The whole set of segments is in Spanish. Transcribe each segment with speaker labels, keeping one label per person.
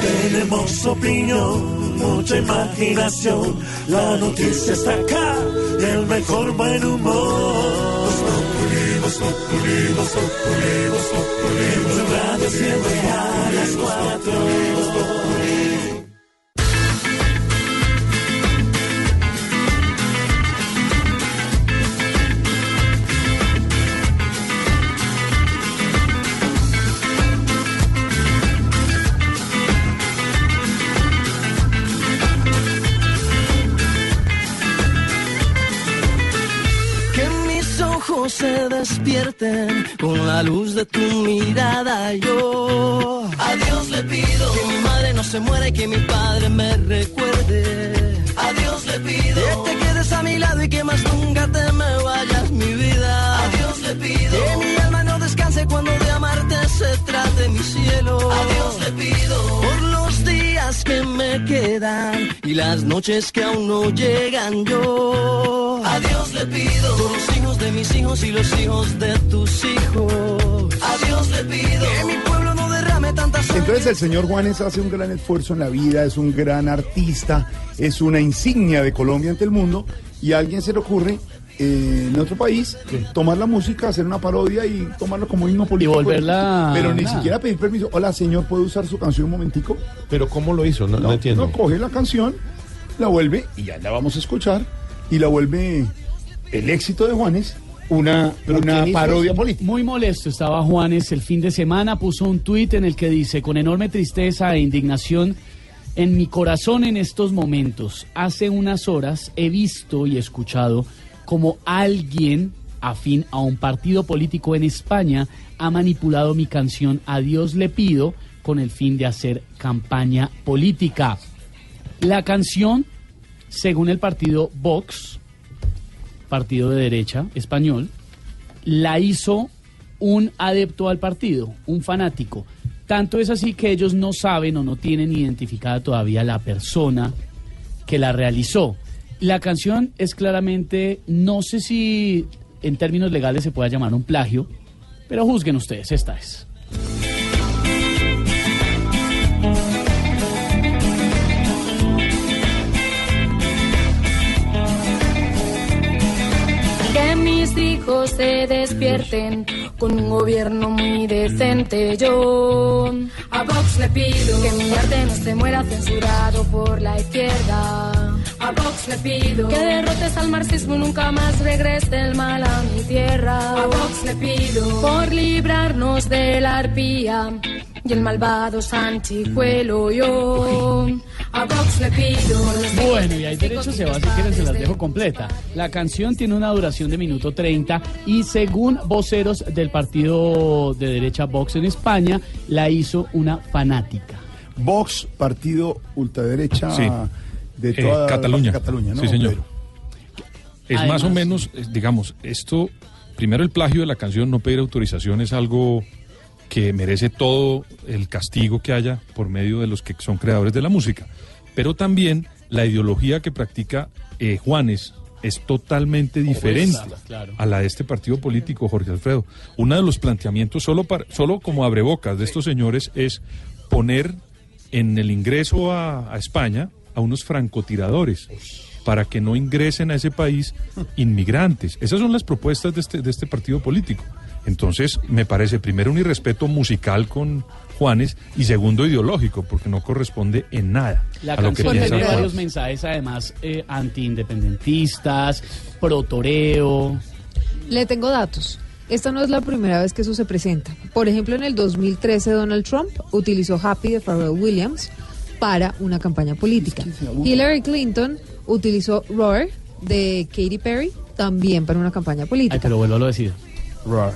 Speaker 1: Tenemos opinión, mucha imaginación. La noticia está acá y el mejor buen humor. Tu radio siempre a las cuatro.
Speaker 2: Se despierten con la luz de tu mirada. Yo a Dios le pido que mi madre no se muera y que mi padre me recuerde. A Dios le pido que te quedes a mi lado y que más nunca te me vayas, mi vida. A Dios le pido que mi alma no descanse cuando de amarte se trate, mi cielo. A Dios le pido que me quedan y las noches que aún no llegan. Yo a Dios le pido por los hijos de mis hijos y los hijos de tus hijos. A le pido que mi pueblo no derrame tanta sangre.
Speaker 3: Entonces el señor Juanes hace un gran esfuerzo en la vida, es un gran artista, es una insignia de Colombia ante el mundo y a alguien se le ocurre eh, en otro país tomar la música, hacer una parodia y tomarlo como himno político.
Speaker 4: volverla-
Speaker 3: Pero ni
Speaker 4: nada.
Speaker 3: siquiera pedir permiso. Hola señor, ¿puedo usar su canción un momentico?
Speaker 5: Pero ¿cómo lo hizo? No, no entiendo.
Speaker 3: No, coge la canción, la vuelve y ya la vamos a escuchar y la vuelve el éxito de Juanes una, una parodia política.
Speaker 4: Muy molesto estaba Juanes el fin de semana, puso un tuit en el que dice, con enorme tristeza e indignación, en mi corazón en estos momentos, hace unas horas he visto y escuchado como alguien afín a un partido político en España ha manipulado mi canción A Dios le pido con el fin de hacer campaña política. La canción, según el partido Vox, partido de derecha español, la hizo un adepto al partido, un fanático. Tanto es así que ellos no saben o no tienen identificada todavía la persona que la realizó. La canción es claramente, no sé si en términos legales se pueda llamar un plagio, pero juzguen ustedes, esta es.
Speaker 6: Que mis hijos se despierten con un gobierno muy decente. Yo a Vox le pido que mi arte no se muera censurado por la izquierda. A Vox le pido que derrotes al marxismo y nunca más regrese el mal a mi tierra. A Vox le pido por librarnos de la arpía y el malvado sanchicuelo. Yo a Vox le pido
Speaker 4: Bueno, y hay derecho se va, si quieren se las dejo completa. La canción tiene una duración de minuto 30 y según voceros del partido de derecha Vox en España, la hizo una fanática.
Speaker 3: Vox, partido ultraderecha
Speaker 5: Sí.
Speaker 3: De
Speaker 5: Eh,
Speaker 3: toda
Speaker 5: Cataluña.
Speaker 3: Cataluña, ¿no?
Speaker 5: Sí, señor. Es más o menos, eh, digamos, esto, primero el plagio de la canción, no pedir autorización es algo que merece todo el castigo que haya por medio de los que son creadores de la música. Pero también la ideología que practica eh, Juanes es totalmente diferente
Speaker 4: claro.
Speaker 5: a la de este partido político, Jorge Alfredo. Uno de los planteamientos, solo, para, solo como abrebocas de estos señores, es poner en el ingreso a, a España a unos francotiradores para que no ingresen a ese país inmigrantes. Esas son las propuestas de este, de este partido político.
Speaker 7: Entonces, me parece primero un irrespeto musical con Juanes y segundo ideológico, porque no corresponde en nada
Speaker 4: La
Speaker 7: a lo que
Speaker 4: canción
Speaker 7: Juanes.
Speaker 4: varios mensajes, además, eh, antiindependentistas, pro-toreo.
Speaker 8: Le tengo datos. Esta no es la primera vez que eso se presenta. Por ejemplo, en el 2013 Donald Trump utilizó Happy de Pharrell Williams para una campaña política. Hillary Clinton utilizó Roar de Katy Perry también para una campaña
Speaker 4: Ay,
Speaker 8: política.
Speaker 4: pero vuelvo a lo decir. Rar.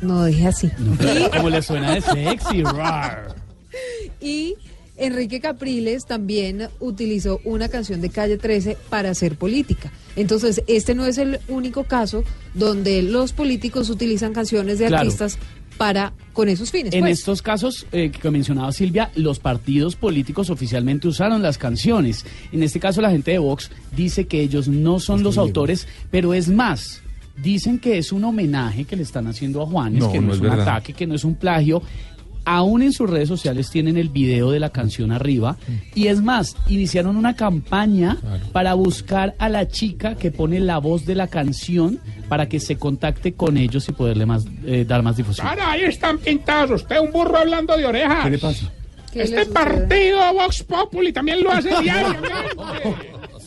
Speaker 8: No dije así.
Speaker 4: Como le suena de sexy, rar.
Speaker 8: Y Enrique Capriles también utilizó una canción de Calle 13 para hacer política. Entonces, este no es el único caso donde los políticos utilizan canciones de
Speaker 4: Claro.
Speaker 8: artistas para con esos fines.
Speaker 4: En
Speaker 8: pues.
Speaker 4: estos casos eh, que mencionaba Silvia, los partidos políticos oficialmente usaron las canciones. En este caso, la gente de Vox dice que ellos no son los autores, pero es más. Dicen que es un homenaje que le están haciendo a Juanes,
Speaker 7: No,
Speaker 4: que no,
Speaker 7: no
Speaker 4: es,
Speaker 7: es
Speaker 4: un
Speaker 7: verdad.
Speaker 4: ataque, que no es un plagio. Aún en sus redes sociales tienen el video de la canción arriba. Y es más, iniciaron una campaña para buscar a la chica que pone la voz de la canción para que se contacte con ellos y poderle más, eh, dar más difusión.
Speaker 9: Ahora ahí están pintados. Usted un burro hablando de orejas.
Speaker 3: ¿Qué le pasa?
Speaker 8: ¿Qué le
Speaker 9: Este partido Vox Populi también lo hace diariamente.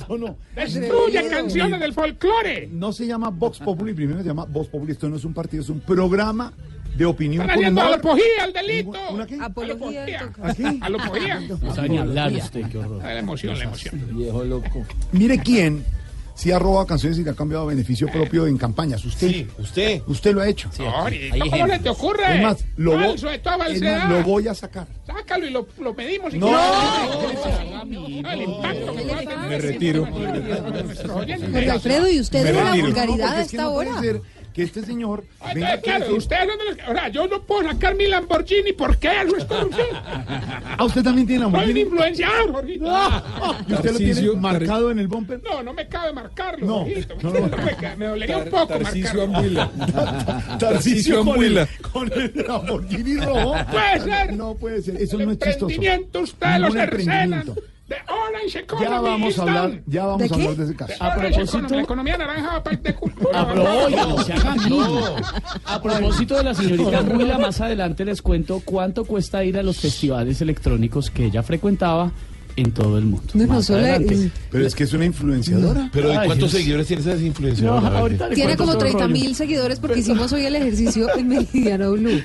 Speaker 3: No, no.
Speaker 9: Destruye canciones del folclore.
Speaker 3: No se llama Vox Populi, primero se llama Vox Populi. Esto no es un partido, es un programa de opinión
Speaker 9: Están
Speaker 3: con
Speaker 9: haciendo
Speaker 3: humor.
Speaker 9: apología al delito.
Speaker 3: ¿Una qué?
Speaker 8: Apología
Speaker 9: Apología. Apología.
Speaker 4: No hablar usted, qué horror.
Speaker 9: La emoción, la emoción.
Speaker 3: Mire quién sí ha robado canciones y le ha cambiado beneficio propio en campañas. Usted.
Speaker 10: usted.
Speaker 3: Usted lo ha hecho.
Speaker 9: Ahorita, ¿Cómo le te ocurre?
Speaker 3: Es más, lo,
Speaker 9: Falso
Speaker 3: es más, lo voy a sacar.
Speaker 9: Sácalo y lo, lo medimos. y
Speaker 3: No.
Speaker 9: que- El impacto.
Speaker 7: Me retiro.
Speaker 8: Jorge Alfredo, ¿y usted la
Speaker 3: retiro.
Speaker 8: vulgaridad
Speaker 3: No,
Speaker 8: a
Speaker 3: es
Speaker 8: esta
Speaker 3: no
Speaker 8: hora?
Speaker 3: Que este señor
Speaker 9: Ay,
Speaker 3: venga a
Speaker 9: claro,
Speaker 3: decir-
Speaker 9: yo no puedo sacar mi Lamborghini. ¿Por qué? Eso es corrupción.
Speaker 3: Ah, usted también tiene
Speaker 9: Soy un
Speaker 3: Lamborghini.
Speaker 9: influenciador, Jorgito.
Speaker 3: ¿Y usted lo tiene marcado en el bumper?
Speaker 9: No, no me cabe marcarlo,
Speaker 3: No,
Speaker 9: Jorgito.
Speaker 3: no, no.
Speaker 9: Me, dolería un poco
Speaker 7: Tarcisio
Speaker 9: marcarlo.
Speaker 7: Ambuila.
Speaker 3: Tarcisio con el,
Speaker 7: Ambuila.
Speaker 3: con el Lamborghini rojo.
Speaker 9: Puede ser.
Speaker 3: No puede ser. Eso
Speaker 9: El
Speaker 3: no es chistoso.
Speaker 9: los cercenan. De Orange Economy.
Speaker 3: Ya vamos a hablar, ya vamos
Speaker 8: ¿De
Speaker 3: a hablar de ese caso.
Speaker 4: A propósito-
Speaker 9: La economía naranja va para de cultura.
Speaker 4: A, no propósito de la señorita Mula, más adelante les cuento cuánto cuesta ir a los festivales electrónicos que ella frecuentaba en todo el mundo.
Speaker 8: No, solo-.
Speaker 3: Pero es que es una influenciadora.
Speaker 10: Pero ¿de
Speaker 4: Ay,
Speaker 10: cuántos
Speaker 4: Dios.
Speaker 10: seguidores tiene esa influenciadora?
Speaker 8: Tiene como
Speaker 4: todo el
Speaker 8: 30
Speaker 4: rollo.
Speaker 8: mil seguidores porque hicimos hoy el ejercicio en Meridiano Blue.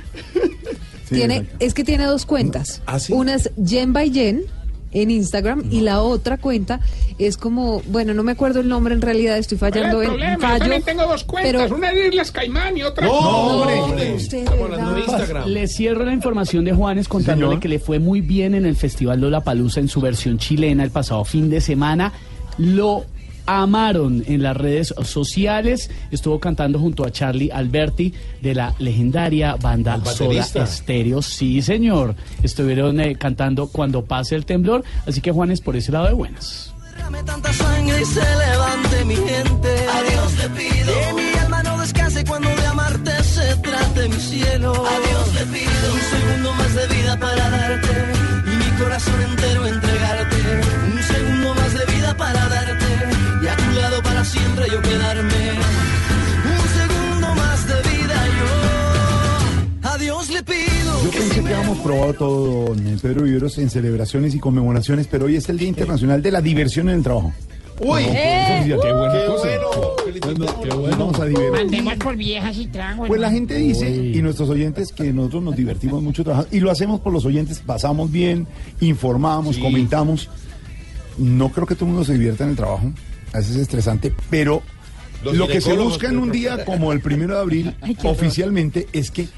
Speaker 8: tiene, es que tiene dos cuentas.
Speaker 10: ¿Ah, sí?
Speaker 8: Una es Jen by Jen en Instagram y la otra cuenta es como, bueno, no me acuerdo el nombre en realidad, estoy
Speaker 9: ¿Cuál es
Speaker 8: fallando en
Speaker 9: problema? Yo
Speaker 8: fallo.
Speaker 9: también tengo dos cuentas.
Speaker 8: pero-
Speaker 9: Una es Islas Caimán y otra...
Speaker 10: No, hombre,
Speaker 8: No,
Speaker 10: hombre.
Speaker 8: usted, de
Speaker 10: Estamos hablando de
Speaker 8: verdad.
Speaker 10: Instagram.
Speaker 4: Le cierro la información de Juanes contándole
Speaker 3: señor.
Speaker 4: que le fue muy bien en el Festival Lollapalooza en su versión chilena el pasado fin de semana. Lo amaron en las redes sociales. Estuvo cantando junto a Charlie Alberti de la legendaria banda Soda. Stereo. Sí, señor. Estuvieron eh, cantando Cuando pase el temblor. Así que Juanes por ese lado de buenas.
Speaker 2: Tanta sangre y se levante mi gente. A Dios le pido que mi alma no descanse cuando de amarte se trate mi cielo. A Dios le pido un segundo más de vida para darte y mi corazón entero entregarte. Un segundo más de vida para darte tu lado para siempre yo quedarme. Un segundo más de vida yo. A Dios le pido
Speaker 3: Yo
Speaker 2: que
Speaker 3: pensé
Speaker 2: si
Speaker 3: que
Speaker 2: me
Speaker 3: habíamos probado todo, don Pedro Viveros, en celebraciones y conmemoraciones, pero hoy es el Día Internacional de la Diversión en el Trabajo.
Speaker 10: Uy,
Speaker 3: Qué
Speaker 10: qué
Speaker 3: buena
Speaker 10: bueno.
Speaker 3: Nos vamos a divertir.
Speaker 9: Mandemos por viejas y tragos.
Speaker 3: Pues la gente dice, y nuestros oyentes, que nosotros nos divertimos mucho trabajando, y lo hacemos por los oyentes, pasamos bien, informamos, comentamos. No creo que todo el mundo se divierta en el trabajo, veces es estresante, pero
Speaker 10: Los
Speaker 3: lo que se busca en un día como el primero de abril, oficialmente, es que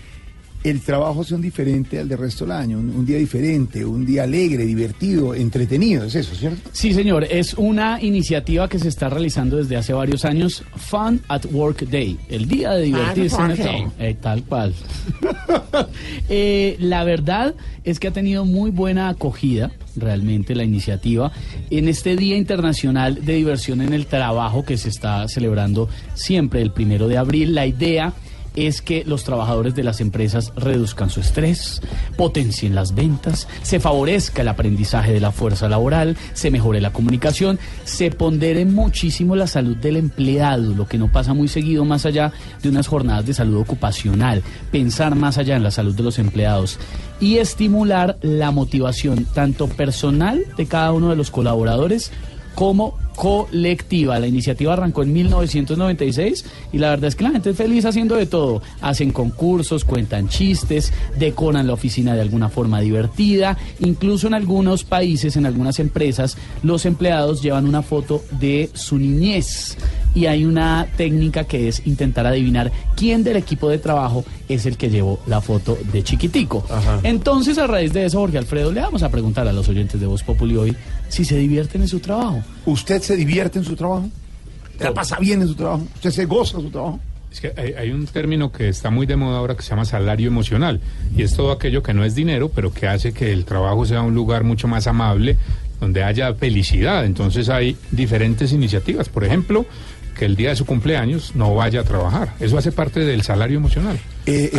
Speaker 3: el trabajo sea un diferente al del resto del año, un, un día diferente, un día alegre, divertido, entretenido, es eso, ¿cierto?
Speaker 4: Sí, señor, es una iniciativa que se está realizando desde hace varios años, Fun at Work Day, el día de divertirse en el trabajo. Eh, tal cual. Eh, la verdad es que ha tenido muy buena acogida realmente la iniciativa en este Día Internacional de Diversión en el Trabajo que se está celebrando siempre el primero de abril. La idea es que los trabajadores de las empresas reduzcan su estrés, potencien las ventas, se favorezca el aprendizaje de la fuerza laboral, se mejore la comunicación, se pondere muchísimo la salud del empleado, lo que no pasa muy seguido más allá de unas jornadas de salud ocupacional, pensar más allá en la salud de los empleados y estimular la motivación tanto personal de cada uno de los colaboradores como colectiva. La iniciativa arrancó en 1996 y la verdad es que la gente es feliz haciendo de todo. Hacen concursos, cuentan chistes, decoran la oficina de alguna forma divertida. Incluso en algunos países, en algunas empresas, los empleados llevan una foto de su niñez. Y hay una técnica que es intentar adivinar quién del equipo de trabajo es el que llevó la foto de chiquitico. Entonces, a raíz de eso, Jorge Alfredo, le vamos a preguntar a los oyentes de Voz Populi hoy si se divierten en su trabajo.
Speaker 3: ¿Usted se divierte en su trabajo? ¿Se la pasa bien en su trabajo? ¿Usted se goza en su trabajo?
Speaker 11: Es que hay, hay un término que está muy de moda ahora que se llama salario emocional y es todo aquello que no es dinero, pero que hace que el trabajo sea un lugar mucho más amable, donde haya felicidad. Entonces hay diferentes iniciativas, por ejemplo, que el día de su cumpleaños no vaya a trabajar. Eso hace parte del salario emocional.
Speaker 3: Eh,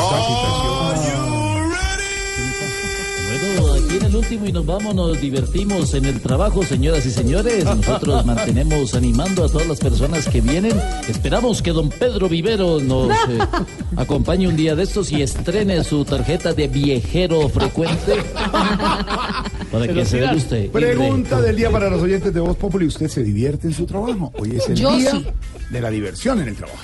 Speaker 12: en el último y nos vamos, nos divertimos en el trabajo, señoras y señores. Nosotros mantenemos animando a todas las personas que vienen. Esperamos que don Pedro Vivero nos eh, acompañe un día de estos y estrene su tarjeta de viejero frecuente. Para que se dé usted.
Speaker 3: Pregunta del día para los oyentes de Voz Populi. ¿Usted se divierte en su trabajo? Hoy es el
Speaker 8: Yo
Speaker 3: día
Speaker 8: sí.
Speaker 3: de la diversión en el trabajo.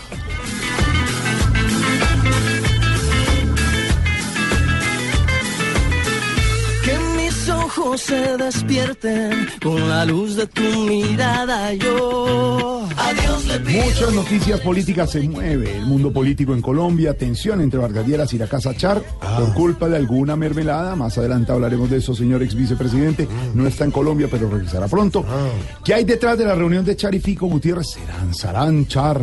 Speaker 2: Ojos se despierten con la luz de tu mirada. Yo a Dios le pido.
Speaker 3: Muchas noticias políticas se mueve. El mundo político en Colombia, tensión entre Vargas Lleras y la Casa Char por culpa de alguna mermelada. Más adelante hablaremos de eso, señor ex vicepresidente. No está en Colombia, pero regresará pronto. ¿Qué hay detrás de la reunión de Char y Fico Gutiérrez? Se lanzarán Char,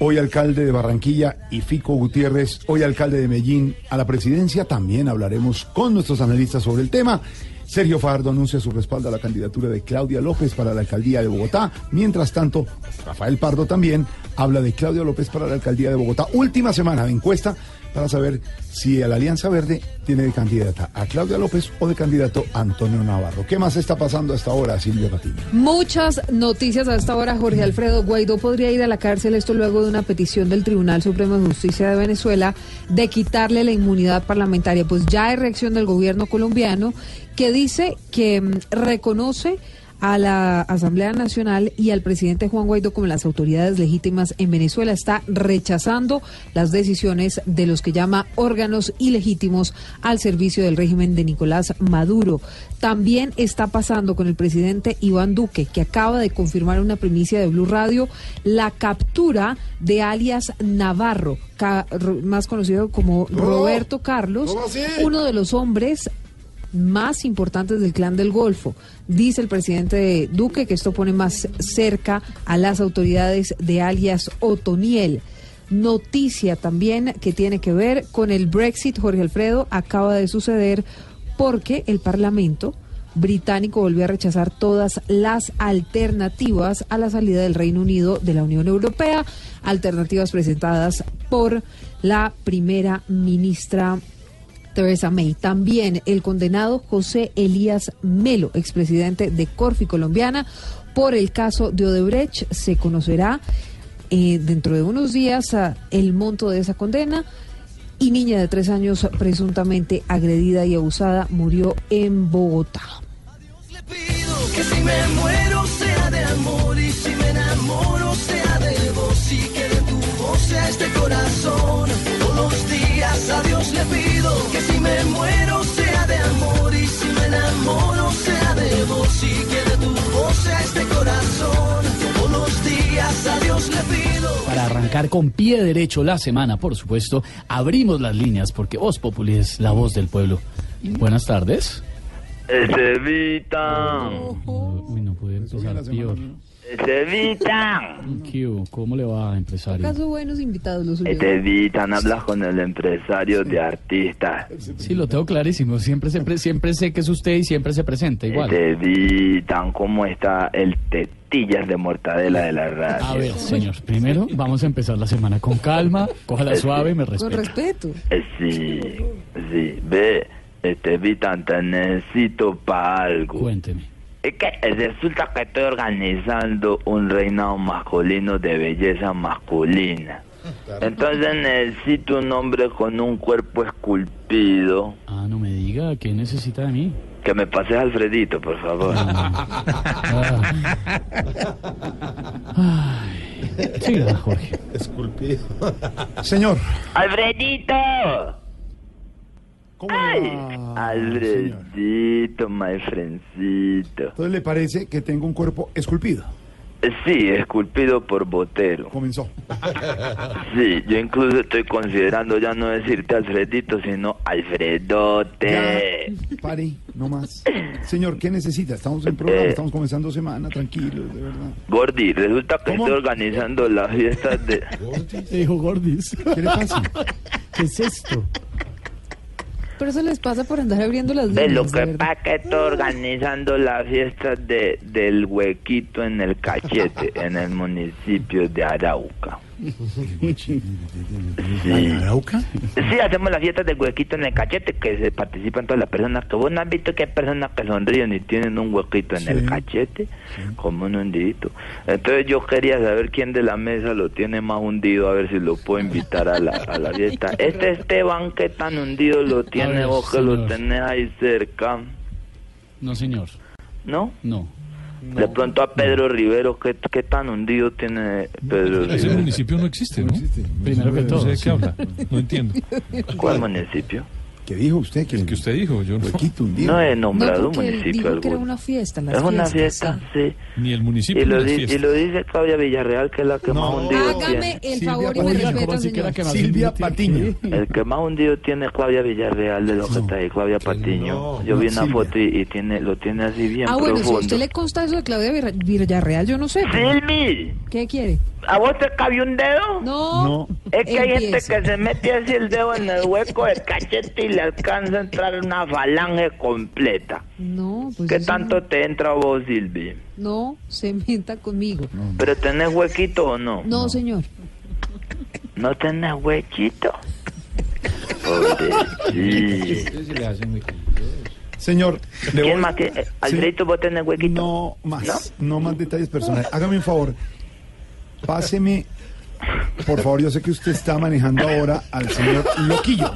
Speaker 3: hoy alcalde de Barranquilla, y Fico Gutiérrez, hoy alcalde de Medellín, a la presidencia. También hablaremos con nuestros analistas sobre el tema. Sergio Fardo anuncia su respaldo a la candidatura de Claudia López para la alcaldía de Bogotá. Mientras tanto, Rafael Pardo también habla de Claudia López para la alcaldía de Bogotá. Última semana de encuesta para saber si la Alianza Verde tiene de candidata a Claudia López o de candidato a Antonio Navarro. ¿Qué más está pasando hasta ahora, Silvia Patiño?
Speaker 8: Muchas noticias a esta hora. Jorge Alfredo Guaidó podría ir a la cárcel, esto luego de una petición del Tribunal Supremo de Justicia de Venezuela de quitarle la inmunidad parlamentaria. Pues ya hay reacción del gobierno colombiano que dice que mm, reconoce a la Asamblea Nacional y al presidente Juan Guaidó como las autoridades legítimas en Venezuela. Está rechazando las decisiones de los que llama órganos ilegítimos al servicio del régimen de Nicolás Maduro. También está pasando con el presidente Iván Duque, que acaba de confirmar una primicia de Blue Radio la captura de alias Navarro, más conocido como Roberto Carlos, uno de los hombres más importantes del clan del Golfo. Dice el presidente Duque que esto pone más cerca a las autoridades de alias Otoniel. Noticia también que tiene que ver con el Brexit, Jorge Alfredo, acaba de suceder porque el Parlamento británico volvió a rechazar todas las alternativas a la salida del Reino Unido de la Unión Europea, alternativas presentadas por la primera ministra Theresa May. También el condenado José Elías Melo, expresidente de Corfi Colombiana, por el caso de Odebrecht. Se conocerá eh, dentro de unos días ah, el monto de esa condena. Y niña de tres años presuntamente agredida y abusada murió en Bogotá.
Speaker 2: Que si me sea de amor y si me enamoro sea de y que de tu voz sea este corazón. Días a Dios le pido que si me muero sea de amor y si me enamoro sea de vos y que de tu voz sea este corazón. Todos los días a Dios le pido.
Speaker 4: Para arrancar con pie derecho la semana, por supuesto, abrimos las líneas porque Voz Populi es la voz del pueblo. Buenas tardes.
Speaker 13: Estevita,
Speaker 4: Uy, no puede empezar peor.
Speaker 13: Estevitan,
Speaker 4: ¿Qué hubo? ¿Cómo le va, empresario?
Speaker 14: ¿Acaso buenos invitados los suyos?
Speaker 13: Estevitan, hablas con el empresario de artistas.
Speaker 4: Sí, lo tengo clarísimo. Siempre, siempre, siempre sé que es usted y siempre se presenta igual.
Speaker 13: Estevitan, ¿cómo está el tetillas de mortadela de la radio?
Speaker 4: A ver, señor, primero vamos a empezar la semana con calma, cójala suave y me
Speaker 14: Con
Speaker 4: respeta.
Speaker 14: respeto.
Speaker 13: Eh, Sí, sí, ve, Estevitan, te necesito para algo.
Speaker 4: Cuénteme.
Speaker 13: Es que resulta que estoy organizando un reinado masculino de belleza masculina. Entonces necesito un hombre con un cuerpo esculpido.
Speaker 4: Ah, no me diga, ¿qué necesita de mí?
Speaker 13: Que me pases Alfredito, por favor.
Speaker 4: Sí, don Jorge.
Speaker 3: Esculpido. Señor,
Speaker 13: ¡Alfredito!
Speaker 3: ¿Cómo
Speaker 13: ¡Ay! Alfredito, my friendcito.
Speaker 3: Entonces le parece que tengo un cuerpo esculpido.
Speaker 13: Sí, esculpido por Botero.
Speaker 3: Comenzó.
Speaker 13: Sí, yo incluso estoy considerando ya no decirte Alfredito, sino Alfredote.
Speaker 3: Ya, pare, no más. Señor, ¿qué necesita? Estamos en programa,
Speaker 13: Eh.
Speaker 3: estamos comenzando semana, tranquilos, de verdad.
Speaker 13: Gordy, resulta que estoy organizando las fiestas de...
Speaker 4: Dijo Gordis.
Speaker 3: ¿Qué le pasa?
Speaker 4: ¿Qué es esto?
Speaker 14: Pero eso les pasa por andar abriendo las líneas.
Speaker 13: lo
Speaker 14: de
Speaker 13: que
Speaker 14: verdad.
Speaker 13: pasa que estoy organizando las fiestas de, del huequito en el cachete, en el municipio de Arauca.
Speaker 3: ¿Arauca?
Speaker 13: Sí, hacemos las fiestas del huequito en el cachete, que se participan todas las personas. Que vos no has visto que hay personas que sonríen y tienen un huequito en el
Speaker 3: Sí.
Speaker 13: cachete, como un hundidito. Entonces yo quería saber quién de la mesa lo tiene más hundido, a ver si lo puedo invitar a la, a la fiesta. Este Esteban, ¿qué tan hundido lo tiene
Speaker 4: ver,
Speaker 13: vos que lo tenés ahí cerca?
Speaker 4: No, señor.
Speaker 13: ¿No?
Speaker 4: No.
Speaker 13: De pronto a Pedro Rivero, ¿qué, qué tan hundido tiene Pedro
Speaker 5: Ese
Speaker 13: Rivero?
Speaker 5: municipio no existe, ¿no?
Speaker 4: Primero que
Speaker 5: No
Speaker 4: todo.
Speaker 5: sé de qué habla. No entiendo.
Speaker 13: ¿Cuál municipio?
Speaker 3: ¿Qué dijo usted? Que
Speaker 5: El que usted dijo, yo no.
Speaker 13: No he
Speaker 14: No,
Speaker 13: nombrado un
Speaker 14: porque
Speaker 13: municipio
Speaker 14: dijo que era una fiesta. Las
Speaker 13: Es una fiesta,
Speaker 14: sí.
Speaker 13: sí.
Speaker 5: Ni el municipio
Speaker 13: lo, di- y lo dice Claudia Villarreal, que es la que
Speaker 3: No.
Speaker 13: más hundido
Speaker 14: Hágame
Speaker 13: tiene.
Speaker 14: el
Speaker 3: Silvia
Speaker 14: favor y me
Speaker 3: Patiño,
Speaker 14: respeta,
Speaker 4: ¿cómo así que era
Speaker 14: señor.
Speaker 4: que
Speaker 3: Silvia Patiño.
Speaker 13: El que más hundido tiene es Claudia Villarreal de lo que está ahí, Claudia Patiño. Yo vi una
Speaker 3: Silvia.
Speaker 13: foto y, y tiene lo tiene así bien
Speaker 14: Ah, bueno, si a usted le consta eso de Claudia Villarreal, yo no sé.
Speaker 13: Silvi,
Speaker 14: ¿Qué quiere?
Speaker 13: ¿a vos te cabe un dedo?
Speaker 14: No.
Speaker 3: No.
Speaker 13: Es que hay gente que se mete así el dedo en el hueco del cachete y le alcanza a entrar una falange completa.
Speaker 14: No, pues
Speaker 13: ¿Qué tanto te entra vos, Silvi?
Speaker 14: No, no se meta conmigo.
Speaker 13: ¿Pero tenés huequito o no?
Speaker 14: No, señor.
Speaker 13: ¿No tenés huequito? Sí.
Speaker 3: Señor, le voy...
Speaker 13: ¿Quién más que... eh, Alfredito, vos tenés huequito?
Speaker 3: No más, no más detalles personales. Hágame un favor, páseme, por favor, yo sé que usted está manejando ahora al señor Loquillo.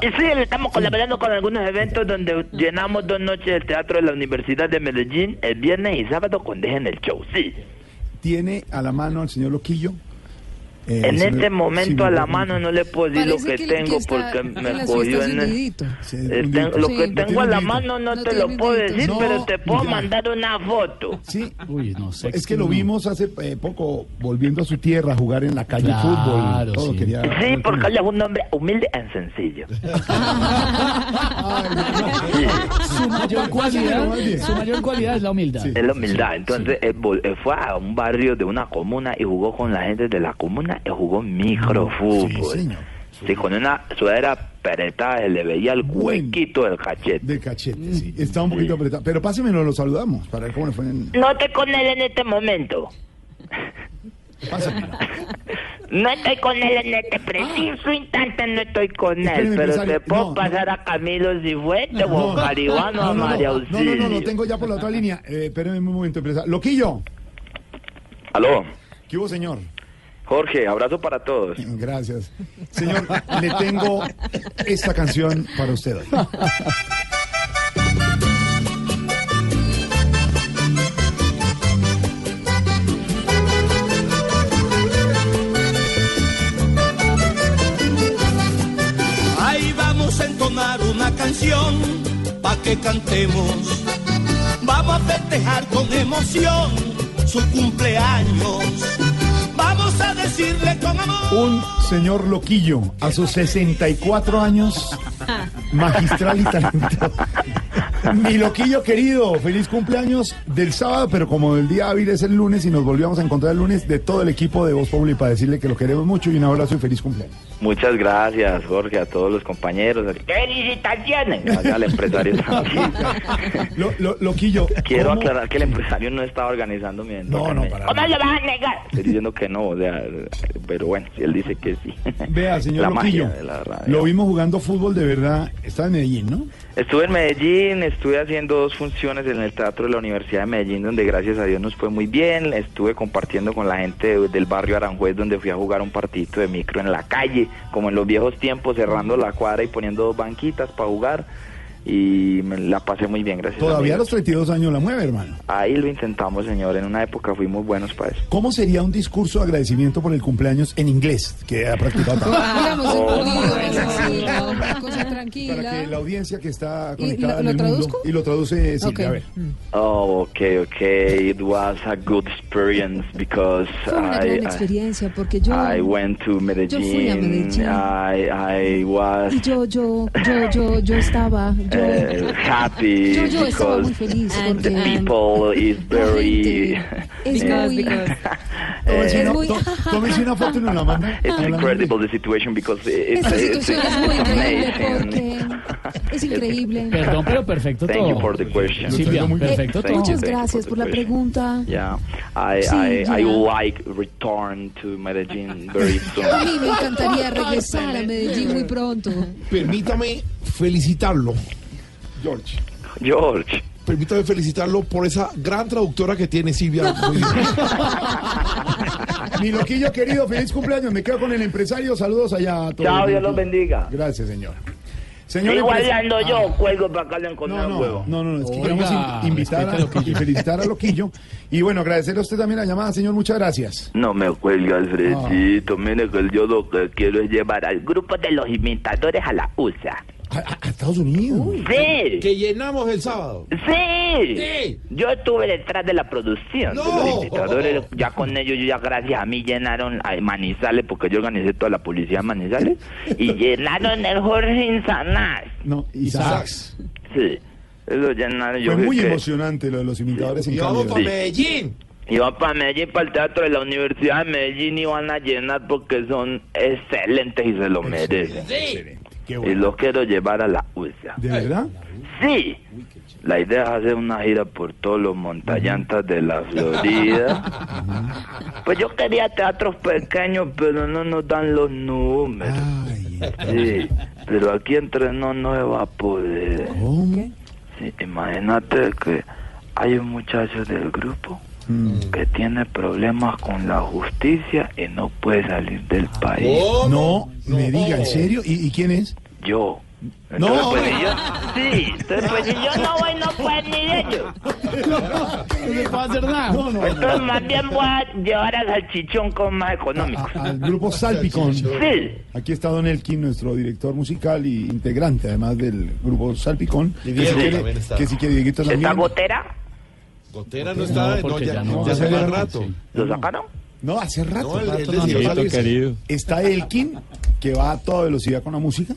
Speaker 13: Y sí, estamos colaborando con algunos eventos donde llenamos dos noches el teatro de la Universidad de Medellín el viernes y sábado con Dejen el Show. Sí.
Speaker 3: ¿Tiene a la mano al señor Loquillo? Eh,
Speaker 13: En este momento
Speaker 3: sí,
Speaker 13: a la mano no le puedo decir lo que,
Speaker 14: que-
Speaker 13: tengo
Speaker 14: que
Speaker 13: porque me
Speaker 14: fiestas
Speaker 13: en el...
Speaker 3: Sí,
Speaker 13: Eh, lo
Speaker 14: Sí.
Speaker 13: que
Speaker 14: No
Speaker 13: tengo a la mano no,
Speaker 14: No
Speaker 13: te lo puedo decir,
Speaker 3: No,
Speaker 13: pero te puedo
Speaker 3: ya.
Speaker 13: mandar una foto.
Speaker 3: Sí,
Speaker 4: Uy, no sé.
Speaker 3: es que lo vimos hace eh, poco volviendo a su tierra a jugar en la calle
Speaker 4: Claro,
Speaker 3: fútbol. Todo
Speaker 4: sí.
Speaker 3: quería...
Speaker 13: Sí, porque él es un hombre humilde y sencillo.
Speaker 4: Su mayor cualidad, su mayor cualidad es la humildad.
Speaker 3: Sí.
Speaker 13: Es la humildad. Entonces él fue a un barrio de una comuna y jugó con la gente de la comuna y jugó
Speaker 3: Sí,
Speaker 13: microfútbol.
Speaker 3: señor.
Speaker 13: Sí, con una sudadera apretada se le veía el huequito del cachete.
Speaker 3: De cachete, sí. Está un poquito apretado. Pero pásemelo, lo saludamos para ver cómo le fue en...
Speaker 13: No estoy con él en este momento.
Speaker 3: Pásamelo.
Speaker 13: No estoy con él en este preciso instante, no estoy con él.
Speaker 3: Espéreme,
Speaker 13: Pero
Speaker 3: empresario.
Speaker 13: te puedo
Speaker 3: No,
Speaker 13: pasar a Camilo Cifuentes o a Caribano a María
Speaker 3: no, no,
Speaker 13: Auxilio.
Speaker 3: no, no, lo tengo ya por la otra línea. Eh, espéreme un momento, empresario. Loquillo,
Speaker 13: Aló,
Speaker 3: ¿qué hubo, señor?
Speaker 13: Jorge, abrazo para todos.
Speaker 3: Gracias. Señor, le tengo esta canción para usted hoy.
Speaker 15: Ahí vamos a entonar una canción pa' que cantemos. Vamos a festejar con emoción su cumpleaños. A decirle.
Speaker 3: Un señor loquillo a sus 64 años, magistral y talentoso. Mi loquillo querido, feliz cumpleaños del sábado, pero como el día hábil es el lunes y nos volvíamos a encontrar el lunes, de todo el equipo de Voz Populi para decirle que lo queremos mucho y un abrazo y feliz cumpleaños.
Speaker 13: Muchas gracias, Jorge, a todos los compañeros. ¡Felicitaciones! Gracias al empresario también.
Speaker 3: Lo- lo- loquillo,
Speaker 13: Quiero
Speaker 3: ¿cómo-
Speaker 13: aclarar que el empresario no estaba organizando mi evento.
Speaker 3: No, no, para
Speaker 13: ¿Cómo le vas a negar? Estoy diciendo que no, o sea, pero bueno, si él dice que sí.
Speaker 3: Vea, señor
Speaker 13: La
Speaker 3: Loquillo,
Speaker 13: magia de la radio.
Speaker 3: lo vimos jugando fútbol de verdad, está en Medellín, ¿no?
Speaker 13: Estuve en Medellín, estuve haciendo dos funciones en el Teatro de la Universidad de Medellín, donde gracias a Dios nos fue muy bien. Estuve compartiendo con la gente de- del barrio Aranjuez, donde fui a jugar un partidito de micro en la calle, como en los viejos tiempos, cerrando la cuadra y poniendo dos banquitas para jugar. Y me la pasé muy bien, gracias.
Speaker 3: Todavía a
Speaker 13: amigos.
Speaker 3: los 32 años la mueve, hermano.
Speaker 13: Ahí lo intentamos, señor. En una época fuimos buenos para eso.
Speaker 3: ¿Cómo sería un discurso de agradecimiento por el cumpleaños en inglés que ha practicado tanto?
Speaker 14: Digamos,
Speaker 13: Oh,
Speaker 14: una cosa tranquila.
Speaker 3: Para que la audiencia que está
Speaker 14: ¿Y
Speaker 3: conectada
Speaker 14: lo-
Speaker 3: en
Speaker 14: lo
Speaker 3: el mundo
Speaker 14: traduzco?
Speaker 3: y lo traduce Silvia,
Speaker 14: Ok.
Speaker 3: a ver.
Speaker 13: Oh, okay, okay. It was a good experience because
Speaker 14: Fue una
Speaker 13: I,
Speaker 14: gran experiencia porque yo
Speaker 13: I went to Medellín.
Speaker 14: fui a Medellín.
Speaker 13: I, I was
Speaker 14: y yo yo yo yo yo estaba
Speaker 13: uh, happy
Speaker 14: yo yo estaba muy
Speaker 13: because
Speaker 14: feliz
Speaker 13: the
Speaker 14: porque
Speaker 13: people is very.
Speaker 14: es muy
Speaker 3: Tómese
Speaker 13: Eh,
Speaker 3: una, foto y nos la manda.
Speaker 13: It's incredible the situation because it's, it's, amazing.
Speaker 14: porque es increíble
Speaker 4: Perdón, pero perfecto
Speaker 13: Thank you
Speaker 4: todo.
Speaker 13: for the question.
Speaker 4: Silvia, perfecto
Speaker 13: Thank
Speaker 4: todo.
Speaker 14: muchas
Speaker 13: thank you
Speaker 14: gracias
Speaker 13: for
Speaker 14: por
Speaker 13: the
Speaker 14: la
Speaker 13: question.
Speaker 14: pregunta
Speaker 13: Yeah, I,
Speaker 14: Sí,
Speaker 13: I, I like return to Medellin very soon.
Speaker 14: a mí me encantaría regresar a Medellín muy pronto
Speaker 10: Permítame felicitarlo.
Speaker 3: George.
Speaker 13: George.
Speaker 10: Permítame felicitarlo por esa gran traductora que tiene Silvia.
Speaker 3: Mi loquillo querido, feliz cumpleaños. Me quedo con el empresario. Saludos allá a todos.
Speaker 13: Chao, Dios los bendiga.
Speaker 3: Gracias, señor. Señor
Speaker 13: Igual ando
Speaker 3: Ah.
Speaker 13: yo, cuelgo para acá le encontré
Speaker 3: No,
Speaker 13: un
Speaker 3: no,
Speaker 13: huevo.
Speaker 3: no, no, es que
Speaker 4: Oiga,
Speaker 3: queremos in- invitar a,
Speaker 4: a
Speaker 3: y felicitar a Loquillo. Y bueno, agradecerle a usted también la llamada, señor. Muchas gracias.
Speaker 13: No me cuelgue, Alfredito. Mire que yo lo que quiero es llevar al grupo de los imitadores a la USA.
Speaker 3: A, Estados Unidos.
Speaker 13: Sí.
Speaker 10: Que llenamos el sábado.
Speaker 13: Sí.
Speaker 10: Sí.
Speaker 13: Yo estuve detrás de la producción
Speaker 10: No.
Speaker 13: de los imitadores. Ya con ellos, yo ya gracias a mí llenaron a Manizales, porque yo organicé toda la publicidad de Manizales. y llenaron el Jorge Insanás.
Speaker 3: No, Isaac.
Speaker 13: Sí. Eso llenaron. Yo
Speaker 3: Fue muy
Speaker 13: que-
Speaker 3: emocionante lo de los imitadores en
Speaker 10: Y vamos para Medellín.
Speaker 13: Iban para Medellín, para el teatro de la Universidad de Medellín y van a llenar porque son excelentes y se lo merecen. Y los quiero llevar a la USA.
Speaker 3: ¿De verdad?
Speaker 13: Sí. La idea es hacer una gira por todos los montallantas de la Florida. Pues yo quería teatros pequeños, pero no nos dan los números.
Speaker 3: Ay,
Speaker 13: Sí, pero aquí entre no no se va a poder.
Speaker 3: ¿cómo?
Speaker 13: Sí, imagínate que hay un muchacho del grupo
Speaker 3: Mm.
Speaker 13: que tiene problemas con la justicia y no puede salir del país.
Speaker 3: No, me diga, ¿en serio? ¿Y, y quién es?
Speaker 13: Yo.
Speaker 3: No,
Speaker 13: pues, si yo, sí, entonces, pues, si yo no voy, no pueden ni ellos.
Speaker 4: No se puede hacer nada.
Speaker 3: No, no,
Speaker 13: Entonces,
Speaker 3: no.
Speaker 13: más bien voy a llevar al salchichón con más económico.
Speaker 3: A- al grupo Salpicón.
Speaker 13: Sí.
Speaker 3: Aquí está Don Elkin, nuestro director musical y integrante, además del grupo Salpicón. Que si quiere,
Speaker 10: está.
Speaker 3: que si quiere, Dieguito
Speaker 13: ¿Está
Speaker 3: también.
Speaker 13: gotera?
Speaker 10: Gotera no está, no, ya,
Speaker 4: ya no.
Speaker 10: ya hace
Speaker 3: No,
Speaker 10: más
Speaker 3: no,
Speaker 10: rato.
Speaker 13: ¿Lo sacaron?
Speaker 3: No, hace rato.
Speaker 10: No,
Speaker 3: no. Está Elkin, que va a toda velocidad con la música.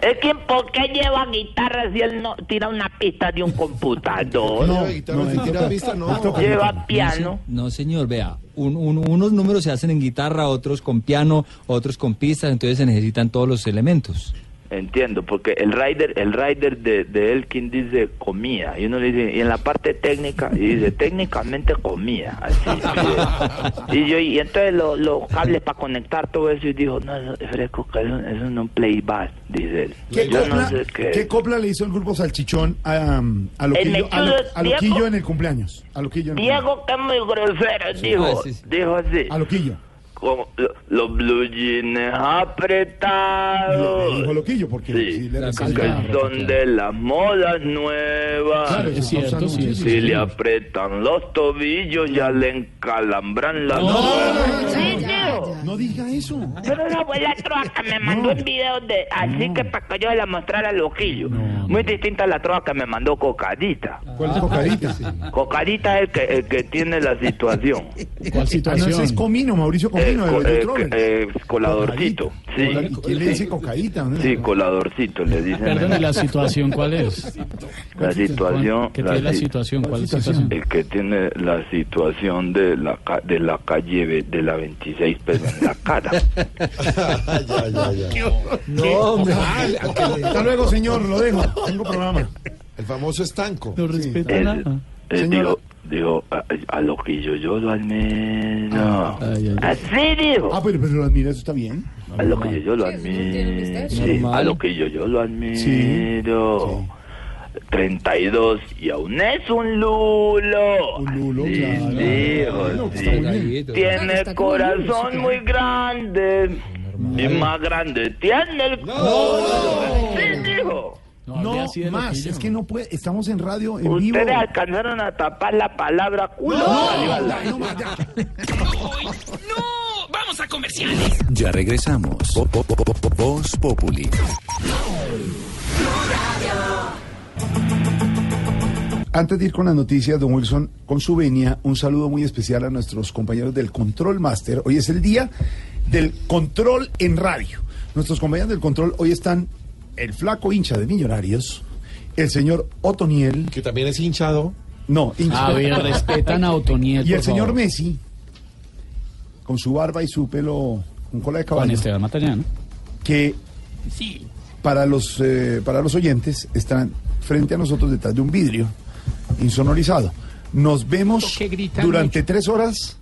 Speaker 13: Es que, ¿por qué lleva guitarra si él no tira una pista de un computador?
Speaker 3: No,
Speaker 10: lleva guitarra,
Speaker 3: no,
Speaker 10: si tira pista, no.
Speaker 13: Lleva piano.
Speaker 16: No, señor, vea, un- un- unos números se hacen en guitarra, otros con piano, otros con pistas, entonces se necesitan todos los elementos.
Speaker 13: Entiendo, porque el rider, el rider de, de Elkin dice comía, y uno le dice, y en la parte técnica, y dice técnicamente comía, así. sí. Y yo, y entonces lo- los cables para conectar todo eso, y dijo, no, eso es fresco, que eso, eso no es un playback, dice él.
Speaker 3: ¿Qué
Speaker 13: Yo
Speaker 3: copla,
Speaker 13: no sé qué.
Speaker 3: qué copla le hizo el grupo Salchichón a, um, a, Loquillo, a, Lo- a Loquillo
Speaker 13: Diego?
Speaker 3: en el cumpleaños? A Loquillo en el
Speaker 13: Diego, que es muy grosero, dijo,
Speaker 16: sí, sí.
Speaker 13: dijo así.
Speaker 3: A Loquillo.
Speaker 13: Como lo- los blue jeans apretados.
Speaker 3: dijo Loquillo porque
Speaker 13: Sí,
Speaker 3: le
Speaker 13: son de las modas nuevas.
Speaker 3: Claro,
Speaker 4: Es cierto, sí.
Speaker 13: Si le apretan los tobillos, ya le encalambran las nuevas. Sí, tío.
Speaker 3: No diga eso.
Speaker 13: Pero la troa que me mandó en video de. Así que para que yo la mostrara al loquillo. Muy distinta a la troa que me mandó Cocadita.
Speaker 3: ¿Cuál es Cocadita?
Speaker 13: Cocadita es el que, el que tiene la situación.
Speaker 4: ¿Cuál
Speaker 3: Ah, no,
Speaker 4: situación?
Speaker 3: ese es Comino, Mauricio Comino,
Speaker 13: eh, eh, coladorcito. Sí. Sí.
Speaker 3: ¿Y quién le dice cocaíta? no?
Speaker 13: Sí, coladorcito le dicen.
Speaker 4: Perdón, ¿y la situación cuál es?
Speaker 13: La situación.
Speaker 4: ¿Qué tiene la
Speaker 13: si-
Speaker 4: situación? ¿Cuál es la situación?
Speaker 13: El que tiene la situación de la, ca- de la calle de la 26, pero en la cara.
Speaker 10: ya, ya, ya.
Speaker 3: No,
Speaker 10: hombre.
Speaker 3: Hasta luego, señor, lo dejo. Tengo programa.
Speaker 10: El famoso estanco.
Speaker 4: No respeta
Speaker 13: Es-
Speaker 4: nada.
Speaker 13: eh,
Speaker 3: Señora.
Speaker 13: Digo, a, a lo que yo, yo lo admiro.
Speaker 4: Ay, ay, ay.
Speaker 13: Así digo.
Speaker 3: Ah, pero, pero lo admira, eso está bien.
Speaker 13: A lo que yo, yo lo admiro. Sí, a lo que yo, yo lo admiro. 32 y aún es un lulo.
Speaker 3: Un lulo,
Speaker 13: Sí,
Speaker 3: claro.
Speaker 13: sí.
Speaker 3: bien.
Speaker 13: Tiene corazón
Speaker 14: sí,
Speaker 13: muy grande. Y más grande tiene el corazón. Sí, dijo.
Speaker 4: No, hable
Speaker 3: No,
Speaker 4: así de
Speaker 3: más,
Speaker 4: loquillo.
Speaker 3: es que no puede, estamos en radio, en vivo.
Speaker 13: Ustedes alcanzaron a tapar la palabra culo. Salió al aire.
Speaker 3: no, más, ya.
Speaker 17: Ya regresamos. Vo- vo- vo- vo- Voz Populi.
Speaker 3: Antes de ir con las noticias, don Wilson, con su venia, un saludo muy especial a nuestros compañeros del Control Master. Hoy es el día del control en radio. Nuestros compañeros del control hoy están el flaco hincha de Millonarios, el señor Otoniel,
Speaker 10: Que también es hinchado.
Speaker 3: no, hincha,
Speaker 4: A ver, respetan a Otoniel,
Speaker 3: y el señor
Speaker 4: favor.
Speaker 3: Messi, con su barba y su pelo con cola de
Speaker 4: Juan
Speaker 3: caballo,
Speaker 4: Esteban Matallano.
Speaker 3: que para los eh, para los oyentes están frente a nosotros detrás de un vidrio insonorizado. Nos vemos durante tres horas.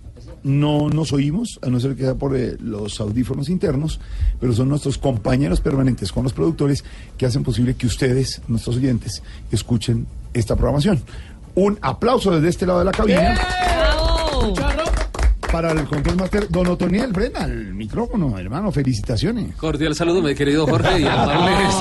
Speaker 3: No nos oímos, a no ser que sea por eh, los audífonos internos, pero son nuestros compañeros permanentes con los productores que hacen posible que ustedes, nuestros oyentes, escuchen esta programación. Un aplauso desde este lado de la cabina para el control master Don Otoniel Brena, el micrófono, hermano, felicitaciones.
Speaker 18: Cordial saludo, mi querido Jorge, y amables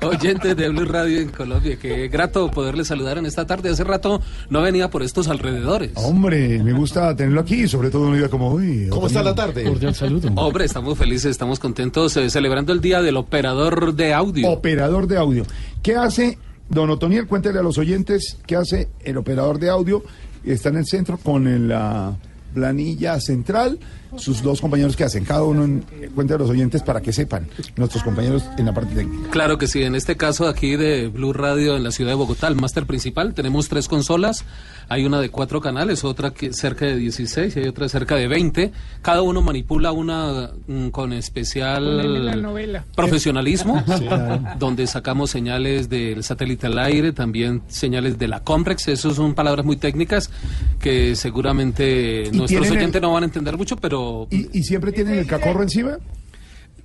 Speaker 18: oyentes de Blue Radio en Colombia. Qué grato poderles saludar en esta tarde. Hace rato no venía por estos alrededores.
Speaker 3: Hombre, me gusta tenerlo aquí, sobre todo un día como hoy.
Speaker 10: ¿Cómo está la tarde?
Speaker 4: Cordial saludo.
Speaker 18: Hombre, estamos felices, estamos contentos, eh, celebrando el Día del Operador de Audio.
Speaker 3: Operador de audio. ¿Qué hace, don Otoniel? Cuéntele a los oyentes qué hace el operador de audio. Está en el centro con el, la planilla central, sus dos compañeros que hacen, cada uno en, cuente a los oyentes para que sepan, nuestros compañeros en la parte técnica.
Speaker 18: Claro que sí, en este caso aquí de Blue Radio en la ciudad de Bogotá, el máster principal, tenemos tres consolas, hay una de cuatro canales, otra que cerca de 16 y hay otra cerca de 20. Cada uno manipula una mm, con
Speaker 19: la
Speaker 18: especial profesionalismo,
Speaker 3: Sí, claro.
Speaker 18: donde sacamos señales del satélite al aire, también señales de la Comprex, eso son palabras muy técnicas que seguramente
Speaker 3: ¿Y
Speaker 18: nuestros
Speaker 3: tienen el-
Speaker 18: oyentes no van a entender mucho, pero
Speaker 3: ¿Y, y siempre tienen el cacorro encima?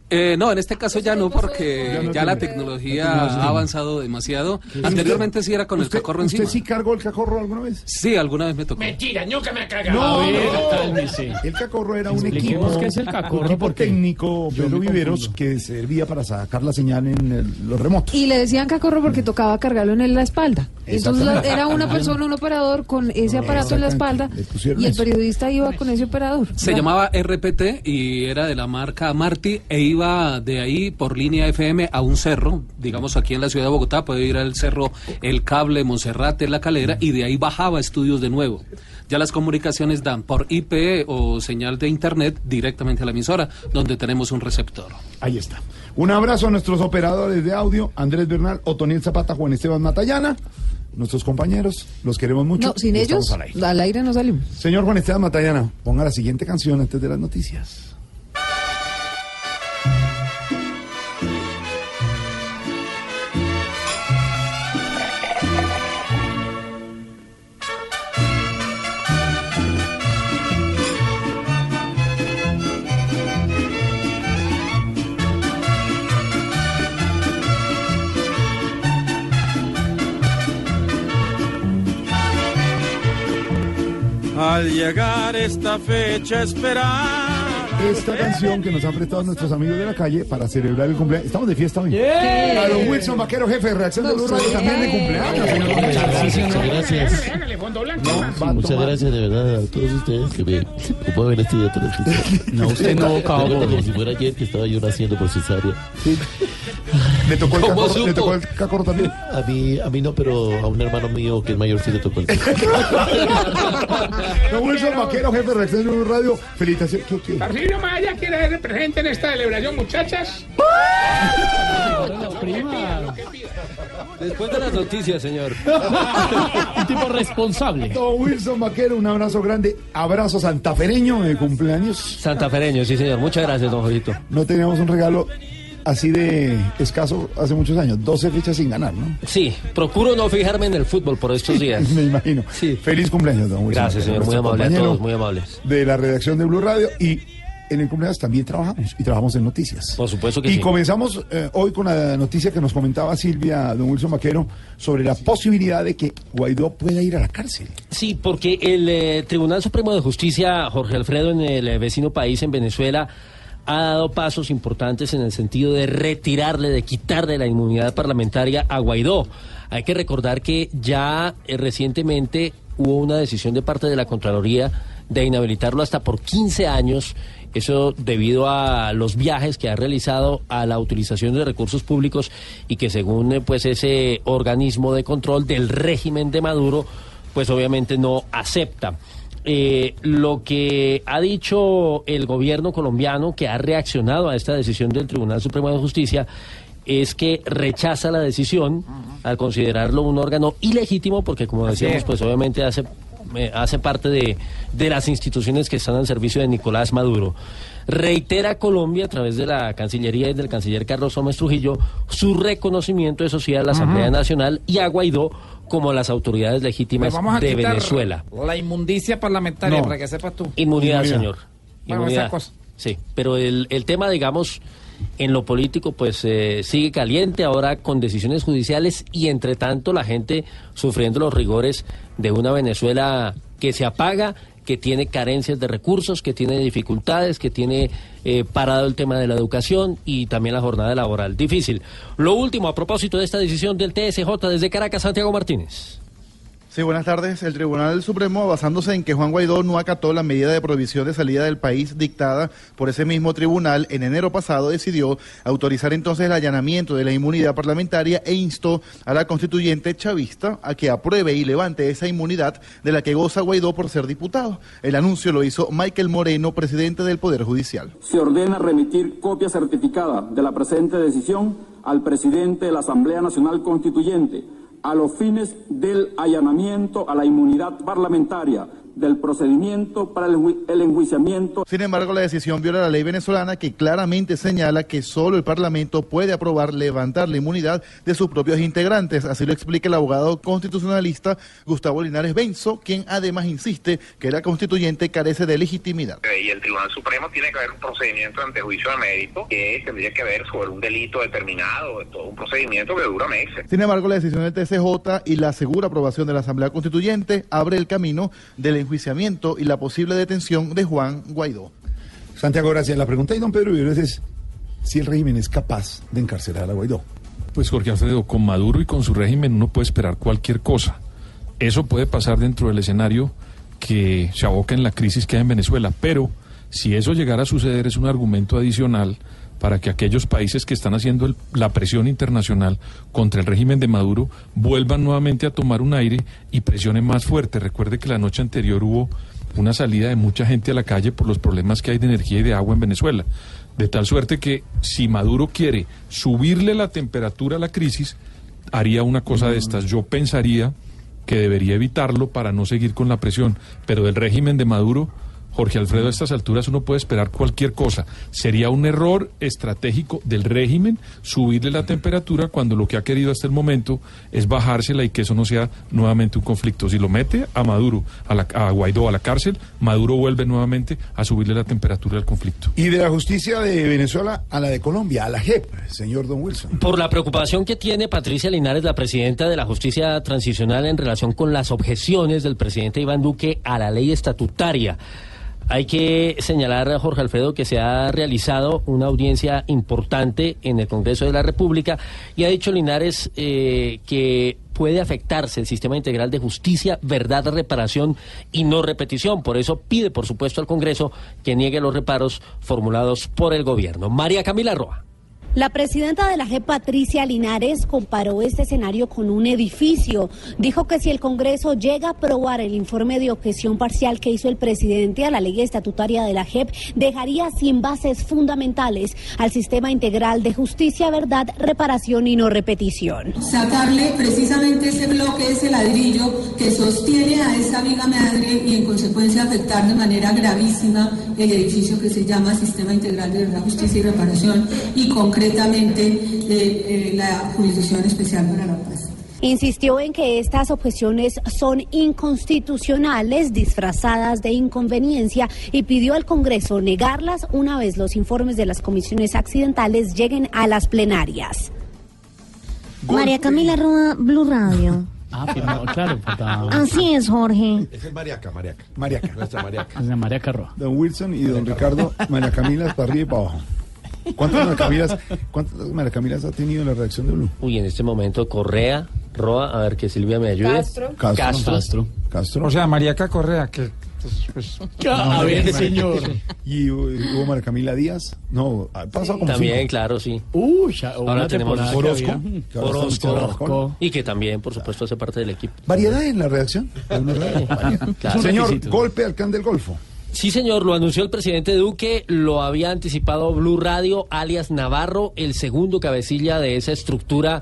Speaker 18: Eh, no, en este caso ya no, porque
Speaker 3: Ya no
Speaker 18: ya la tecnología
Speaker 3: La
Speaker 18: ha avanzado demasiado. Anteriormente sí era con el
Speaker 3: ¿Usted,
Speaker 18: cacorro
Speaker 3: ¿Usted
Speaker 18: encima.
Speaker 3: sí cargó el cacorro alguna vez?
Speaker 18: Sí, alguna vez me tocó.
Speaker 19: Mentira, nunca me ha cagado.
Speaker 3: No, no. El cacorro era un equipo,
Speaker 4: qué es el cacorro,
Speaker 3: un equipo
Speaker 4: porque
Speaker 3: técnico,
Speaker 4: yo
Speaker 3: Pedro
Speaker 4: me
Speaker 3: Viveros, que servía para sacar la señal en el- los remotos.
Speaker 14: Y le decían cacorro porque tocaba cargarlo en la espalda. Entonces era una persona, un operador con ese aparato en la espalda y el periodista iba con ese operador.
Speaker 18: Se llamaba RPT y era de la marca Marti e iba de ahí por línea FM a un cerro, digamos aquí en la ciudad de Bogotá, puede ir al cerro El Cable, Monserrate, La Calera y de ahí bajaba a estudios de nuevo. Ya las comunicaciones dan por IP o señal de internet directamente a la emisora, donde tenemos un receptor.
Speaker 3: Ahí está. Un abrazo a nuestros operadores de audio, Andrés Bernal, Otoniel Zapata, Juan Esteban Matallana, nuestros compañeros, los queremos mucho.
Speaker 14: No, sin ellos
Speaker 3: al aire.
Speaker 14: al aire no salimos.
Speaker 3: Señor Juan Esteban Matallana, ponga la siguiente canción antes de las noticias.
Speaker 15: Al llegar esta fecha esperada.
Speaker 3: Esta canción que nos han prestado nuestros amigos de la calle para celebrar el cumpleaños. Estamos de fiesta hoy. A don Wilson Vaquero, jefe de reacción de Blue Radio, también de cumpleaños. señor.
Speaker 20: Muchas gracias, muchas gracias. Muchas de verdad a todos ustedes que me conmueven este día tan especial.
Speaker 4: No, usted no, cabo.
Speaker 20: como si fuera ayer que estaba yo naciendo por cesárea.
Speaker 3: ¿Le tocó el
Speaker 21: ¿Cómo
Speaker 3: cacorro, ¿le tocó el cacorro también?
Speaker 21: A mí, a mí no, pero a un hermano mío que es mayor sí le tocó el
Speaker 3: Don Wilson Vaquero, jefe de redacción de Blue Radio. Felicitaciones.
Speaker 9: Maya quiere ser presente en esta celebración, muchachas.
Speaker 21: Después de las noticias, señor.
Speaker 4: Un tipo responsable.
Speaker 3: Don Wilson Vaquero, un abrazo grande. Abrazo santafereño de cumpleaños.
Speaker 21: Santafereño, sí, señor. Muchas gracias, don Jorito.
Speaker 3: No teníamos un regalo así de escaso hace muchos años. 12 fechas sin ganar, ¿no?
Speaker 21: Sí, procuro no fijarme en el fútbol por estos días.
Speaker 3: Me imagino. Feliz cumpleaños, don Wilson.
Speaker 21: Gracias, señor. Muy amable a todos, muy amables.
Speaker 3: De la redacción de Blue Radio y en el cumpleaños también trabajamos y trabajamos en noticias.
Speaker 21: Por supuesto que
Speaker 3: y
Speaker 21: sí.
Speaker 3: comenzamos eh, hoy con la noticia que nos comentaba Silvia, don Wilson Vaquero, sobre la posibilidad de que Guaidó pueda ir a la cárcel.
Speaker 21: Sí, porque el eh, Tribunal Supremo de Justicia, Jorge Alfredo, en el eh, vecino país, en Venezuela, ha dado pasos importantes en el sentido de retirarle, de quitarle la inmunidad parlamentaria a Guaidó. Hay que recordar que ya recientemente hubo una decisión de parte de la Contraloría de inhabilitarlo hasta por 15 años. Eso debido a los viajes que ha realizado a la utilización de recursos públicos y que según eh, pues ese organismo de control del régimen de Maduro, pues obviamente no acepta. Eh, lo que ha dicho el gobierno colombiano, que ha reaccionado a esta decisión del Tribunal Supremo de Justicia, es que rechaza la decisión al considerarlo un órgano ilegítimo, porque como decíamos,
Speaker 12: es.
Speaker 21: pues obviamente hace, eh, hace parte de, de las instituciones que están al servicio de Nicolás Maduro. Reitera Colombia, a través de la Cancillería y del canciller Carlos Gómez Trujillo, su reconocimiento, eso sí, a la Asamblea. Nacional y a Guaidó como las autoridades legítimas
Speaker 12: Pues vamos a
Speaker 21: de Venezuela.
Speaker 12: La inmundicia parlamentaria,
Speaker 21: No.
Speaker 12: para que sepas tú.
Speaker 21: Inmunidad, señor.
Speaker 12: Bueno,
Speaker 21: Inmunidad.
Speaker 12: esa cosa.
Speaker 21: Sí, pero el, el tema, digamos, en lo político, pues eh, sigue caliente ahora con decisiones judiciales y entre tanto la gente sufriendo los rigores de una Venezuela que se apaga, que tiene carencias de recursos, que tiene dificultades, que tiene eh, parado el tema de la educación y también la jornada laboral. Difícil. Lo último, a propósito de esta decisión del TSJ desde Caracas, Santiago Martínez.
Speaker 22: Sí, buenas tardes. El Tribunal Supremo, basándose en que Juan Guaidó no acató la medida de prohibición de salida del país dictada por ese mismo tribunal en enero pasado, decidió autorizar entonces el allanamiento de la inmunidad parlamentaria e instó a la constituyente chavista a que apruebe y levante esa inmunidad de la que goza Guaidó por ser diputado. El anuncio lo hizo Michael Moreno, presidente del Poder Judicial.
Speaker 23: Se ordena remitir copia certificada de la presente decisión al presidente de la Asamblea Nacional Constituyente a los fines del allanamiento a la inmunidad parlamentaria del procedimiento para el, el enjuiciamiento.
Speaker 22: Sin embargo, la decisión viola la ley venezolana que claramente señala que solo el Parlamento puede aprobar levantar la inmunidad de sus propios integrantes. Así lo explica el abogado constitucionalista Gustavo Linares Benzo, quien además insiste que la constituyente carece de legitimidad.
Speaker 24: Eh, Y el Tribunal Supremo tiene que haber un procedimiento ante juicio de mérito que tendría que ver sobre un delito determinado, todo un procedimiento que dura meses.
Speaker 22: Sin embargo, la decisión del TCJ y la segura aprobación de la Asamblea Constituyente abre el camino del enjuiciamiento y la posible detención de Juan Guaidó.
Speaker 3: Santiago, gracias. La pregunta de don Pedro Viveros es si el régimen es capaz de encarcelar a Guaidó.
Speaker 7: Pues Jorge Alfredo, con Maduro y con su régimen uno puede esperar cualquier cosa. Eso puede pasar dentro del escenario que se aboca en la crisis que hay en Venezuela, pero si eso llegara a suceder es un argumento adicional para que aquellos países que están haciendo el- la presión internacional contra el régimen de Maduro vuelvan nuevamente a tomar un aire y presionen más fuerte. Recuerde que la noche anterior hubo una salida de mucha gente a la calle por los problemas que hay de energía y de agua en Venezuela. De tal suerte que si Maduro quiere subirle la temperatura a la crisis, haría una cosa de estas. Yo pensaría que debería evitarlo para no seguir con la presión. Pero del régimen de Maduro, Jorge Alfredo, a estas alturas uno puede esperar cualquier cosa. Sería un error estratégico del régimen subirle la temperatura cuando lo que ha querido hasta el momento es bajársela y que eso no sea nuevamente un conflicto. Si lo mete a Maduro, a, la- a Guaidó a la cárcel, Maduro vuelve nuevamente a subirle la temperatura del conflicto.
Speaker 3: Y de la justicia de Venezuela a la de Colombia, a la JEP, señor Don Wilson.
Speaker 21: Por la preocupación que tiene Patricia Linares, la presidenta de la Justicia Transicional, en relación con las objeciones del presidente Iván Duque a la ley estatutaria. Hay que señalar, Jorge Alfredo, que se ha realizado una audiencia importante en el Congreso de la República y ha dicho Linares eh, que puede afectarse el sistema integral de justicia, verdad, reparación y no repetición. Por eso pide, por supuesto, al Congreso que niegue los reparos formulados por el gobierno. María Camila Roa.
Speaker 25: La presidenta de la JEP, Patricia Linares, comparó este escenario con un edificio. Dijo que si el Congreso llega a aprobar el informe de objeción parcial que hizo el presidente a la ley estatutaria de la JEP, dejaría sin bases fundamentales al sistema integral de justicia, verdad, reparación y no repetición.
Speaker 26: Sacarle precisamente ese bloque, ese ladrillo que sostiene a esa viga madre y en consecuencia afectar de manera gravísima el edificio que se llama Sistema Integral de Verdad, Justicia y Reparación y concretamente eh, eh, la Jurisdicción Especial para la Paz.
Speaker 25: Insistió en que estas objeciones son inconstitucionales, disfrazadas de inconveniencia, y pidió al Congreso negarlas una vez los informes de las comisiones accidentales lleguen a las plenarias.
Speaker 27: María Camila Roa, Blue Radio.
Speaker 4: Ah, firmado, claro. faltaba-
Speaker 27: Así es, Jorge.
Speaker 10: Ese es Mariaca, Mariaca.
Speaker 3: Mariaca.
Speaker 10: Nuestra Mariaca.
Speaker 4: Es de María Carroa.
Speaker 3: Don Wilson y don Ricardo, María Camila para arriba y para abajo. ¿Cuántas María Camilas, cuántas ha tenido la redacción de Blue?
Speaker 21: Uy, en este momento Correa, Roa, a ver que Silvia me ayude.
Speaker 3: Castro.
Speaker 21: Castro.
Speaker 3: Castro. Castro.
Speaker 28: O sea, Mariaca Correa, que... pues,
Speaker 4: A ver, señor.
Speaker 3: ¿Y hubo hubo María Camila Díaz? No, ha pasado como
Speaker 21: También,
Speaker 3: cinco.
Speaker 21: claro, sí.
Speaker 4: Uy, ya,
Speaker 21: Ahora tenemos
Speaker 3: Orozco. que
Speaker 21: Orozco.
Speaker 3: Orozco.
Speaker 21: Y que también, por supuesto, hace parte del equipo.
Speaker 3: ¿Variedad en la. Variedad.
Speaker 21: Claro.
Speaker 3: Señor, golpe al can del Golfo.
Speaker 21: Sí, señor, lo anunció el presidente Duque, lo había anticipado Blue Radio, alias Navarro, el segundo cabecilla de esa estructura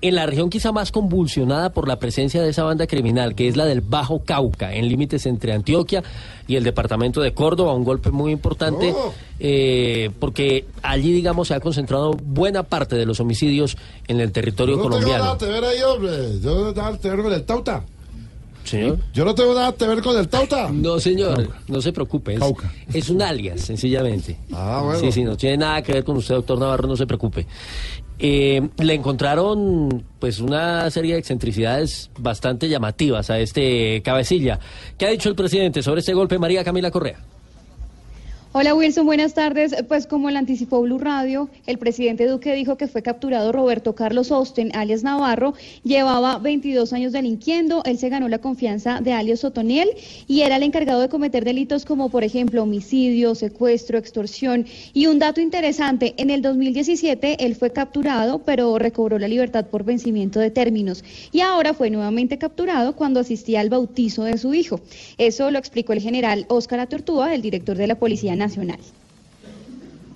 Speaker 21: en la región quizá más convulsionada por la presencia de esa banda criminal, que es la del Bajo Cauca, en límites entre Antioquia y el departamento de Córdoba, un golpe muy importante,
Speaker 10: Oh.
Speaker 21: eh, porque allí, digamos, se ha concentrado buena parte de los homicidios en el territorio
Speaker 10: Yo no tengo
Speaker 21: colombiano.
Speaker 10: nada que ver ahí, hombre. Yo no tengo nada que ver con el Tauta.
Speaker 21: Señor.
Speaker 10: Yo no tengo nada que ver con el Tauta.
Speaker 21: No, señor, no se preocupe. Es, es un alias, sencillamente.
Speaker 10: Ah, bueno.
Speaker 21: Sí, sí, no tiene nada que ver con usted, doctor Navarro, no se preocupe. Eh, le encontraron pues una serie de excentricidades bastante llamativas a este cabecilla. ¿Qué ha dicho el presidente sobre este golpe, María Camila Correa?
Speaker 29: Hola Wilson, buenas tardes. Pues como lo anticipó Blue Radio, el presidente Duque dijo que fue capturado Roberto Carlos Osten, alias Navarro, llevaba 22 años delinquiendo, él se ganó la confianza de alias Otoniel y era el encargado de cometer delitos como por ejemplo homicidio, secuestro, extorsión y un dato interesante, en el 2017 él fue capturado pero recobró la libertad por vencimiento de términos y ahora fue nuevamente capturado cuando asistía al bautizo de su hijo. Eso lo explicó el general Óscar Atortúa, el director de la Policía Nacional.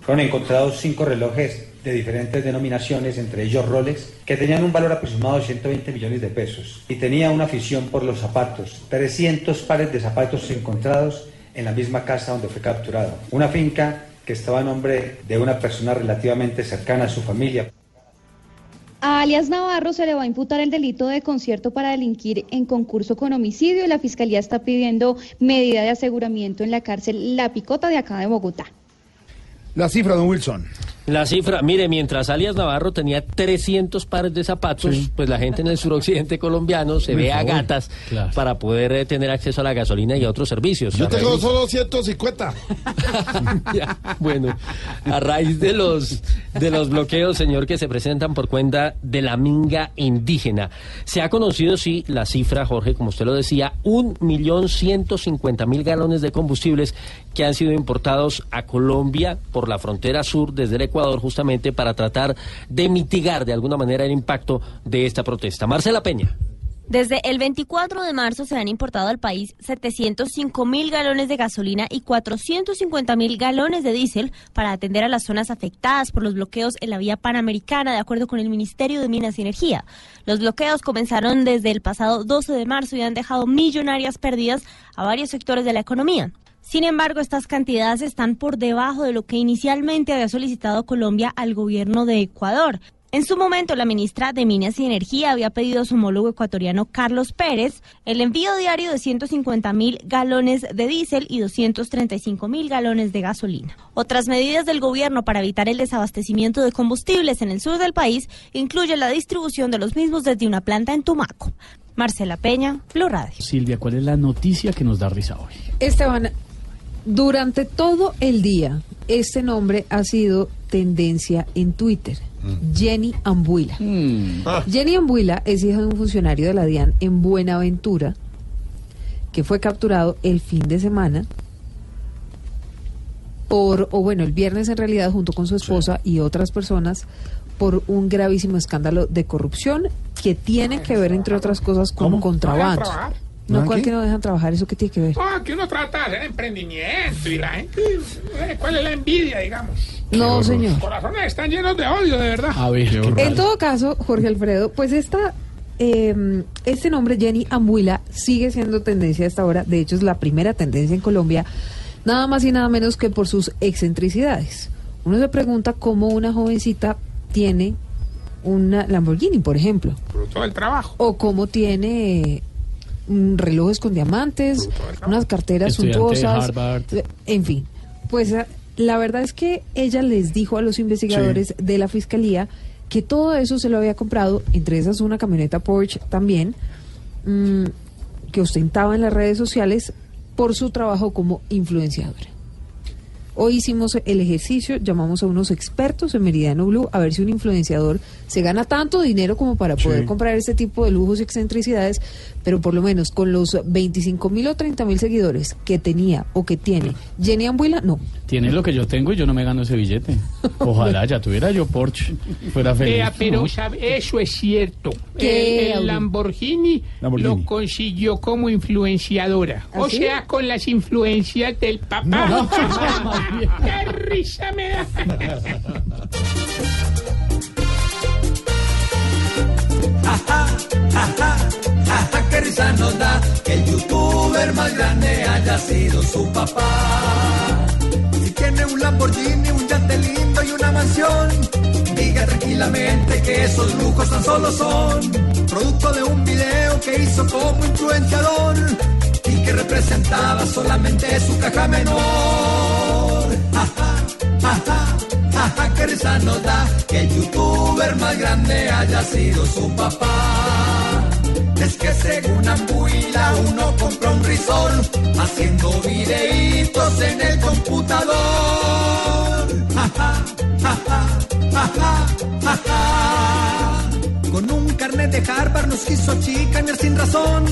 Speaker 30: Fueron encontrados cinco relojes de diferentes denominaciones, entre ellos Rolex, que tenían un valor aproximado de 120 millones de pesos y tenía una afición por los zapatos. 300 pares de zapatos encontrados en la misma casa donde fue capturado. Una finca que estaba a nombre de una persona relativamente cercana a su familia.
Speaker 29: A alias Navarro se le va a imputar el delito de concierto para delinquir en concurso con homicidio y la Fiscalía está pidiendo medida de aseguramiento en la cárcel La Picota de acá de Bogotá.
Speaker 3: La cifra, don Wilson.
Speaker 21: La cifra, mire, mientras alias Navarro tenía 300 pares de zapatos, pues la gente en el suroccidente colombiano se ve a gatas para poder eh, tener acceso a la gasolina y a otros servicios.
Speaker 10: Yo tengo
Speaker 21: raíz-
Speaker 10: solo 150.
Speaker 21: Ya, bueno, a raíz de los de los bloqueos, señor, que se presentan por cuenta de la minga indígena, se ha conocido, sí, la cifra, Jorge, como usted lo decía, un millón ciento cincuenta mil galones de combustibles que han sido importados a Colombia por la frontera sur desde el Ecuador, justamente para tratar de mitigar de alguna manera el impacto de esta protesta. Marcela Peña.
Speaker 27: Desde el 24 de marzo se han importado al país 705 mil galones de gasolina y 450 mil galones de diésel para atender a las zonas afectadas por los bloqueos en la vía panamericana, de acuerdo con el Ministerio de Minas y Energía. Los bloqueos comenzaron desde el pasado 12 de marzo y han dejado millonarias pérdidas a varios sectores de la economía. Sin embargo, estas cantidades están por debajo de lo que inicialmente había solicitado Colombia al gobierno de Ecuador. En su momento, la ministra de Minas y Energía había pedido a su homólogo ecuatoriano Carlos Pérez el envío diario de 150 mil galones de diésel y 235 mil galones de gasolina. Otras medidas del gobierno para evitar el desabastecimiento de combustibles en el sur del país incluyen la distribución de los mismos desde una planta en Tumaco. Marcela Peña, Blue Radio.
Speaker 4: Silvia, ¿cuál es la noticia que nos da risa hoy?
Speaker 8: Esteban, durante todo el día, este nombre ha sido tendencia en Twitter. Jenny Ambuila. Jenny Ambuila es hija de un funcionario de la DIAN en Buenaventura que fue capturado el fin de semana por, o bueno, el viernes en realidad, junto con su esposa y otras personas, por un gravísimo escándalo de corrupción que tiene que ver, entre otras cosas, con contrabando. No,
Speaker 3: ¿No,
Speaker 8: ¿cuál
Speaker 3: qué?
Speaker 8: que no dejan trabajar? ¿Eso qué tiene que ver?
Speaker 9: Ah, que uno trata de hacer emprendimiento y la gente... eh, ¿Cuál es la envidia, digamos?
Speaker 8: No, señor.
Speaker 9: Los corazones están llenos de odio, de verdad.
Speaker 4: A ver,
Speaker 8: En todo caso, Jorge Alfredo, pues esta, eh, este nombre, Jenny Ambuila, sigue siendo tendencia a esta hora. De hecho, es la primera tendencia en Colombia, nada más y nada menos que por sus excentricidades. Uno se pregunta cómo una jovencita tiene una Lamborghini, por ejemplo,
Speaker 9: Fruto del trabajo.
Speaker 8: o cómo tiene mm, relojes con diamantes, unas carteras
Speaker 4: Estudiante de
Speaker 8: suntuosas,
Speaker 4: Harvard.
Speaker 8: eh, en fin. Pues eh, la verdad es que ella les dijo a los investigadores de la fiscalía que todo eso se lo había comprado, entre esas una camioneta Porsche también, mm, que ostentaba en las redes sociales por su trabajo como influenciadora. Hoy hicimos el ejercicio, llamamos a unos expertos en Meridiano Blue a ver si un influenciador se gana tanto dinero como para poder
Speaker 3: Sí.
Speaker 8: comprar este tipo de lujos y excentricidades, pero por lo menos con los 25 mil o 30 mil seguidores que tenía o que tiene Jenny Ambuila, no.
Speaker 4: Tienes lo que yo tengo y yo no me gano ese billete. Ojalá ya tuviera yo Porsche. Fuera feliz.
Speaker 9: Vea, pero
Speaker 4: No.
Speaker 9: sabe, eso es cierto.
Speaker 8: ¿Qué,
Speaker 9: El, el? Lamborghini,
Speaker 3: Lamborghini.
Speaker 9: lo consiguió como influenciadora.
Speaker 8: ¿Ah,
Speaker 9: o
Speaker 8: sí?
Speaker 9: sea, con las influencias del papá. ¡Qué risa me da!
Speaker 1: Ajá, qué risa nos da que el youtuber más grande haya sido su papá. Si tiene un Lamborghini, un yate lindo y una mansión, diga tranquilamente que esos lujos tan solo son producto de un video que hizo como influenciador y que representaba solamente su caja menor. Ajá, ajá, ajá, qué risa nos da que el youtuber más grande haya sido su papá. Es que según Ambuila uno compra un risol haciendo videitos en el computador. Ajá, ajá, ajá, ajá. Con un carnet de Harvard nos quiso chicanear sin razón.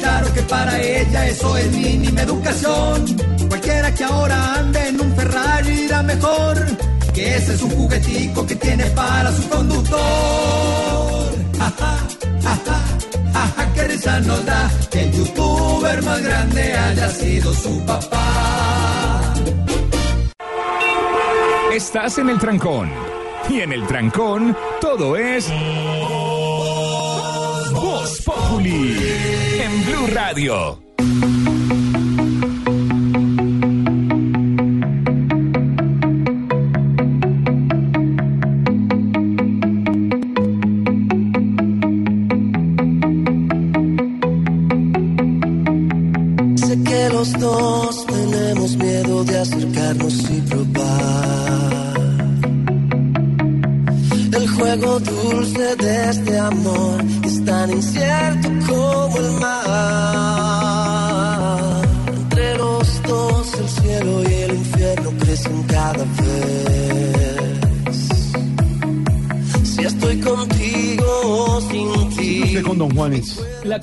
Speaker 1: Claro que para ella eso es mínima educación. Cualquiera que ahora ande en un Ferrari irá mejor. Que ese es un juguetico que tiene para su conductor. Ajá, ajá, ajá, qué risa nos da que el youtuber más grande haya sido su papá.
Speaker 2: Estás en el trancón. Y en el trancón, todo es. Voz Populi. En Blue Radio.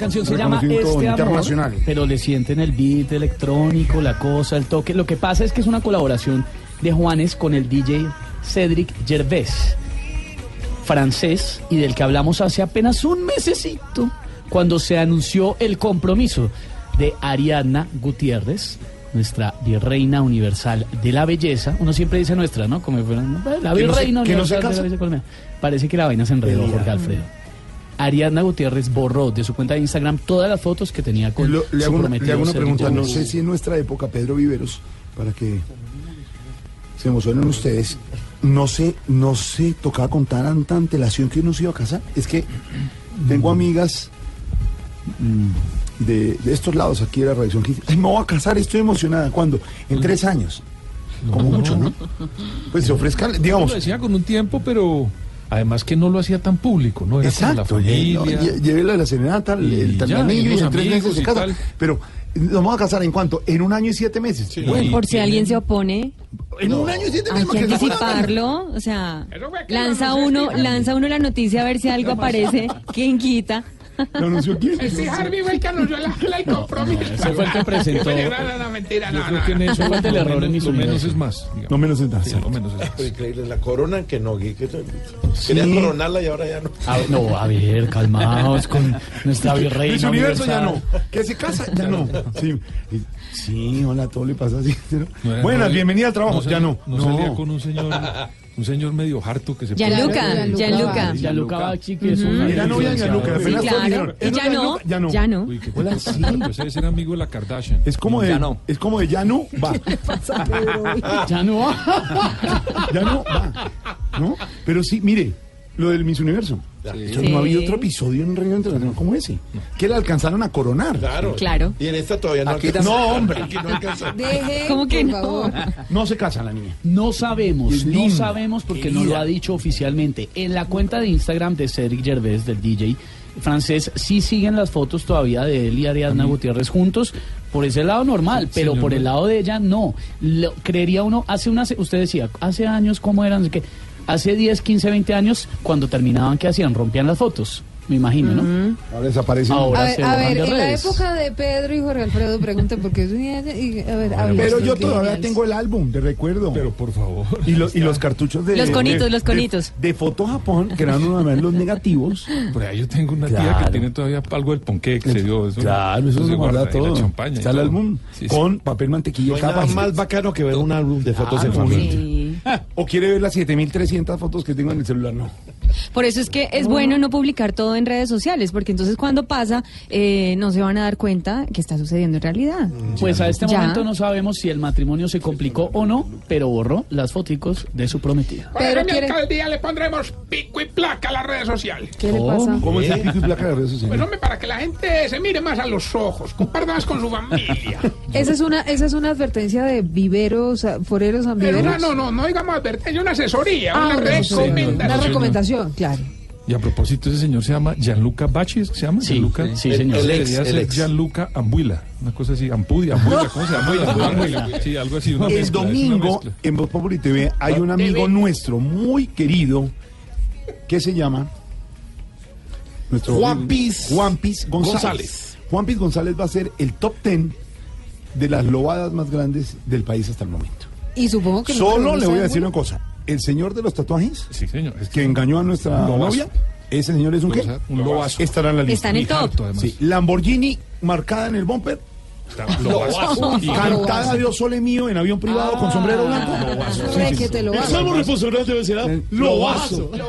Speaker 4: Canción se llama Este Amor, pero le sienten el beat electrónico, la cosa, el toque. Lo que pasa es que es una colaboración de Juanes con el DJ Cedric Gervais, francés, y del que hablamos hace apenas un mesecito, cuando se anunció el compromiso de Ariadna Gutiérrez, nuestra virreina universal de la belleza. Uno siempre dice nuestra, ¿no? Como si fuera, ¿no? la virreina
Speaker 3: que no se
Speaker 4: universal de la belleza colombiana. Parece que la vaina se enredó, Jorge Alfredo. Ariadna Gutiérrez borró de su cuenta de Instagram todas las fotos que tenía con
Speaker 3: Lo- le,
Speaker 4: su
Speaker 3: hago una,
Speaker 4: prometido
Speaker 3: le hago una
Speaker 4: Cedric
Speaker 3: pregunta, no sé si en nuestra época, Pedro Viveros, para que se emocionen ustedes, no sé, no se tocaba con tanta antelación que uno se iba a casar. Es que tengo amigas mm, de, de estos lados aquí de la redacción que dicen, "Ay, me voy a casar, estoy emocionada. ¿Cuándo? En tres años. Como mucho, ¿no? Pues se ofrezca, digamos,
Speaker 7: Lo decía con un tiempo, pero además que no lo hacía tan público, ¿no? Era
Speaker 3: Exacto,
Speaker 7: con la familia.
Speaker 3: a la serenata, el, el tal anillo,
Speaker 7: y
Speaker 3: en tres meses se casa. Pero nos vamos a casar en cuánto? En un año y siete meses.
Speaker 7: Bueno,
Speaker 31: Por si alguien se opone,
Speaker 3: En un año y siete
Speaker 31: hay
Speaker 3: meses.
Speaker 31: que anticiparlo. O sea, lanza uno, lanza uno la noticia a ver si algo aparece. ¿Quién quita?
Speaker 3: ¿Lo anunció quién?
Speaker 9: Sí, Harvey fue el que anunció la, el compromiso.
Speaker 4: ese fue el que presentó.
Speaker 9: No, no, no, mentira,
Speaker 7: Yo
Speaker 9: no,
Speaker 7: creo
Speaker 9: no,
Speaker 7: que
Speaker 9: no.
Speaker 7: eso
Speaker 4: fue el error en mi
Speaker 7: lo menos es más.
Speaker 3: No menos en
Speaker 7: Sí, lo menos es más.
Speaker 10: Increíble, la corona que no, que, que- querían coronarla y ahora ya no.
Speaker 4: A ver, no, a ver, calmaos con nuestra virreina
Speaker 3: Miss Universo ya no. Que se casa, ya no. Sí, sí hola, todo le pasa así. ¿no?
Speaker 7: No
Speaker 3: Buenas,
Speaker 7: no-
Speaker 3: bienvenida al trabajo.
Speaker 7: no
Speaker 3: ya no.
Speaker 7: No, salía con un señor, un señor medio harto que se
Speaker 8: Gianluca, Gianluca.
Speaker 4: Gianluca Bacci, que es un
Speaker 3: Era novia de Gianluca, apenas
Speaker 8: claro. Y
Speaker 3: ¿es
Speaker 8: ya no?
Speaker 3: Ya no.
Speaker 8: ya no.
Speaker 7: Uy, qué
Speaker 3: Hola, sí.
Speaker 7: Pues ese era amigo de la Kardashian.
Speaker 3: Es como de,
Speaker 7: Ya no.
Speaker 3: es como de ya no va.
Speaker 4: Ya no va.
Speaker 3: Ya no va. ¿No? Pero sí, mire, lo del Miss Universo.
Speaker 8: Sí.
Speaker 3: No ha habido otro episodio en Reino Internacional como ese. Que le alcanzaron a coronar.
Speaker 10: Claro.
Speaker 8: Claro.
Speaker 10: Y en esta todavía no
Speaker 3: no, hombre.
Speaker 10: Aquí no.
Speaker 8: Deje, ¿Cómo que no?
Speaker 3: No se casa la niña.
Speaker 4: No sabemos, no sabemos porque no lo ha dicho oficialmente. En la cuenta de Instagram de Cedric Gervais, del DJ francés, sí siguen las fotos todavía de él y Ariadna Gutiérrez juntos. Por ese lado normal, pero
Speaker 7: señor.
Speaker 4: por el lado de ella no. Lo- creería uno, hace una, usted decía, hace años, ¿cómo eran? que Hace 10, 15, 20 años, cuando terminaban, ¿qué hacían? Rompían las fotos, me imagino, ¿no?
Speaker 3: Ahora desaparecen.
Speaker 4: Ahora
Speaker 8: A ver,
Speaker 4: se
Speaker 8: a ver,
Speaker 4: de
Speaker 8: en la
Speaker 4: redes.
Speaker 8: época de Pedro y Jorge Alfredo, pregunten por qué. y- A ver, hablen
Speaker 3: Pero
Speaker 8: ustedes,
Speaker 3: yo todavía tengo el álbum de recuerdo.
Speaker 7: Pero por favor.
Speaker 3: y, los y los cartuchos de.
Speaker 8: Los conitos,
Speaker 3: de-
Speaker 8: los conitos.
Speaker 3: De, de Foto Japón, que eran una vez los negativos.
Speaker 7: Por ahí yo tengo una tía
Speaker 3: Claro.
Speaker 7: que tiene todavía algo del ponqué que se dio. Eso,
Speaker 3: Claro, eso se guarda
Speaker 7: la
Speaker 3: todo. Está el
Speaker 7: todo.
Speaker 3: álbum
Speaker 7: Sí, sí.
Speaker 3: con papel mantequilla
Speaker 10: No hay nada más bacano que ver un álbum de fotos en
Speaker 3: Claro,
Speaker 10: familia.
Speaker 8: Sí.
Speaker 3: O quiere ver las 7300 fotos que tengo en el celular, no.
Speaker 8: Por eso es que es bueno no publicar todo en redes sociales, porque entonces cuando pasa eh, no se van a dar cuenta que está sucediendo en realidad.
Speaker 4: Pues a este
Speaker 8: Ya.
Speaker 4: momento no sabemos si el matrimonio se complicó o no, pero borró las foticos de su prometida.
Speaker 9: Mi
Speaker 8: quiere-
Speaker 9: alcaldía le pondremos pico y placa a las redes sociales.
Speaker 8: ¿Qué le pasa?
Speaker 3: ¿Cómo es el pico y placa de redes
Speaker 9: Pues
Speaker 3: sociales?
Speaker 9: hombre, para que la gente se mire más a los ojos, comparta más con su familia.
Speaker 8: Esa es una esa es una advertencia de viveros, ah, foreros,
Speaker 9: Pero una,
Speaker 8: ambiveros.
Speaker 9: no, no, no digamos advertencia, una asesoría,
Speaker 8: Ah,
Speaker 9: una recomendación.
Speaker 8: Una recomendación, claro.
Speaker 7: Y a propósito, ese señor se llama Gianluca Bacci, ¿es que se llama?
Speaker 4: Sí,
Speaker 7: Gianluca.
Speaker 4: sí, señor.
Speaker 10: El ex,
Speaker 7: Debería
Speaker 10: el
Speaker 7: ser
Speaker 10: ex.
Speaker 7: Gianluca Ambuila, una cosa así, Ampudia, Ambuila, ¿cómo se llama? Ambuila. Sí, algo así. una
Speaker 3: El
Speaker 7: mezcla, es una
Speaker 3: domingo en Voz Populi TV hay un amigo nuestro muy querido que se llama nuestro
Speaker 10: Juan Piz
Speaker 3: Juan Piz González.
Speaker 10: González.
Speaker 3: Juan Piz González va a ser el top 10 de las lobadas más grandes del país hasta el momento.
Speaker 8: Y supongo que
Speaker 3: Solo le voy a decir una cosa. El señor de los tatuajes
Speaker 7: Sí, señor. Es
Speaker 3: que engañó a nuestra
Speaker 7: lobazo.
Speaker 3: novia, ese señor es un qué?
Speaker 7: Un lobazo.
Speaker 3: Estará en la lista.
Speaker 8: Está en el top.
Speaker 3: Sí, Lamborghini marcada en el bumper,
Speaker 7: Lobazo.
Speaker 3: Cantada de Sole mío en avión privado con sombrero blanco.
Speaker 8: Re que te lo vas.
Speaker 3: responsable debe ser Lobazo.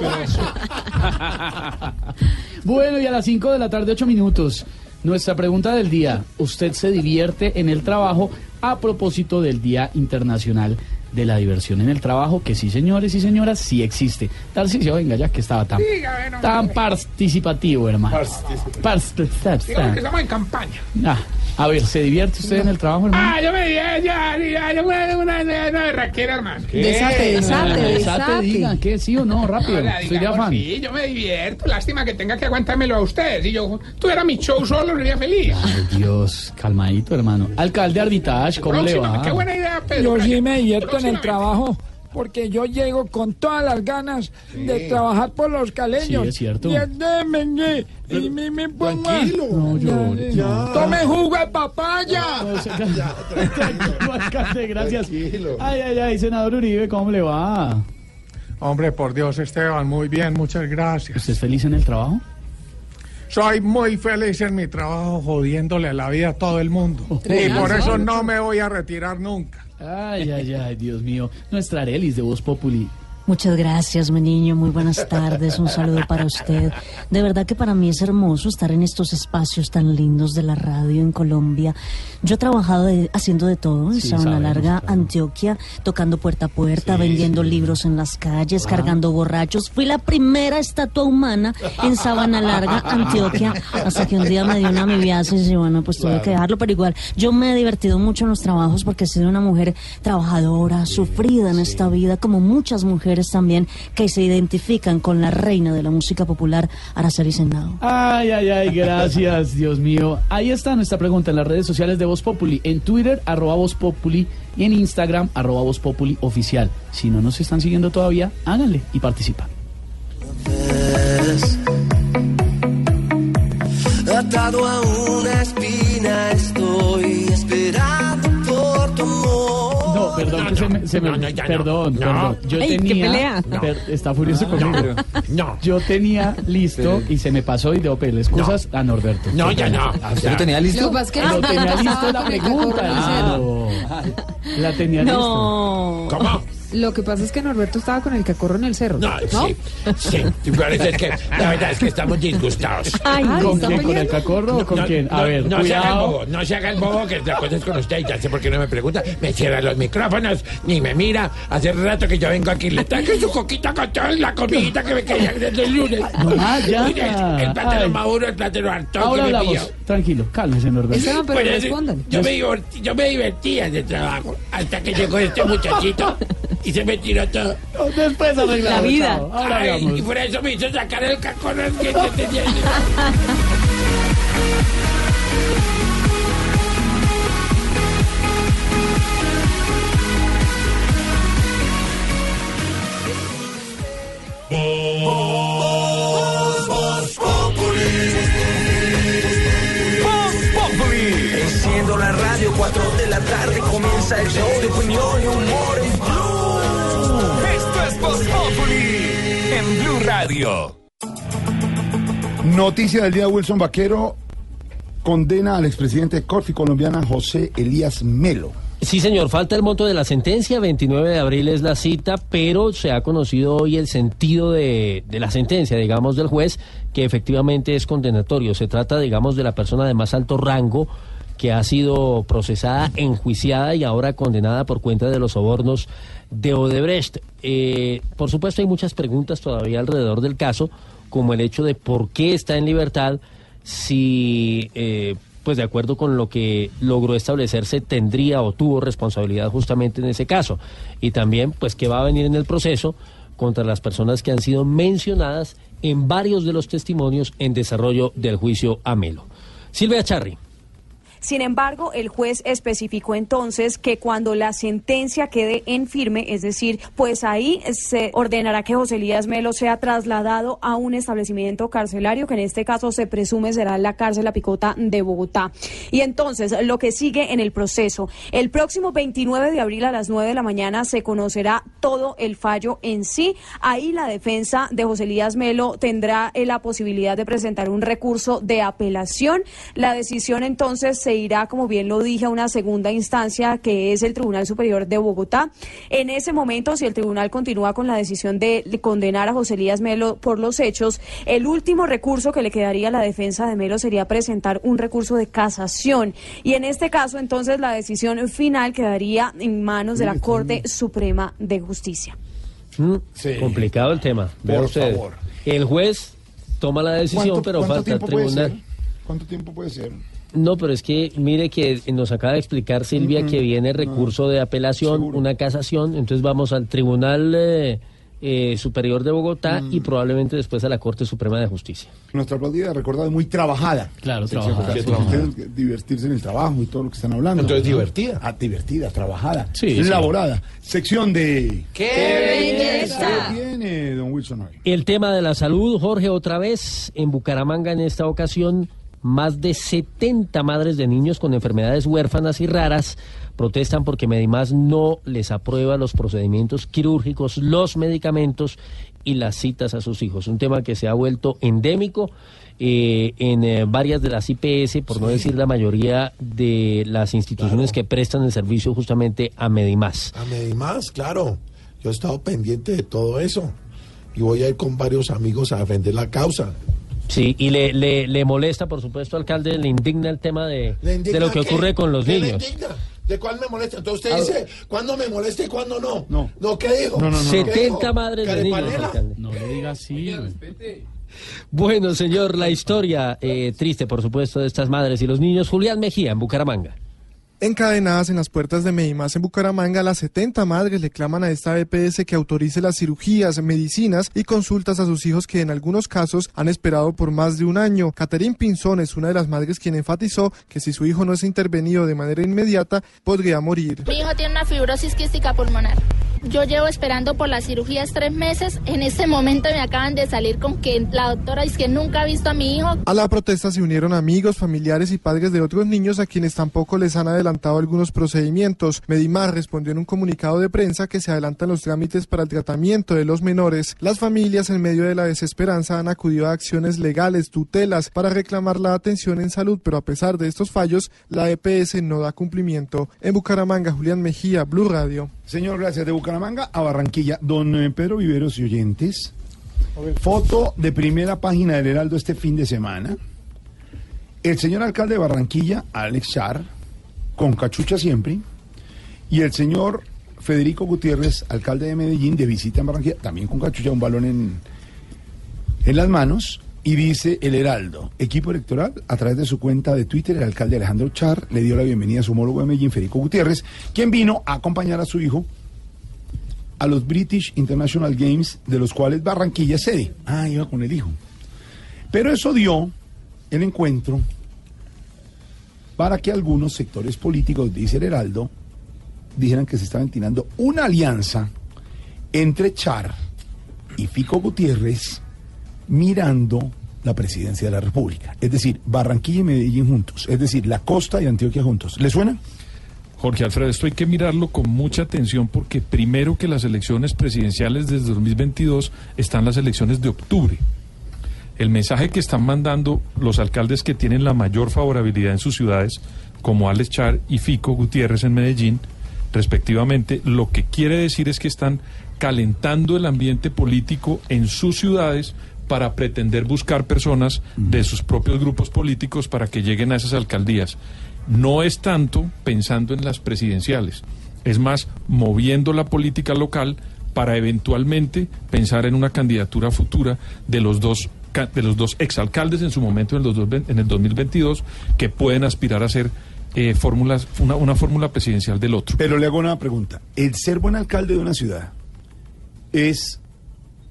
Speaker 4: Bueno, y a las 5 de la tarde, 8 minutos. Nuestra pregunta del día. ¿Usted se divierte en el trabajo a propósito del Día Internacional de la Diversión en el Trabajo? Que sí, señores y señoras, sí existe. Tarcisio, venga, ya que estaba tan, participativo, hermano.
Speaker 9: Digamos que
Speaker 4: Participativo.
Speaker 9: estamos en campaña.
Speaker 4: Ah, a ver, ¿se divierte usted en el trabajo, hermano?
Speaker 9: Ah, yo me di, ya, ya, ya, yo una, una, una, una berraquera, hermano.
Speaker 8: Desate, desate,
Speaker 4: Desate,
Speaker 8: desate.
Speaker 4: digan, ¿qué? ¿Sí o no? Rápido. Soy afán.
Speaker 9: Sí, yo me divierto. Lástima que tenga que aguantármelo a usted. Si yo tuviera mi show solo, sería feliz.
Speaker 4: Ay, Dios, calmadito, hermano. Alcalde Arbitage, ¿cómo le va?
Speaker 9: Qué buena idea, Pedro.
Speaker 19: Yo sí me divierto en el trabajo porque yo llego con todas las ganas de trabajar por los caleños.
Speaker 4: Sí, es cierto.
Speaker 19: Y démenme, y me, me pongo a-
Speaker 4: No
Speaker 19: Ya. Tome jugo de papaya.
Speaker 4: No, se- Tranquilo, alcalde, gracias. Ay, ay, ay, senador Uribe, ¿cómo le va?
Speaker 19: Hombre, por Dios, Esteban, muy bien, muchas gracias.
Speaker 4: ¿Usted es feliz en el trabajo?
Speaker 19: Soy muy feliz en mi trabajo jodiéndole la vida a todo el mundo. Y por eso no me voy a retirar nunca.
Speaker 4: Ay, ay, ay, Dios mío. Nuestra Arelis de Voz Populi.
Speaker 32: Muchas gracias, mi niño. Muy buenas tardes. Un saludo para usted. De verdad que para mí es hermoso estar en estos espacios tan lindos de la radio en Colombia. Yo he trabajado de- haciendo de todo en
Speaker 4: Sí,
Speaker 32: Sabana Larga,
Speaker 4: claro.
Speaker 32: Antioquia, tocando puerta a puerta, vendiendo libros en las calles, cargando borrachos. Fui la primera estatua humana en Sabana Larga, Antioquia, hasta que un día me dio una amibiasis y bueno, pues tuve que dejarlo. Pero igual, yo me he divertido mucho en los trabajos porque he sido una mujer trabajadora, sufrida en esta vida, como muchas mujeres también que se identifican con la reina de la música popular, Araceli Senado.
Speaker 4: Ay, ay, ay, gracias, Dios mío. Ahí está nuestra pregunta en las redes sociales de Voz Populi. En Twitter, arroba Voz Populi. Y en Instagram, arroba Voz Populi oficial. Si no nos están siguiendo todavía, háganle y participan.
Speaker 15: atado a una espina, estoy esperando
Speaker 4: perdón, que se me, se me-
Speaker 15: No, no, ya no.
Speaker 4: perdón,
Speaker 15: No.
Speaker 4: perdón. Yo
Speaker 15: Ay, qué
Speaker 4: tenía,
Speaker 15: pelea.
Speaker 4: per- está furioso conmigo.
Speaker 15: No.
Speaker 4: Yo tenía listo y se me pasó y debo pedirle excusas a Norberto.
Speaker 15: No, ya no.
Speaker 4: ¿Usted lo tenía listo?
Speaker 14: Lo
Speaker 4: tenía listo la pregunta. La tenía
Speaker 14: No.
Speaker 4: listo.
Speaker 15: ¿Cómo?
Speaker 14: Lo que pasa es que Norberto estaba con el cacorro en el cerro.
Speaker 15: No, sí, sí. Y que la verdad es que estamos disgustados.
Speaker 14: Ay,
Speaker 4: ¿Con
Speaker 14: ¿está
Speaker 4: quién? ¿Con el cacorro o con
Speaker 15: No,
Speaker 4: quién? A
Speaker 15: no,
Speaker 4: ver,
Speaker 15: no se haga el
Speaker 4: cuidado.
Speaker 15: bobo, no se haga el bobo, que la cosa es con usted, ya sé por qué no me pregunta, me cierra los micrófonos, ni me mira, hace rato que yo vengo aquí, le traigo su coquita con toda la comidita que me quería desde el lunes.
Speaker 4: Ah, ya.
Speaker 15: El, el plátano
Speaker 4: Ay.
Speaker 15: maduro, el plátano hartón
Speaker 4: Ahora
Speaker 15: que me
Speaker 4: hablamos.
Speaker 15: pilló.
Speaker 4: Tranquilo, cálmese, Norberto.
Speaker 14: Esteban, pero
Speaker 15: Pues,
Speaker 14: respondan.
Speaker 15: Yo me, divertí- yo me divertía en el trabajo, hasta que llegó este muchachito y se me tiró todo.
Speaker 4: Después arreglamos.
Speaker 14: La vida.
Speaker 4: Ahora
Speaker 15: Ay, y por eso me hizo sacar el cacorro que yo tenía.
Speaker 33: Enciendo la radio, 4 de la tarde comienza el show de opinión y humor
Speaker 17: Radio.
Speaker 3: Noticia del día, Wilson Vaquero condena al expresidente de Corfi colombiana José Elías Melo.
Speaker 21: Sí, señor, falta el monto de la sentencia, 29 de abril es la cita, pero se ha conocido hoy el sentido de, de la sentencia, digamos, del juez, que efectivamente es condenatorio. Se trata, digamos, de la persona de más alto rango que ha sido procesada, enjuiciada y ahora condenada por cuenta de los sobornos de Odebrecht. Eh, por supuesto, hay muchas preguntas todavía alrededor del caso, como el hecho de por qué está en libertad, si, eh, pues de acuerdo con lo que logró establecerse, tendría o tuvo responsabilidad justamente en ese caso. Y también, pues, qué va a venir en el proceso contra las personas que han sido mencionadas en varios de los testimonios en desarrollo del juicio a Melo. Silvia Charri.
Speaker 34: Sin embargo, el juez especificó entonces que cuando la sentencia quede en firme, es decir, pues ahí se ordenará que José Elías Melo sea trasladado a un establecimiento carcelario, que en este caso se presume será la cárcel La Picota de Bogotá. Y entonces, lo que sigue en el proceso, el próximo 29 de abril a las 9 de la mañana se conocerá todo el fallo en sí. Ahí la defensa de José Elías Melo tendrá eh, la posibilidad de presentar un recurso de apelación. La decisión entonces se irá, como bien lo dije, a una segunda instancia que es el Tribunal Superior de Bogotá. En ese momento, si el tribunal continúa con la decisión de, de condenar a José Elías Melo por los hechos, el último recurso que le quedaría a la defensa de Melo sería presentar un recurso de casación. Y en este caso, entonces, la decisión final quedaría en manos de la Corte Suprema de Justicia.
Speaker 21: Mm, Complicado el tema.
Speaker 3: Por
Speaker 21: usted.
Speaker 3: favor.
Speaker 21: El juez toma la decisión,
Speaker 3: ¿Cuánto-
Speaker 21: pero falta el tribunal.
Speaker 3: ¿Cuánto tiempo puede ser?
Speaker 21: No, pero es que mire que nos acaba de explicar Silvia que viene recurso de apelación, una casación, entonces vamos al Tribunal eh, eh, Superior de Bogotá y probablemente después a la Corte Suprema de Justicia.
Speaker 3: Nuestra aplaudida, recordado, muy trabajada.
Speaker 4: Claro, trabajada. Sí,
Speaker 3: divertirse en el trabajo y todo lo que están hablando.
Speaker 10: Entonces,
Speaker 3: ¿no?
Speaker 10: divertida.
Speaker 3: Ah, divertida, trabajada.
Speaker 4: Sí, sí.
Speaker 3: Elaborada. Sección de...
Speaker 21: ¡Qué
Speaker 3: belleza! ¿Qué viene, don Wilson, hoy?
Speaker 21: El tema de la salud, Jorge, otra vez en Bucaramanga en esta ocasión, más de 70 madres de niños con enfermedades huérfanas y raras protestan porque Medimás no les aprueba los procedimientos quirúrgicos, los medicamentos y las citas a sus hijos. Un tema que se ha vuelto endémico eh, en eh, varias de las IPS, por no decir la mayoría de las instituciones que prestan el servicio justamente a Medimás.
Speaker 10: A Medimás, claro. Yo he estado pendiente de todo eso. Y voy a ir con varios amigos a defender la causa.
Speaker 21: Sí, y le, le, le molesta, por supuesto, alcalde, le indigna el tema de,
Speaker 10: ¿Le indigna
Speaker 21: de lo que
Speaker 10: qué?
Speaker 21: ocurre con los
Speaker 10: ¿Qué le
Speaker 21: niños.
Speaker 10: indigna? ¿De cuál me molesta? Entonces
Speaker 21: Ah,
Speaker 10: usted dice, ¿cuándo me molesta y cuándo no? No. ¿No qué dijo?
Speaker 21: No, no, no, no.
Speaker 10: ¿Qué
Speaker 21: 70
Speaker 10: dijo?
Speaker 21: madres de niños, alcalde.
Speaker 4: No le diga así.
Speaker 21: Bueno, señor, la historia eh, triste, por supuesto, de estas madres y los niños. Julián Mejía, en Bucaramanga.
Speaker 35: Encadenadas en las puertas de Medimás en Bucaramanga, las 70 madres le claman a esta EPS que autorice las cirugías, medicinas y consultas a sus hijos que en algunos casos han esperado por más de un año. Caterín Pinzón es una de las madres quien enfatizó que si su hijo no es intervenido de manera inmediata, podría morir.
Speaker 36: Mi hijo tiene una fibrosis quística pulmonar.
Speaker 19: Yo llevo esperando por las cirugías tres meses. En este momento me acaban de salir con que la doctora dice que nunca ha visto a mi hijo.
Speaker 35: A la protesta se unieron amigos, familiares y padres de otros niños a quienes tampoco les han adelantado algunos procedimientos. Medimar respondió en un comunicado de prensa que se adelantan los trámites para el tratamiento de los menores. Las familias en medio de la desesperanza han acudido a acciones legales, tutelas, para reclamar la atención en salud, pero a pesar de estos fallos, la EPS no da cumplimiento. En Bucaramanga, Julián Mejía, Blue Radio.
Speaker 3: Señor, gracias. De Bucaramanga a Barranquilla. Don eh, Pedro Viveros y oyentes. Foto de primera página del Heraldo este fin de semana. El señor alcalde de Barranquilla, Alex Char, con cachucha siempre. Y el señor Federico Gutiérrez, alcalde de Medellín, de visita en Barranquilla, también con cachucha, un balón en, en las manos. Y dice el Heraldo, equipo electoral, a través de su cuenta de Twitter, el alcalde Alejandro Char le dio la bienvenida a su homólogo de Medellín, Federico Gutiérrez, quien vino a acompañar a su hijo a los British International Games, de los cuales Barranquilla sede. Ah, iba con el hijo. Pero eso dio el encuentro para que algunos sectores políticos, dice el Heraldo, dijeran que se estaba ventilando una alianza entre Char y Fico Gutiérrez mirando la presidencia de la República. Es decir, Barranquilla y Medellín juntos. Es decir, la costa y Antioquia juntos. ¿Le suena?
Speaker 7: Jorge Alfredo, esto hay que mirarlo con mucha atención porque primero que las elecciones presidenciales desde 2022 están las elecciones de octubre. El mensaje que están mandando los alcaldes que tienen la mayor favorabilidad en sus ciudades, como Alex Char y Fico Gutiérrez en Medellín, respectivamente, lo que quiere decir es que están calentando el ambiente político en sus ciudades para pretender buscar personas de sus propios grupos políticos para que lleguen a esas alcaldías. No es tanto pensando en las presidenciales, es más moviendo la política local para eventualmente pensar en una candidatura futura de los dos de los dos exalcaldes en su momento en el, dos- en el 2022 que pueden aspirar a ser eh, fórmulas una, una fórmula presidencial del otro.
Speaker 3: Pero le hago una pregunta. ¿El ser buen alcalde de una ciudad es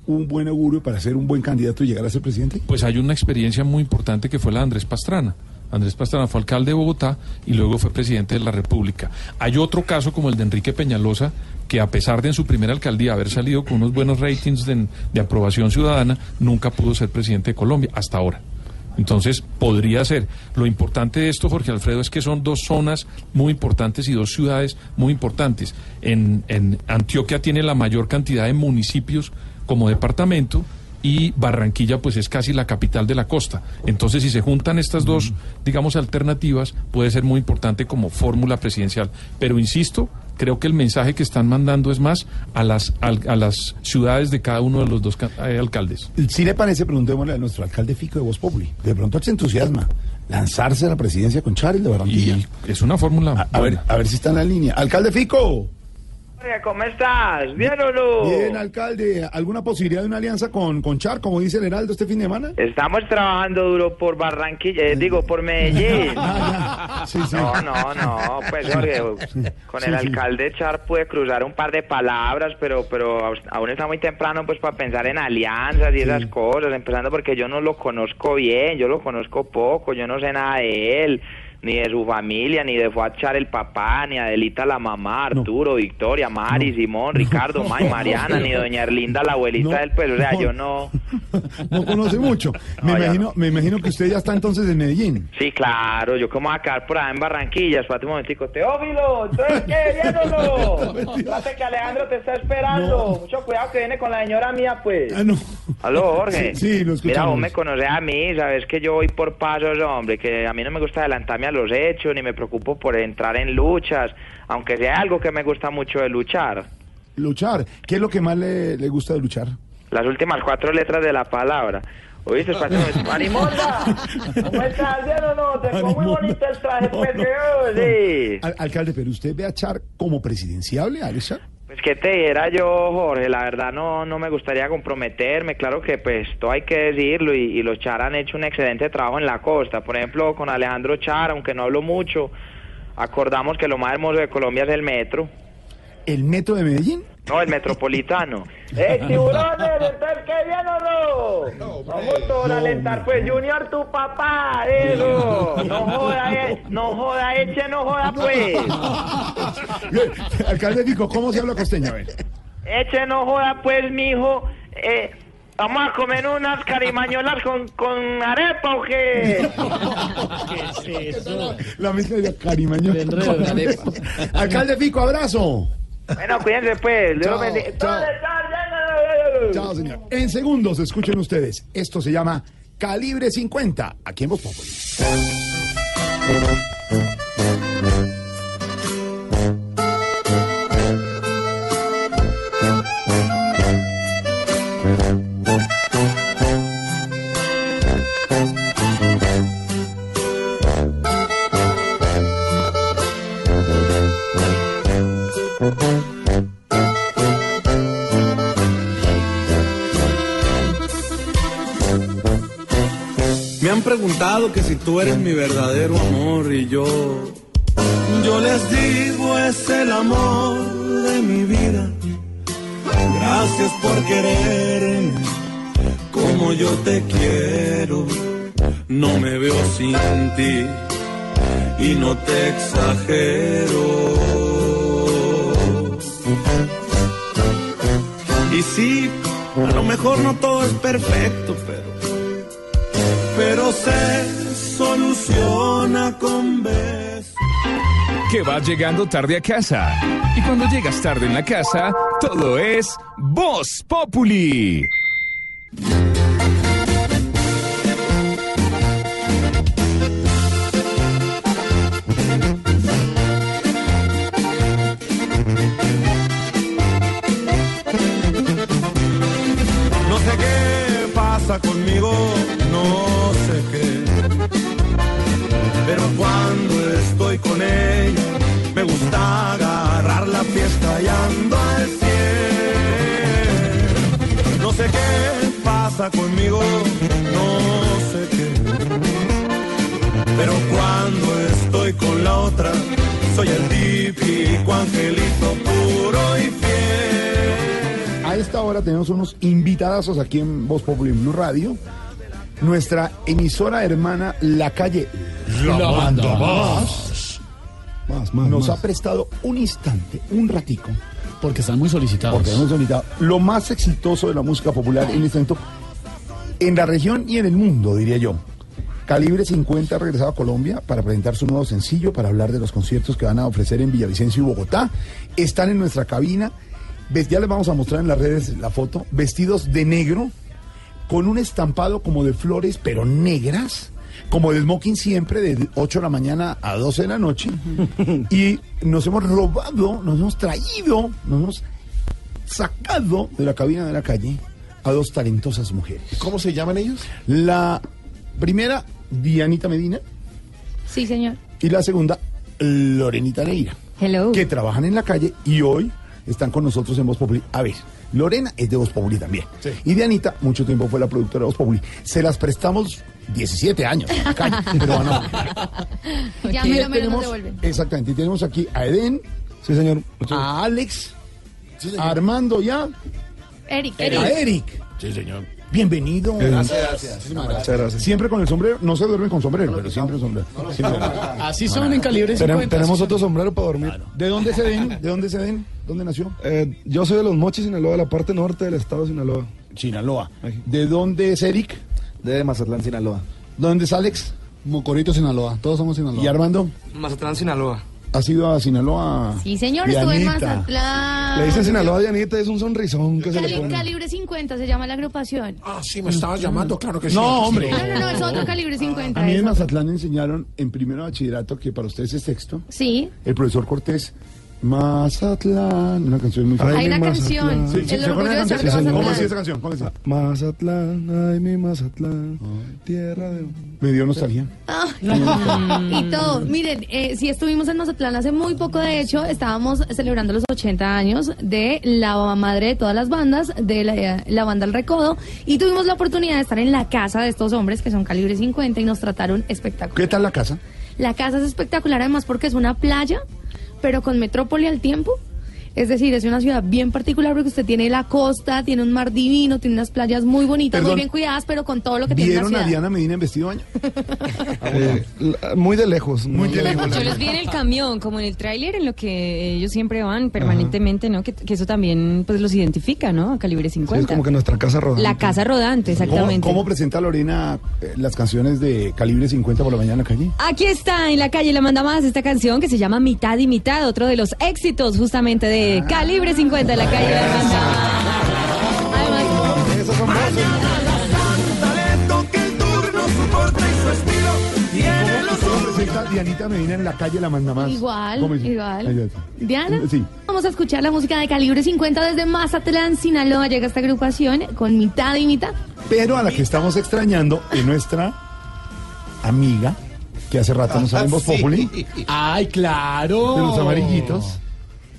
Speaker 3: un buen augurio para ser un buen candidato y llegar a ser presidente?
Speaker 7: Pues hay una experiencia muy importante que fue la de Andrés Pastrana. Andrés Pastrana fue alcalde de Bogotá y luego fue presidente de la República. Hay otro caso como el de Enrique Peñalosa, que a pesar de en su primera alcaldía haber salido con unos buenos ratings de, de aprobación ciudadana, nunca pudo ser presidente de Colombia hasta ahora. Entonces, podría ser. Lo importante de esto, Jorge Alfredo, es que son dos zonas muy importantes y dos ciudades muy importantes. En, en Antioquia tiene la mayor cantidad de municipios como departamento y Barranquilla pues es casi la capital de la costa. Entonces, si se juntan estas dos, digamos, alternativas, puede ser muy importante como fórmula presidencial. Pero insisto, creo que el mensaje que están mandando es más a las, al- a las ciudades de cada uno de los dos eh, alcaldes.
Speaker 3: Si le parece, preguntémosle a nuestro alcalde Fico de Voz Populi. De pronto se entusiasma. Lanzarse a la presidencia con Charles de Barranquilla.
Speaker 7: es una fórmula
Speaker 3: A, a ver, a ver si está en la línea. Alcalde Fico.
Speaker 13: ¿Cómo estás? ¿Bien o no?
Speaker 3: Bien, alcalde. ¿Alguna posibilidad de una alianza con, con Char, como dice el Heraldo, este fin de semana?
Speaker 13: Estamos trabajando duro por Barranquilla, eh, digo, por Medellín.
Speaker 3: Sí, sí.
Speaker 13: No, no, no, pues Jorge, con el
Speaker 3: sí.
Speaker 13: alcalde Char puede cruzar un par de palabras, pero pero aún- aún está muy temprano pues para pensar en alianzas y esas cosas, empezando porque yo no lo conozco bien, yo lo conozco poco, yo no sé nada de él. Ni de su familia, ni de Fuad Char el papá, ni Adelita la mamá, Arturo, Victoria, Mari, Simón, Ricardo, May, Mariana, ni doña Erlinda la abuelita del pues, o sea, yo no...
Speaker 3: No conoce mucho. Me,
Speaker 13: No,
Speaker 3: imagino, me imagino que usted ya está entonces en Medellín.
Speaker 13: Sí, claro, yo como voy a quedar por allá en Barranquilla, espérate un momentico. Teófilo, ¿entonces qué? ¿Bien o no? Espérate que Alejandro te está esperando. Mucho cuidado que viene con la señora mía, pues.
Speaker 3: Ah, no.
Speaker 13: Aló, Jorge.
Speaker 3: Sí, sí, lo escuchamos.
Speaker 13: Mira, vos me conoces a mí, sabes que yo voy por pasos, hombre, que a mí no me gusta adelantarme a los hechos, ni me preocupo por entrar en luchas, aunque sea algo que me gusta mucho de luchar.
Speaker 3: Luchar. ¿Qué es lo que más le, le gusta de luchar?
Speaker 13: Las últimas cuatro letras de la palabra. ¿Oíste? ¡Marimonda! ¿Cómo estás? ¿Bien o no? Te quedó muy bonito el traje, yo, sí.
Speaker 3: Al- alcalde, pero usted ve a Char como presidenciable, Alex Char.
Speaker 13: Pues que te diera yo, Jorge, la verdad no, no me gustaría comprometerme, claro que pues todo hay que decirlo y, y los Char han hecho un excelente trabajo en la costa, por ejemplo con Alejandro Char, aunque no hablo mucho, acordamos que lo más hermoso de Colombia es el metro,
Speaker 3: ¿El metro de Medellín?
Speaker 13: No el metropolitano. ¡Eh, tiburones! ¿Entonces qué bien o no? Vamos todos a alentar, pues Junior, tu papá, eso, no joda, eh, no joda, eche, no joda, pues.
Speaker 3: Alcalde Fico, ¿cómo se habla costeño? A ver.
Speaker 13: eche no joda pues, mijo. Eh, vamos a comer unas carimañolas con, con arepa o qué?
Speaker 4: ¿Qué es eso?
Speaker 3: La mezcla de
Speaker 4: arepa.
Speaker 3: Alcalde Fico, abrazo.
Speaker 13: Bueno, cuídense pues.
Speaker 3: Chao, chao. Chao, señor. En segundos, escuchen ustedes. Esto se llama Calibre 50, aquí en Voz
Speaker 37: que si tú eres mi verdadero amor y yo, yo les digo es el amor de mi vida. Gracias por quererme como yo te quiero. No me veo sin ti y no te exagero. Y sí, a lo mejor no todo es perfecto, pero pero se soluciona con besos.
Speaker 1: que vas llegando tarde a casa. Y cuando llegas tarde en la casa, todo es Voz Populi.
Speaker 37: El típico angelito puro y fiel.
Speaker 3: A esta hora tenemos unos invitadazos aquí en Voz Populi Blue Radio. Nuestra emisora hermana La Calle
Speaker 4: La Banda
Speaker 3: Más,
Speaker 4: Más, más,
Speaker 3: nos
Speaker 4: más.
Speaker 3: ha prestado un instante, un ratico.
Speaker 4: Porque están muy solicitados.
Speaker 3: Porque hemos solicitado lo más exitoso de la música popular en este momento, en la región y en el mundo, diría yo. Calibre 50 ha regresado a Colombia para presentar su nuevo sencillo, para hablar de los conciertos que van a ofrecer en Villavicencio y Bogotá. Están en nuestra cabina. Ya les vamos a mostrar en las redes la foto. Vestidos de negro, con un estampado como de flores, pero negras, como de smoking siempre, de 8 de la mañana a 12 de la noche. y nos hemos robado, nos hemos traído, nos hemos sacado de la cabina de la calle a dos talentosas mujeres.
Speaker 10: ¿Cómo se llaman ellos?
Speaker 3: La primera, Dianita Medina,
Speaker 38: Sí, señor.
Speaker 3: y la segunda, Lorenita Neira.
Speaker 38: Hello.
Speaker 3: Que trabajan en la calle y hoy están con nosotros en Voz Populi. A ver, Lorena es de Voz Populi también. Y Dianita, mucho tiempo fue la productora de Voz Populi. Se las prestamos 17 años en la calle, pero van a...
Speaker 38: Ya
Speaker 3: Y
Speaker 38: menos menos
Speaker 3: tenemos-
Speaker 38: nos devuelven.
Speaker 3: Exactamente, y tenemos aquí a Eden. Sí, señor. A Alex. a Armando ya.
Speaker 38: Eric,
Speaker 3: A Eric. Sí, señor. Bienvenido.
Speaker 39: Gracias, gracias.
Speaker 3: Muchísimas
Speaker 39: Muchas gracias.
Speaker 3: Siempre con el sombrero. No se duermen con sombrero, pero siempre sombrero. Siempre.
Speaker 4: Así son en calibre
Speaker 39: Tenem-
Speaker 4: 50.
Speaker 39: tenemos otro sombrero para dormir.
Speaker 3: ¿De dónde se den? ¿De dónde se den? ¿Dónde nació?
Speaker 39: Eh, yo soy de Los Mochis, Sinaloa, la parte norte del estado de Sinaloa.
Speaker 3: Sinaloa. ¿De dónde es Eric?
Speaker 39: De Mazatlán, Sinaloa.
Speaker 3: ¿Dónde es Alex?
Speaker 39: Mocorito, Sinaloa. Todos somos Sinaloa.
Speaker 3: ¿Y Armando?
Speaker 39: Mazatlán, Sinaloa.
Speaker 3: ¿Has ido a Sinaloa?
Speaker 38: Sí, señor, estuve en. Mazatlán.
Speaker 39: Le dicen Sinaloa a Dianita, es un sonrisón que se le
Speaker 38: Cali-
Speaker 39: pone.
Speaker 38: Calibre 50 se llama la agrupación.
Speaker 10: Ah, sí, me estabas llamando, claro que sí.
Speaker 3: No, hombre.
Speaker 38: No, no, no, es otro calibre 50.
Speaker 3: A mí en. Mazatlán enseñaron en primero de bachillerato que para ustedes es texto.
Speaker 38: Sí.
Speaker 3: El profesor Cortés, Mazatlán, una canción muy
Speaker 38: Hay una canción,
Speaker 3: Sí, sí,
Speaker 38: El
Speaker 3: ¿se acuerdan
Speaker 38: orgullo
Speaker 3: de
Speaker 38: ser?
Speaker 3: ¿Cómo
Speaker 38: Mazatlán.
Speaker 3: hacía esa canción? ¿Cómo decía?
Speaker 39: Mazatlán, ay mi Mazatlán, tierra de...
Speaker 3: Me dio nostalgia.
Speaker 38: Ah, y todo. Miren, eh, sí estuvimos en Mazatlán hace muy poco, de hecho, estábamos celebrando los 80 años de la madre de todas las bandas, de la, la banda El Recodo, y tuvimos la oportunidad de estar en la casa de estos hombres que son calibre 50 y nos trataron espectacular.
Speaker 3: ¿Qué tal la casa?
Speaker 38: La casa es espectacular además porque es una playa, pero con metrópoli al tiempo. Es decir, es una ciudad bien particular porque usted tiene la costa, tiene un mar divino, tiene unas playas muy bonitas,
Speaker 3: Perdón.
Speaker 38: muy bien cuidadas, pero con todo lo que tiene la
Speaker 3: ¿Vieron a
Speaker 38: ciudad.
Speaker 3: Diana Medina en vestido baño?
Speaker 39: Eh, muy de lejos.
Speaker 3: Muy de lejos.
Speaker 31: Yo los vi en el camión, como en el tráiler, en lo que ellos siempre van permanentemente, ¿no? Que, que eso también pues los identifica, ¿no? A calibre
Speaker 39: Sí,
Speaker 31: 50.
Speaker 39: es como que nuestra casa rodante.
Speaker 31: La casa rodante, exactamente.
Speaker 3: ¿Cómo, cómo presenta Lorena eh, las canciones de calibre 50 por la mañana calle?
Speaker 31: Aquí está en la calle La Manda Más esta canción que se llama Mitad y Mitad, otro de los éxitos justamente de Calibre 50 de la calle La Manda
Speaker 40: Talento que el turno soporta y su estilo tiene los
Speaker 3: ¿Cómo presenta Dianita Medina en la calle La Manda Más?
Speaker 38: Igual, igual. Diana,
Speaker 3: Sí.
Speaker 38: vamos a escuchar la música de Calibre 50 desde Mazatlán, Sinaloa. Llega esta agrupación con mitad y mitad.
Speaker 3: Pero a la que estamos extrañando es nuestra amiga, que hace rato nos sale en Voz
Speaker 4: Sí.
Speaker 3: Populi,
Speaker 4: Ay, claro.
Speaker 3: de los amarillitos.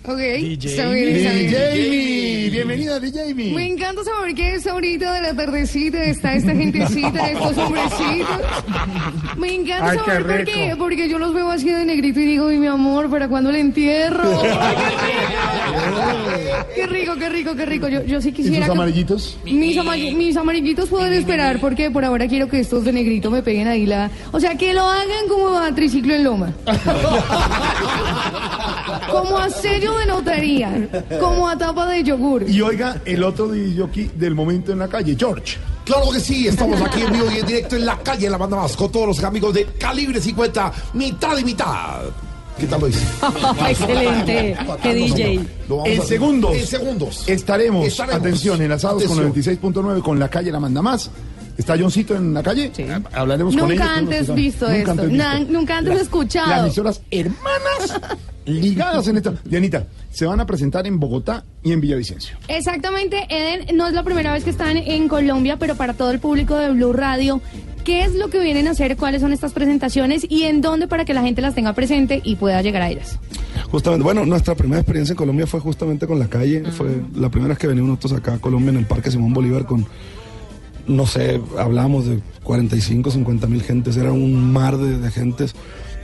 Speaker 38: Ok,
Speaker 4: DJ.
Speaker 38: está bien, está bien.
Speaker 3: DJ, bienvenida DJ.
Speaker 38: Me encanta saber que es ahorita de la tardecita, está esta gentecita, estos hombrecitos. Me encanta
Speaker 41: Ay, qué
Speaker 38: saber por qué, porque yo los veo así de negrito y digo, "Ay, mi amor, ¿para cuándo el entierro? Ay, qué rico, qué rico, qué rico. Yo, yo sí
Speaker 3: ¿Y
Speaker 38: quisiera
Speaker 3: sus
Speaker 38: que-
Speaker 3: amarillitos?
Speaker 38: Mis, ama- mis amarillitos pueden esperar porque por ahora quiero que estos de negrito me peguen ahí la... O sea, que lo hagan como a triciclo en loma. como a sello de notaría. Como a tapa de yogur.
Speaker 3: Y oiga, el otro DJ del momento en la calle, George.
Speaker 10: Claro que sí, estamos aquí en vivo y en directo en la calle La Banda Más con todos los amigos de Calibre 50, mitad y mitad. ¿Qué tal lo hice?
Speaker 31: Excelente. Qué DJ.
Speaker 3: En
Speaker 10: a-
Speaker 3: segundos.
Speaker 10: En segundos.
Speaker 3: Estaremos,
Speaker 10: Estaremos.
Speaker 3: atención, enlazados
Speaker 10: Atención.
Speaker 3: con 96.9 con la calle La Manda Más. ¿Está Johncito en la calle? Hablaremos con
Speaker 38: Nunca
Speaker 3: ellos.
Speaker 38: antes visto
Speaker 3: Nunca
Speaker 38: esto.
Speaker 3: antes visto.
Speaker 38: Na- nunca antes
Speaker 3: Las-
Speaker 38: escuchado.
Speaker 3: Las emisoras hermanas ligadas en esto. Dianita, se van a presentar en Bogotá y en Villavicencio.
Speaker 38: Exactamente, Eden, no es la primera vez que están en Colombia, pero para todo el público de Blue Radio, ¿qué es lo que vienen a hacer? ¿Cuáles son estas presentaciones? ¿Y en dónde para que la gente las tenga presente y pueda llegar a ellas?
Speaker 39: Justamente, bueno, nuestra primera experiencia en Colombia fue justamente con la calle. Fue la primera vez que venimos nosotros acá a Colombia en el Parque Simón Bolívar con, no sé, hablamos de 45, 50 mil gentes, era un mar de, de gentes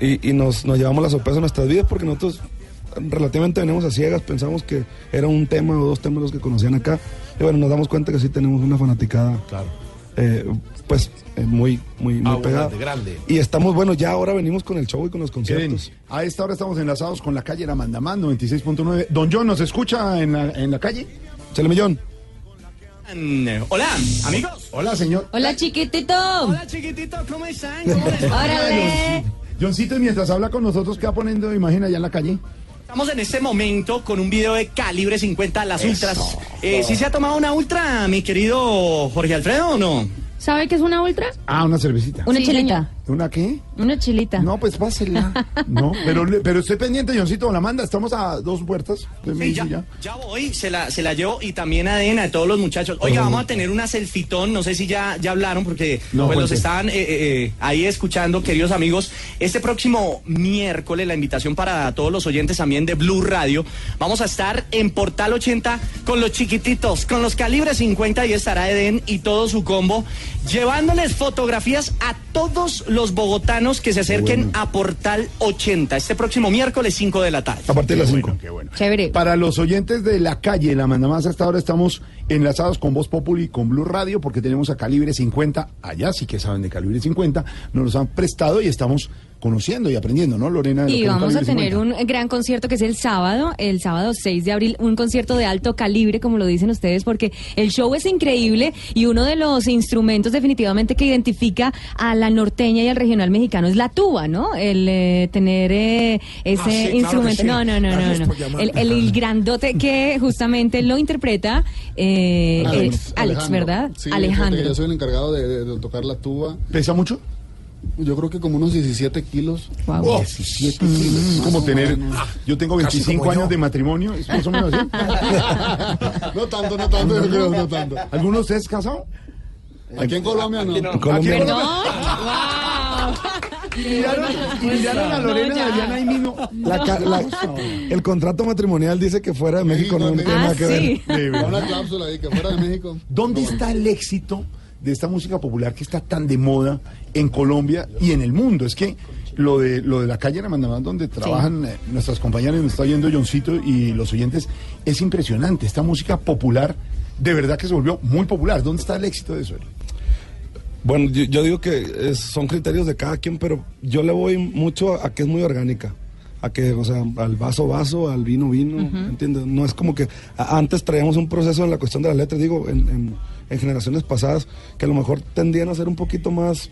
Speaker 39: y, y nos, nos llevamos la sorpresa en nuestras vidas porque nosotros relativamente venimos a ciegas, pensamos que era un tema o dos temas los que conocían acá y bueno, nos damos cuenta que sí tenemos una fanaticada. eh, pues eh, muy, muy, muy
Speaker 10: Abundante,
Speaker 39: pegada.
Speaker 10: grande.
Speaker 39: Y estamos, bueno, ya ahora venimos con el show y con los conciertos.
Speaker 3: Eden, a esta hora estamos enlazados con la calle La Mandamás 96.9. Don John, ¿nos escucha en la, en la calle?
Speaker 39: Chale millón.
Speaker 35: Hola, amigos.
Speaker 3: Hola, señor.
Speaker 31: Hola, chiquitito.
Speaker 35: Hola, chiquitito, ¿cómo están? ¿Cómo les va?
Speaker 31: Órale.
Speaker 3: Johncito, y mientras habla con nosotros, ¿qué va poniendo imagen allá en la calle?
Speaker 35: Estamos en este momento con un video de calibre 50, las
Speaker 3: Eso.
Speaker 35: ultras. Eh, ¿Sí se ha tomado una ultra, mi querido Jorge Alfredo, o no?
Speaker 38: ¿Sabe qué es una ultra?
Speaker 3: Ah, una cervecita.
Speaker 31: Una
Speaker 38: Sí,
Speaker 31: chelita.
Speaker 3: ¿Una qué?
Speaker 31: Una chilita.
Speaker 3: No, pues pásela. No, pero, pero estoy pendiente, Johncito, la manda. Estamos a dos puertas
Speaker 35: Sí, ya, voy, se la, se la llevo y también a Dena, a todos los muchachos. Oiga, vamos a tener una selfitón, no sé si ya, ya hablaron porque
Speaker 3: No,
Speaker 35: pues, los estaban eh, eh, eh, ahí escuchando, queridos amigos. Este próximo miércoles, la invitación para todos los oyentes también de Blue Radio, vamos a estar en Portal 80 con los chiquititos, con los calibres 50 y estará Eden y todo su combo, llevándoles fotografías a todos los bogotanos que se acerquen a Portal 80 este próximo miércoles 5 de la tarde.
Speaker 39: A partir de las 5.
Speaker 31: Chévere.
Speaker 3: Para los oyentes de la calle, la Mandamás, hasta ahora estamos enlazados con Voz Populi y con Blue Radio porque tenemos a Calibre 50, allá sí que saben de Calibre 50, nos los han prestado y estamos conociendo y aprendiendo, ¿no, Lorena?
Speaker 31: Y vamos a tener
Speaker 3: 50?
Speaker 31: un gran concierto que es el sábado, el sábado 6 de abril, un concierto de alto calibre, como lo dicen ustedes, porque el show es increíble y uno de los instrumentos definitivamente que identifica a la norteña y al regional mexicano es la tuba, ¿no? El eh, tener eh, ese
Speaker 10: Ah, sí, claro que
Speaker 31: instrumento.
Speaker 10: sí.
Speaker 31: No, no, no, no,
Speaker 10: Gracias
Speaker 31: no.
Speaker 10: llamarme.
Speaker 31: El, el grandote que justamente lo interpreta eh, Alex, ¿verdad?
Speaker 42: Sí,
Speaker 31: Alejandro.
Speaker 42: Yo soy el encargado de, de- de tocar la tuba.
Speaker 3: ¿Pesa mucho?
Speaker 42: Yo creo que como unos 17 kilos.
Speaker 31: Wow.
Speaker 3: Oh, 17 kilos. Es como tener. Yo tengo
Speaker 42: Casi
Speaker 3: 25
Speaker 42: como yo.
Speaker 3: años de matrimonio. ¿Es más o menos así?
Speaker 42: no tanto, no tanto, yo creo, no tanto.
Speaker 3: ¿Alguno de ustedes casado?
Speaker 42: Aquí en Colombia no.
Speaker 3: En Colombia
Speaker 42: Aquí en
Speaker 3: no.
Speaker 42: Colombia-
Speaker 3: Y miraron, y miraron a Lorena y a Diana ahí mismo.
Speaker 39: La la- el contrato matrimonial dice que fuera de México no tiene nada que ver.
Speaker 3: De verdad.
Speaker 42: Una cláusula ahí que fuera de México.
Speaker 3: ¿Dónde está el éxito de esta música popular que está tan de moda en Colombia y en el mundo? Es que lo de lo de la calle La Mandamás donde trabajan eh, nuestras compañeras, nos está oyendo Johncito y los oyentes, es impresionante. Esta música popular, de verdad que se volvió muy popular. ¿Dónde está el éxito de eso?
Speaker 39: Bueno, yo, yo digo que es- son criterios de cada quien, pero yo le voy mucho a, a que es muy orgánica. A que, o sea, al vaso, vaso, al vino, vino, ¿entiendes? No es como que a- antes traíamos un proceso en la cuestión de las letras, digo, en, en- en generaciones pasadas, que a lo mejor tendían a ser un poquito más,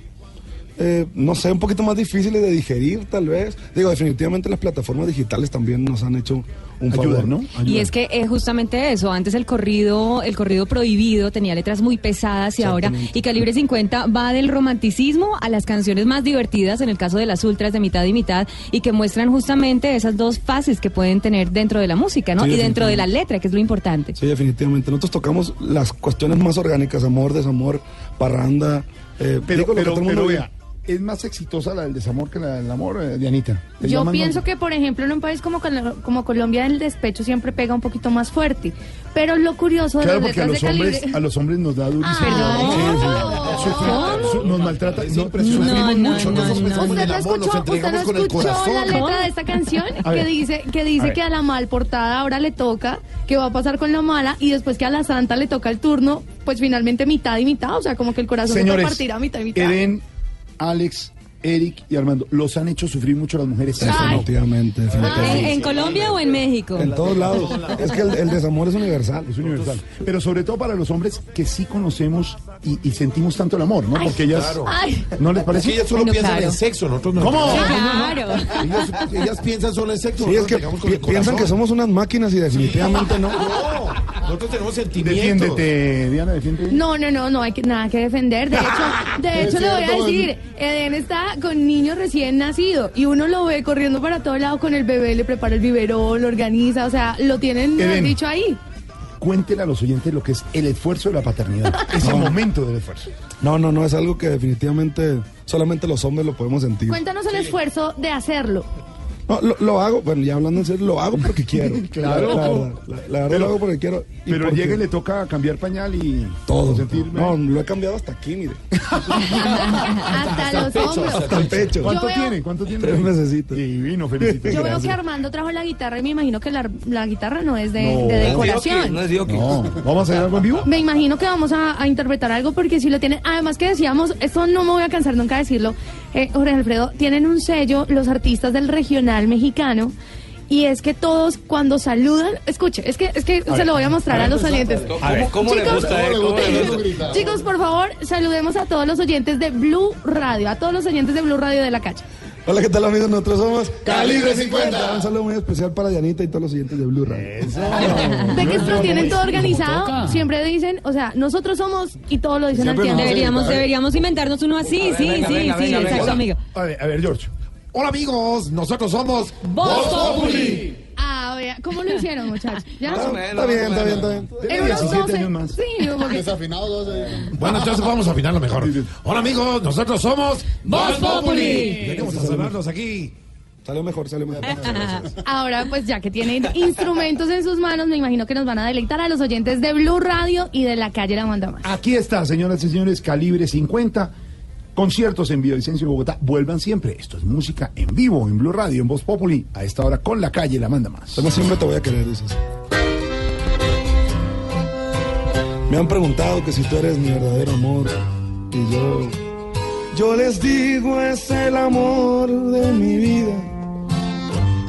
Speaker 39: eh, no sé, un poquito más difíciles de digerir, tal vez. Digo, definitivamente las plataformas digitales también nos han hecho un favor.
Speaker 3: ¿no?
Speaker 31: Y es que es justamente eso. Antes el corrido, el corrido prohibido tenía letras muy pesadas y ahora y calibre 50 va del romanticismo a las canciones más divertidas, en el caso de las ultras de mitad y mitad, y que muestran justamente esas dos fases que pueden tener dentro de la música, ¿no?
Speaker 39: Sí,
Speaker 31: y dentro de la letra, que es lo importante.
Speaker 39: Sí, definitivamente. Nosotros tocamos las cuestiones más orgánicas, amor, desamor, parranda. eh,
Speaker 3: Pero,
Speaker 39: digo lo que
Speaker 3: pero,
Speaker 39: todo el mundo
Speaker 3: pero
Speaker 39: ve.
Speaker 3: vea, es más exitosa la del desamor que la del amor, eh, Dianita. ¿Te
Speaker 38: Yo pienso que, por ejemplo, en un país como, como Colombia, el despecho siempre pega un poquito más fuerte. Pero lo curioso de
Speaker 3: Claro,
Speaker 38: las
Speaker 3: porque a los
Speaker 38: de
Speaker 3: hombres,
Speaker 38: calibre...
Speaker 3: a los hombres nos da durísimo.
Speaker 38: Ah, no.
Speaker 3: Su- nos maltrata. No, sufrimos
Speaker 38: No, no,
Speaker 3: mucho.
Speaker 38: no, no. ¿Usted no escuchó, usted no escuchó la letra de esta canción
Speaker 3: A
Speaker 38: que dice que
Speaker 3: A
Speaker 38: dice
Speaker 3: ver.
Speaker 38: que a la mal portada ahora le toca, que va a pasar con la mala y después que a la santa le toca el turno, pues finalmente mitad y mitad, o sea, como que el corazón se
Speaker 3: Señores,
Speaker 38: partirá mitad y mitad.
Speaker 3: Eren, Alex, Eric y Armando, los han hecho sufrir mucho las mujeres.
Speaker 39: Definitivamente,
Speaker 31: ¿En,
Speaker 39: definitivamente.
Speaker 31: en Colombia o en México?
Speaker 39: En todos lados. Es que el, el desamor es universal.
Speaker 3: Es universal. Pero sobre todo para los hombres que sí conocemos y, y sentimos tanto el amor, ¿no? Porque ellas.
Speaker 10: Claro.
Speaker 38: Ay.
Speaker 3: ¿No les parece?
Speaker 10: Es que ellas solo
Speaker 31: Bueno,
Speaker 10: piensan
Speaker 31: claro.
Speaker 10: en sexo, nosotros no.
Speaker 3: ¿Cómo?
Speaker 31: Sí, claro.
Speaker 10: Ellas, ellas piensan solo en sexo.
Speaker 39: Sí, es que pi- piensan que somos unas máquinas y definitivamente no.
Speaker 10: No, nosotros tenemos sentimientos.
Speaker 3: Defiéndete, Diana, defiéndete.
Speaker 38: No, no, no, no hay que, nada que defender. De hecho, de hecho le voy a decir, Eden está con niños recién nacido y uno lo ve corriendo para todo lado con el bebé, le prepara el biberón, lo organiza, o sea, lo tienen mejor
Speaker 3: Eden.
Speaker 38: dicho ahí.
Speaker 3: Cuéntele a los oyentes lo que es el esfuerzo de la paternidad. Ese momento del esfuerzo.
Speaker 39: No, no, no, es algo que definitivamente solamente los hombres lo podemos sentir.
Speaker 38: Cuéntanos el esfuerzo de hacerlo.
Speaker 39: No, lo, lo hago, bueno, ya hablando en serio, lo hago porque quiero.
Speaker 3: Claro.
Speaker 39: La, verdad, la- la verdad
Speaker 3: Pero-
Speaker 39: lo hago porque quiero. y
Speaker 3: Pero
Speaker 39: porque-
Speaker 3: llega y le toca cambiar pañal y
Speaker 39: Todo.
Speaker 3: sentirme.
Speaker 39: No, lo he cambiado hasta aquí, mire.
Speaker 38: Hasta los hombros.
Speaker 39: Hasta el pecho.
Speaker 3: ¿Cuánto
Speaker 38: veo-
Speaker 3: tiene? ¿Cuánto tiene?
Speaker 39: Tres mesecitos.
Speaker 3: Divino, felicito.
Speaker 38: Yo veo que Armando trajo la guitarra y me imagino que la, la guitarra no es de,
Speaker 3: No.
Speaker 38: de decoración.
Speaker 3: No, ¿vamos a hacer algo en vivo?
Speaker 38: Me imagino que vamos a, a interpretar algo porque si lo tienen, además que decíamos, esto no me voy a cansar nunca de decirlo, eh, Jorge Alfredo, tienen un sello los artistas del regional mexicano y es que todos cuando saludan, escuche, es que es que se
Speaker 3: ver,
Speaker 38: lo voy a mostrar
Speaker 3: a
Speaker 38: los oyentes.
Speaker 3: a ver.
Speaker 43: ¿Cómo le
Speaker 38: Chicos,
Speaker 43: gusta él? ¿Cómo le gusta?
Speaker 38: Chicos, por favor, saludemos a todos los oyentes de Blue Radio, a todos los oyentes de Blue Radio de la calle.
Speaker 39: Hola, ¿qué tal amigos? Nosotros somos
Speaker 10: Calibre 50.
Speaker 39: Un saludo muy especial para Dianita y todos los oyentes de Blue Radio.
Speaker 38: Ve que esto lo tienen todo organizado, siempre dicen, o sea, nosotros somos y todos lo dicen al tiempo.
Speaker 31: Deberíamos, deberíamos inventarnos uno así, sí, sí, sí, exacto, amigo.
Speaker 3: A ver, a ver, George.
Speaker 10: Hola amigos, nosotros somos
Speaker 31: Voz
Speaker 10: Populi.
Speaker 38: Ah, vea, ¿cómo lo hicieron, muchachos? ¿Ya?
Speaker 39: Está bien, está bien, está bien.
Speaker 38: En unos
Speaker 3: 17
Speaker 38: 12.
Speaker 3: años más.
Speaker 38: Sí, como que-
Speaker 42: Desafinado dos.
Speaker 10: Bueno, entonces vamos a afinarlo mejor. Hola amigos, nosotros somos
Speaker 31: Voz Populi.
Speaker 10: Venimos a saludarnos aquí.
Speaker 39: Salió mejor, salió mejor.
Speaker 38: Ahora, pues ya que tienen instrumentos en sus manos, me imagino que nos van a deleitar a los oyentes de Blue Radio y de la calle La Manda Más.
Speaker 3: Aquí está, señoras y señores, calibre 50. Conciertos en Villavicencio y Bogotá. Vuelvan siempre. Esto es música en vivo, en Blue Radio, en Voz Populi. A esta hora con la calle la manda más.
Speaker 39: Como siempre te voy a querer, dices. Me han preguntado que si tú eres mi verdadero amor. Y yo. Yo les digo, es el amor de mi vida.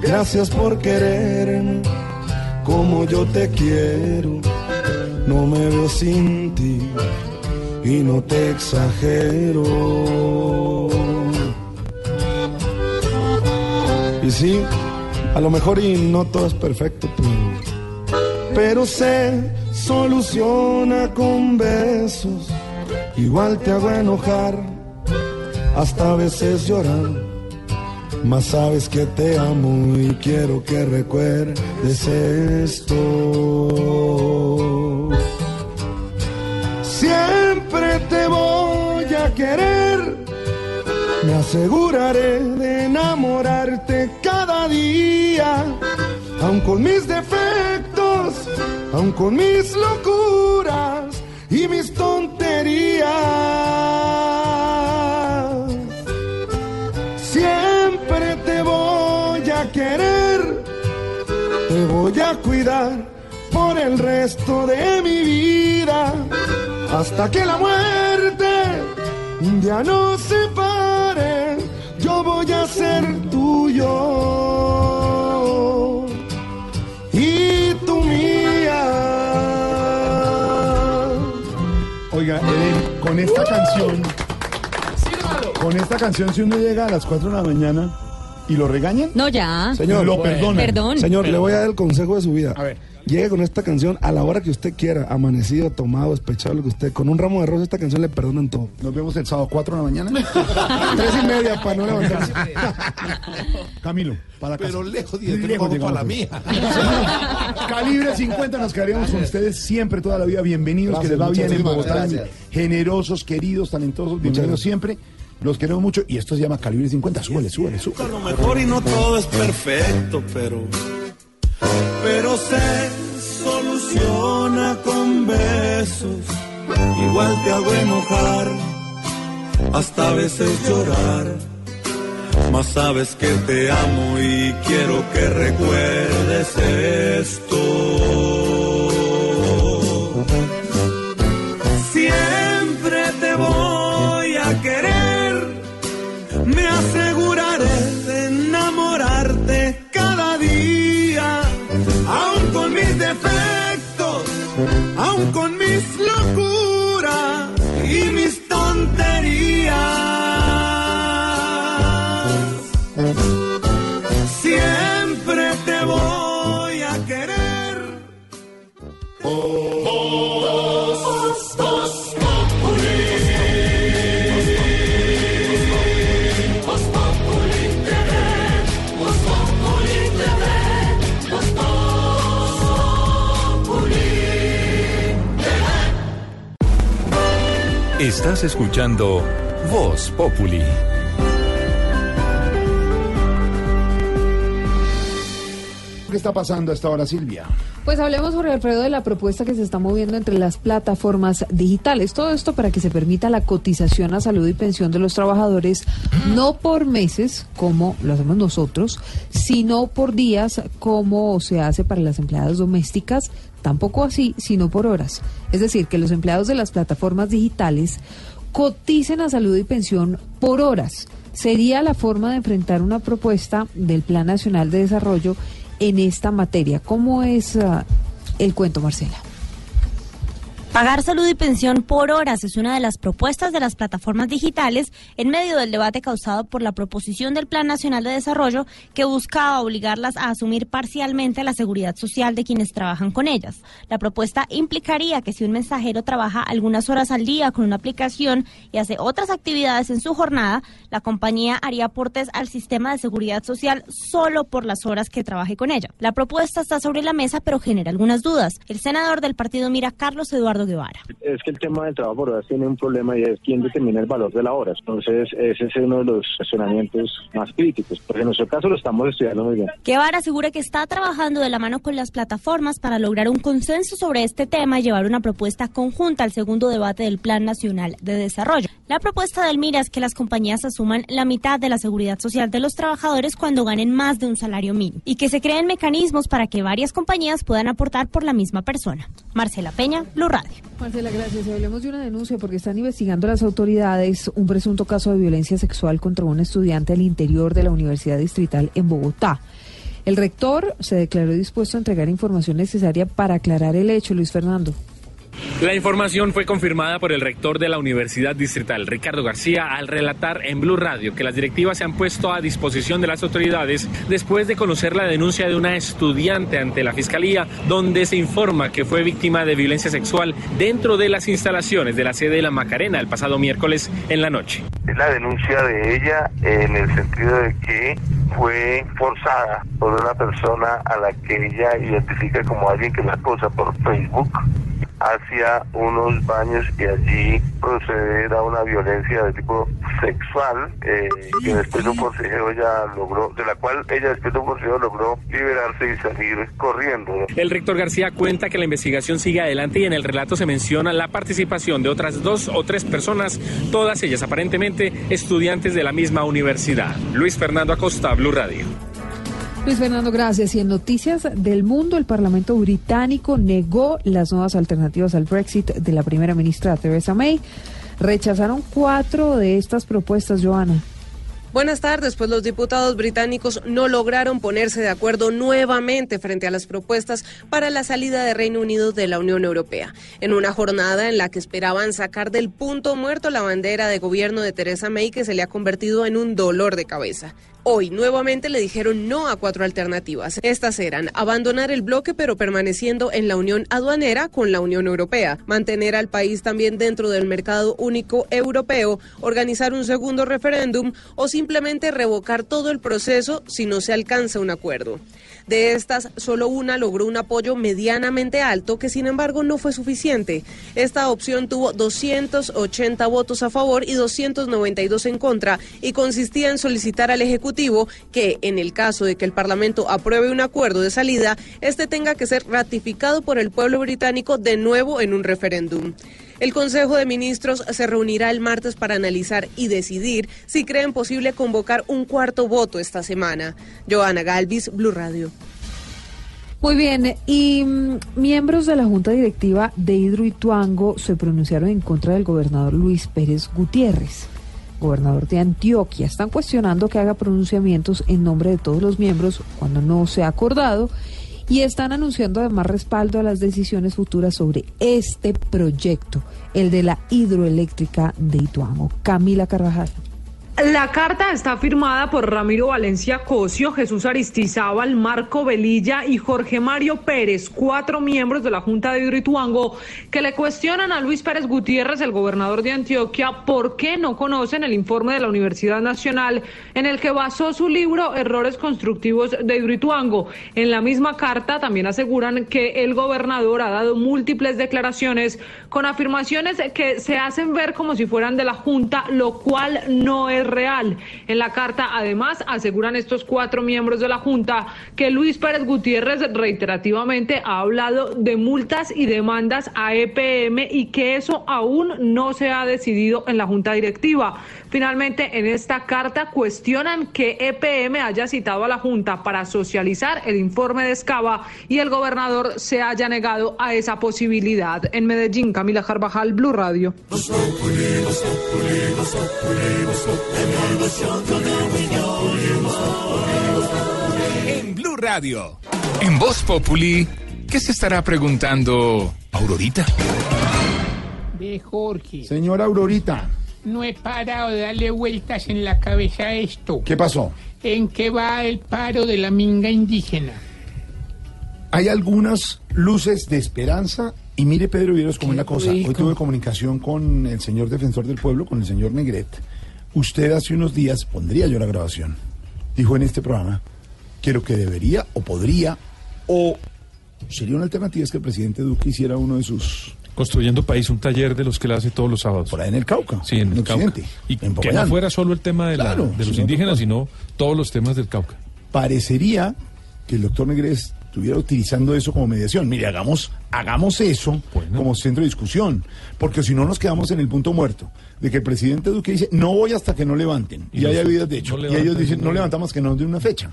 Speaker 39: Gracias por quererme como yo te quiero. No me veo sin ti y no te exagero. Y sí, a lo mejor y no todo es perfecto, pero, pero se soluciona con besos. Igual te hago enojar, hasta a veces llorar. Mas sabes que te amo y quiero que recuerdes esto. Me aseguraré de enamorarte cada día, aun con mis defectos, aun con mis locuras y mis tonterías. Siempre
Speaker 44: te voy a querer, te voy a cuidar por el resto de mi vida, hasta que la muerte un día nos separe, yo voy a ser tuyo y tú mía.
Speaker 3: Oiga, Eden, con esta canción. Con esta canción, si uno llega a las 4 de la mañana y lo regañan,
Speaker 31: No, ya.
Speaker 39: Señor,
Speaker 3: lo perdonan.
Speaker 31: Perdón.
Speaker 39: Señor, le voy a dar el consejo de su vida.
Speaker 3: A ver.
Speaker 39: Llegue con esta canción a la hora que usted quiera, amanecido, tomado, despechado, lo que usted. Con un ramo de rosas, esta canción le perdonan todo.
Speaker 3: Nos vemos el sábado 4 de la mañana.
Speaker 39: Tres y media para no levantarse.
Speaker 3: Camilo, para casa.
Speaker 10: Pero lejos, y
Speaker 3: Lejos
Speaker 10: para la mía.
Speaker 3: Calibre 50, nos quedaremos con ustedes siempre, toda la vida. Bienvenidos, que les va bien en Bogotá.
Speaker 10: gracias.
Speaker 3: Generosos, queridos, talentosos, bienvenidos siempre. Los queremos mucho y esto se llama Calibre 50. Súbele, súbele, súbele.
Speaker 45: A lo mejor y no todo es perfecto, pero. Pero se soluciona con besos. Igual te hago enojar, hasta a veces llorar. Mas sabes que te amo y quiero que recuerdes esto. Con mis locuras
Speaker 17: Estás escuchando Voz Populi.
Speaker 3: ¿Qué está pasando a esta hora, Silvia?
Speaker 8: Pues hablemos, Jorge Alfredo, de la propuesta que se está moviendo entre las plataformas digitales. Todo esto para que se permita la cotización a salud y pensión de los trabajadores, no por meses, como lo hacemos nosotros, sino por días, como se hace para las empleadas domésticas, tampoco así, sino por horas. Es decir, que los empleados de las plataformas digitales coticen a salud y pensión por horas. Sería la forma de enfrentar una propuesta del Plan Nacional de Desarrollo en esta materia. ¿Cómo es ah, el cuento, Marcela?
Speaker 27: Pagar salud y pensión por horas es una de las propuestas de las plataformas digitales en medio del debate causado por la proposición del Plan Nacional de Desarrollo que buscaba obligarlas a asumir parcialmente la seguridad social de quienes trabajan con ellas. La propuesta implicaría que si un mensajero trabaja algunas horas al día con una aplicación y hace otras actividades en su jornada, la compañía haría aportes al sistema de seguridad social solo por las horas que trabaje con ella. La propuesta está sobre la mesa pero genera algunas dudas. El senador del partido Mira, Carlos Eduardo Guevara.
Speaker 46: Es que el tema del trabajo por horas tiene un problema y es quién determina el valor de la hora. Entonces, ese es uno de los razonamientos más críticos. Porque en nuestro caso lo estamos estudiando muy bien.
Speaker 27: Guevara asegura que está trabajando de la mano con las plataformas para lograr un consenso sobre este tema y llevar una propuesta conjunta al segundo debate del Plan Nacional de Desarrollo. La propuesta del MIRA es que las compañías asuman la mitad de la seguridad social de los trabajadores cuando ganen más de un salario mínimo y que se creen mecanismos para que varias compañías puedan aportar por la misma persona. Marcela Peña, Blue Radio.
Speaker 8: Marcela, gracias. Hablemos de una denuncia porque están investigando las autoridades un presunto caso de violencia sexual contra un estudiante al interior de la Universidad Distrital en Bogotá. El rector se declaró dispuesto a entregar información necesaria para aclarar el hecho, Luis Fernando.
Speaker 47: La información fue confirmada por el rector de la Universidad Distrital, Ricardo García, al relatar en Blue Radio que las directivas se han puesto a disposición de las autoridades después de conocer la denuncia de una estudiante ante la Fiscalía, donde se informa que fue víctima de violencia sexual dentro de las instalaciones de la sede de la Macarena el pasado miércoles en la noche.
Speaker 48: Es la denuncia de ella en el sentido de que fue forzada por una persona a la que ella identifica como alguien que la acosa por Facebook hacia unos baños y allí proceder a una violencia de tipo sexual eh, que después de un forcejeo ella logró, de la cual ella después de un forcejeo logró liberarse y salir corriendo.
Speaker 47: El rector García cuenta que la investigación sigue adelante y en el relato se menciona la participación de otras dos o tres personas, todas ellas aparentemente estudiantes de la misma universidad. Luis Fernando Acosta, Blue Radio.
Speaker 8: Luis Fernando, gracias. Y en noticias del mundo, el Parlamento británico negó las nuevas alternativas al Brexit de la primera ministra Theresa May. Rechazaron cuatro de estas propuestas, Joana.
Speaker 49: Buenas tardes, pues los diputados británicos no lograron ponerse de acuerdo nuevamente frente a las propuestas para la salida de Reino Unido de la Unión Europea, en una jornada en la que esperaban sacar del punto muerto la bandera de gobierno de Theresa May que se le ha convertido en un dolor de cabeza. Hoy nuevamente le dijeron no a cuatro alternativas. Estas eran abandonar el bloque pero permaneciendo en la unión aduanera con la Unión Europea, mantener al país también dentro del mercado único europeo, organizar un segundo referéndum o simplemente revocar todo el proceso si no se alcanza un acuerdo. De estas, solo una logró un apoyo medianamente alto, que sin embargo no fue suficiente. Esta opción tuvo 280 votos a favor y 292 en contra y consistía en solicitar al Ejecutivo que, en el caso de que el Parlamento apruebe un acuerdo de salida, este tenga que ser ratificado por el pueblo británico de nuevo en un referéndum. El Consejo de Ministros se reunirá el martes para analizar y decidir si creen posible convocar un cuarto voto esta semana. Joana Galvis, Blue Radio.
Speaker 8: Muy bien, y mm, miembros de la Junta Directiva de Hidroituango se pronunciaron en contra del gobernador Luis Pérez Gutiérrez, gobernador de Antioquia. Están cuestionando que haga pronunciamientos en nombre de todos los miembros cuando no se ha acordado y están anunciando además respaldo a las decisiones futuras sobre este proyecto, el de la hidroeléctrica de Ituango. Camila Carvajal.
Speaker 50: La carta está firmada por Ramiro Valencia Cosio, Jesús Aristizábal, Marco Velilla y Jorge Mario Pérez, cuatro miembros de la Junta de Hidroituango, que le cuestionan a Luis Pérez Gutiérrez, el gobernador de Antioquia, por qué no conocen el informe de la Universidad Nacional en el que basó su libro Errores Constructivos de Hidroituango. En la misma carta también aseguran que el gobernador ha dado múltiples declaraciones con afirmaciones que se hacen ver como si fueran de la Junta, lo cual no es real. En la carta, además, aseguran estos cuatro miembros de la Junta que Luis Pérez Gutiérrez reiterativamente ha hablado de multas y demandas a EPM y que eso aún no se ha decidido en la Junta Directiva. Finalmente, en esta carta cuestionan que EPM haya citado a la Junta para socializar el informe de Escava y el gobernador se haya negado a esa posibilidad. En Medellín, Camila Carvajal, Blue Radio.
Speaker 51: En Blue Radio, en Voz Populi, ¿qué se estará preguntando Aurorita?
Speaker 9: Ve, Jorge.
Speaker 3: Señora Aurorita,
Speaker 9: No he parado de darle vueltas en la cabeza a esto.
Speaker 3: ¿qué pasó?
Speaker 9: ¿En qué va el paro de la minga indígena?
Speaker 3: Hay algunas luces de esperanza y mire Pedro Vieros como una cosa. Hoy tuve comunicación con el señor defensor del pueblo, con el señor Negret. Usted hace unos días, pondría yo la grabación, dijo en este programa, quiero que debería o podría o sería una alternativa es que el presidente Duque hiciera uno de sus...
Speaker 7: Construyendo País, un taller de los que le hace todos los sábados. Por
Speaker 3: ahí en el Cauca.
Speaker 7: Sí, en,
Speaker 3: en
Speaker 7: el Cauca.
Speaker 3: Occidente,
Speaker 7: Y
Speaker 3: en
Speaker 7: que no fuera solo el tema de, la- de los indígenas, sino todos los temas del Cauca.
Speaker 3: Parecería que el doctor Negres estuviera utilizando eso como mediación. Mire, hagamos, hagamos eso como centro de discusión, porque si no nos quedamos en el punto muerto de que el presidente Duque dice, no voy hasta que no levanten, y,
Speaker 7: Y
Speaker 3: hay habidas de hecho,
Speaker 7: no
Speaker 3: y ellos dicen,
Speaker 7: no
Speaker 3: no levantamos que no de una fecha.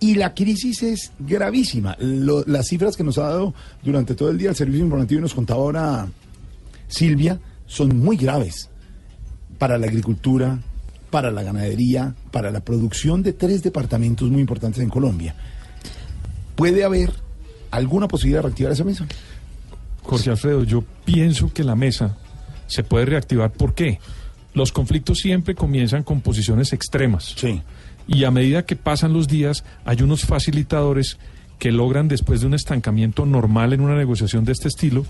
Speaker 3: Y la crisis es gravísima. Lo- las cifras que nos ha dado durante todo el día el servicio informativo y nos contaba ahora Silvia son muy graves para la agricultura, para la ganadería, para la producción de tres departamentos muy importantes en Colombia. ¿Puede haber alguna posibilidad de reactivar esa mesa?
Speaker 7: Jorge Alfredo, yo pienso que la mesa se puede reactivar. ¿Por qué? Los conflictos siempre comienzan con posiciones extremas.
Speaker 3: Sí.
Speaker 7: Y a medida que pasan los días, hay unos facilitadores que logran, después de un estancamiento normal en una negociación de este estilo,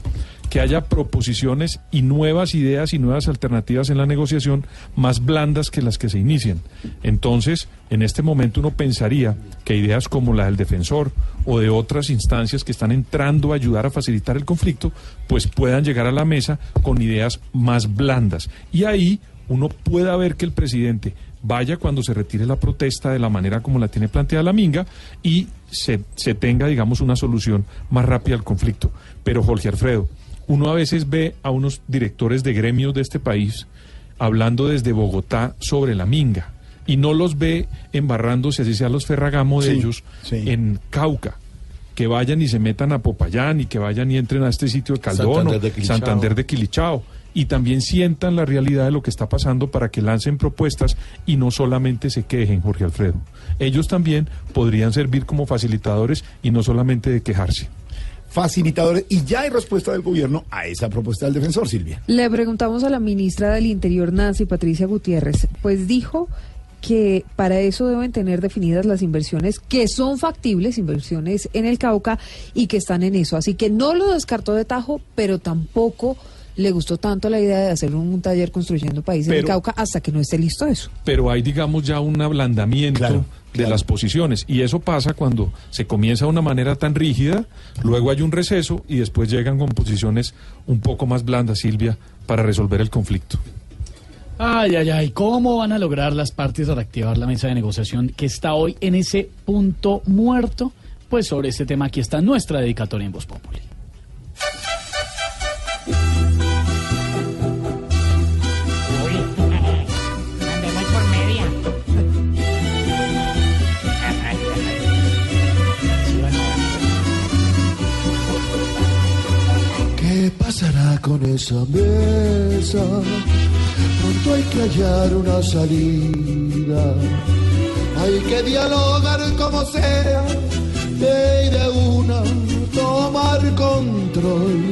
Speaker 7: que haya proposiciones y nuevas ideas y nuevas alternativas en la negociación más blandas que las que se inician. Entonces, en este momento uno pensaría que ideas como la del defensor o de otras instancias que están entrando a ayudar a facilitar el conflicto, pues puedan llegar a la mesa con ideas más blandas. Y ahí uno pueda ver que el presidente vaya cuando se retire la protesta de la manera como la tiene planteada la Minga y se, se tenga, digamos, una solución más rápida al conflicto. Pero Jorge Alfredo, uno a veces ve a unos directores de gremios de este país hablando desde Bogotá sobre la Minga. y no los ve embarrándose, así sea los Ferragamo de
Speaker 3: Sí,
Speaker 7: ellos,
Speaker 3: sí.
Speaker 7: en Cauca. Que vayan y se metan a Popayán y que vayan y entren a este sitio de Caldono,
Speaker 52: Santander de Quilichao.
Speaker 7: Santander de Quilichao. Y también sientan la realidad de lo que está pasando para que lancen propuestas y no solamente se quejen, Jorge Alfredo. Ellos también podrían servir como facilitadores y no solamente de quejarse.
Speaker 3: Facilitadores. Y ya hay respuesta del gobierno a esa propuesta del defensor, Silvia.
Speaker 8: Le preguntamos a la ministra del Interior, Nancy Patricia Gutiérrez, pues dijo que para eso deben tener definidas las inversiones que son factibles, inversiones en el Cauca y que están en eso. Así que no lo descartó de tajo, pero tampoco le gustó tanto la idea de hacer un taller construyendo país en el Cauca hasta que no esté listo eso.
Speaker 7: pero hay, digamos, ya un ablandamiento de las posiciones. Y eso pasa cuando se comienza de una manera tan rígida, luego hay un receso y después llegan con posiciones un poco más blandas, Silvia, para resolver el conflicto.
Speaker 4: Ay, ay, ay, ¿cómo van a lograr las partes reactivar la mesa de negociación que está hoy en ese punto muerto? Pues sobre este tema aquí está nuestra dedicatoria en Voz Populi.
Speaker 10: ¿Qué pasará con esa mesa? Pronto hay que hallar una salida. Hay que dialogar como sea y de una tomar control.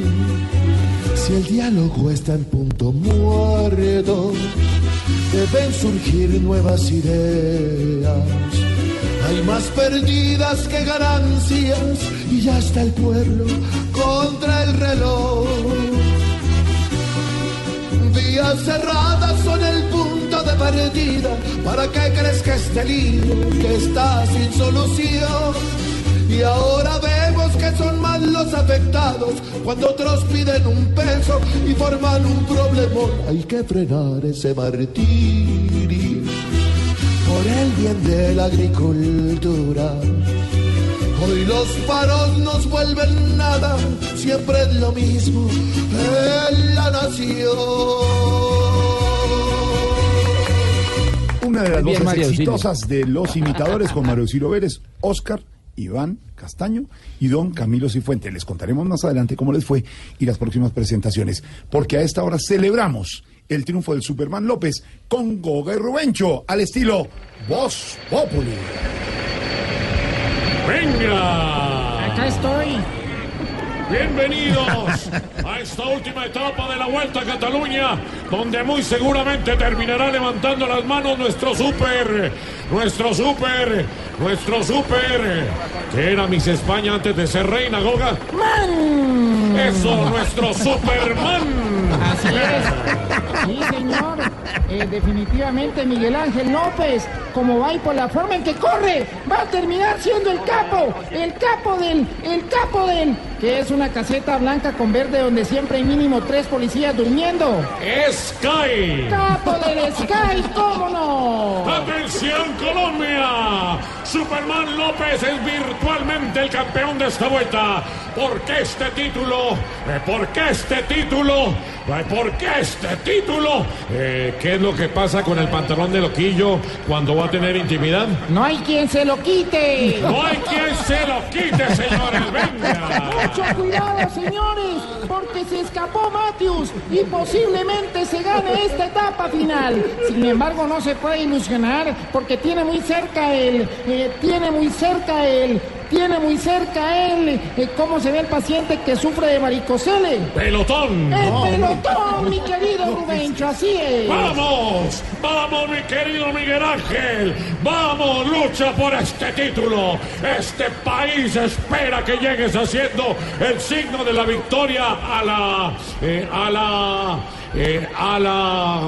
Speaker 10: Si el diálogo está en punto muerto, deben surgir nuevas ideas. Hay más perdidas que ganancias y ya está el pueblo contra el reloj. Vías cerradas son el punto de partida. ¿Para qué crees que este lío que está sin solución? Y ahora vemos que son más los afectados cuando otros piden un peso y forman un problemón. Hay que frenar ese martirio por el bien de la agricultura. Hoy los paros nos vuelven nada, siempre es lo mismo en la nación.
Speaker 3: Una de las
Speaker 10: Bien,
Speaker 3: voces exitosas de los imitadores con Mario Ciro Vélez, Oscar, Iván Castaño y don Camilo Cifuente. Les contaremos más adelante cómo les fue y las próximas presentaciones, porque a esta hora celebramos el triunfo del Superman López con Goga y Rubencho al estilo Voz Populi.
Speaker 53: ¡Venga!
Speaker 54: Acá estoy.
Speaker 53: Bienvenidos a esta última etapa de la Vuelta a Cataluña, donde muy seguramente terminará levantando las manos nuestro super, nuestro super, nuestro super, que era Miss España antes de ser reina, Goga.
Speaker 54: ¡Man!
Speaker 53: Eso, nuestro Superman.
Speaker 54: Así es. Sí, señor. Eh, definitivamente Miguel Ángel López, como va y por la forma en que corre, va a terminar siendo el capo, el capo del, el capo del, que es una caseta blanca con verde donde siempre hay mínimo tres policías durmiendo.
Speaker 53: Sky.
Speaker 54: Capo del Sky, ¿cómo no?
Speaker 53: ¡Atención Colombia! Superman López es virtualmente el campeón de esta vuelta. ¿Por qué este título? Eh, ¿Por qué este título? Eh, ¿Por qué este título? Eh, ¿Qué es lo que pasa con el pantalón de loquillo cuando va a tener intimidad?
Speaker 54: No hay quien se lo quite.
Speaker 53: No hay quien se lo quite, señores. Venga.
Speaker 54: Mucho cuidado, señores, porque se escapó Matthews y posiblemente se gane esta etapa final. Sin embargo, no se puede ilusionar porque tiene muy cerca él, eh, tiene muy cerca él, tiene muy cerca él. eh, ¿Cómo se ve el paciente que sufre de varicocele?
Speaker 53: Pelotón.
Speaker 54: El pelotón, mi querido Rubencho, así es.
Speaker 53: ¡Vamos! ¡Vamos, mi querido Miguel Ángel! ¡Vamos, lucha por este título! Este país espera que llegues haciendo el signo de la victoria a la... eh, a la... eh, a la...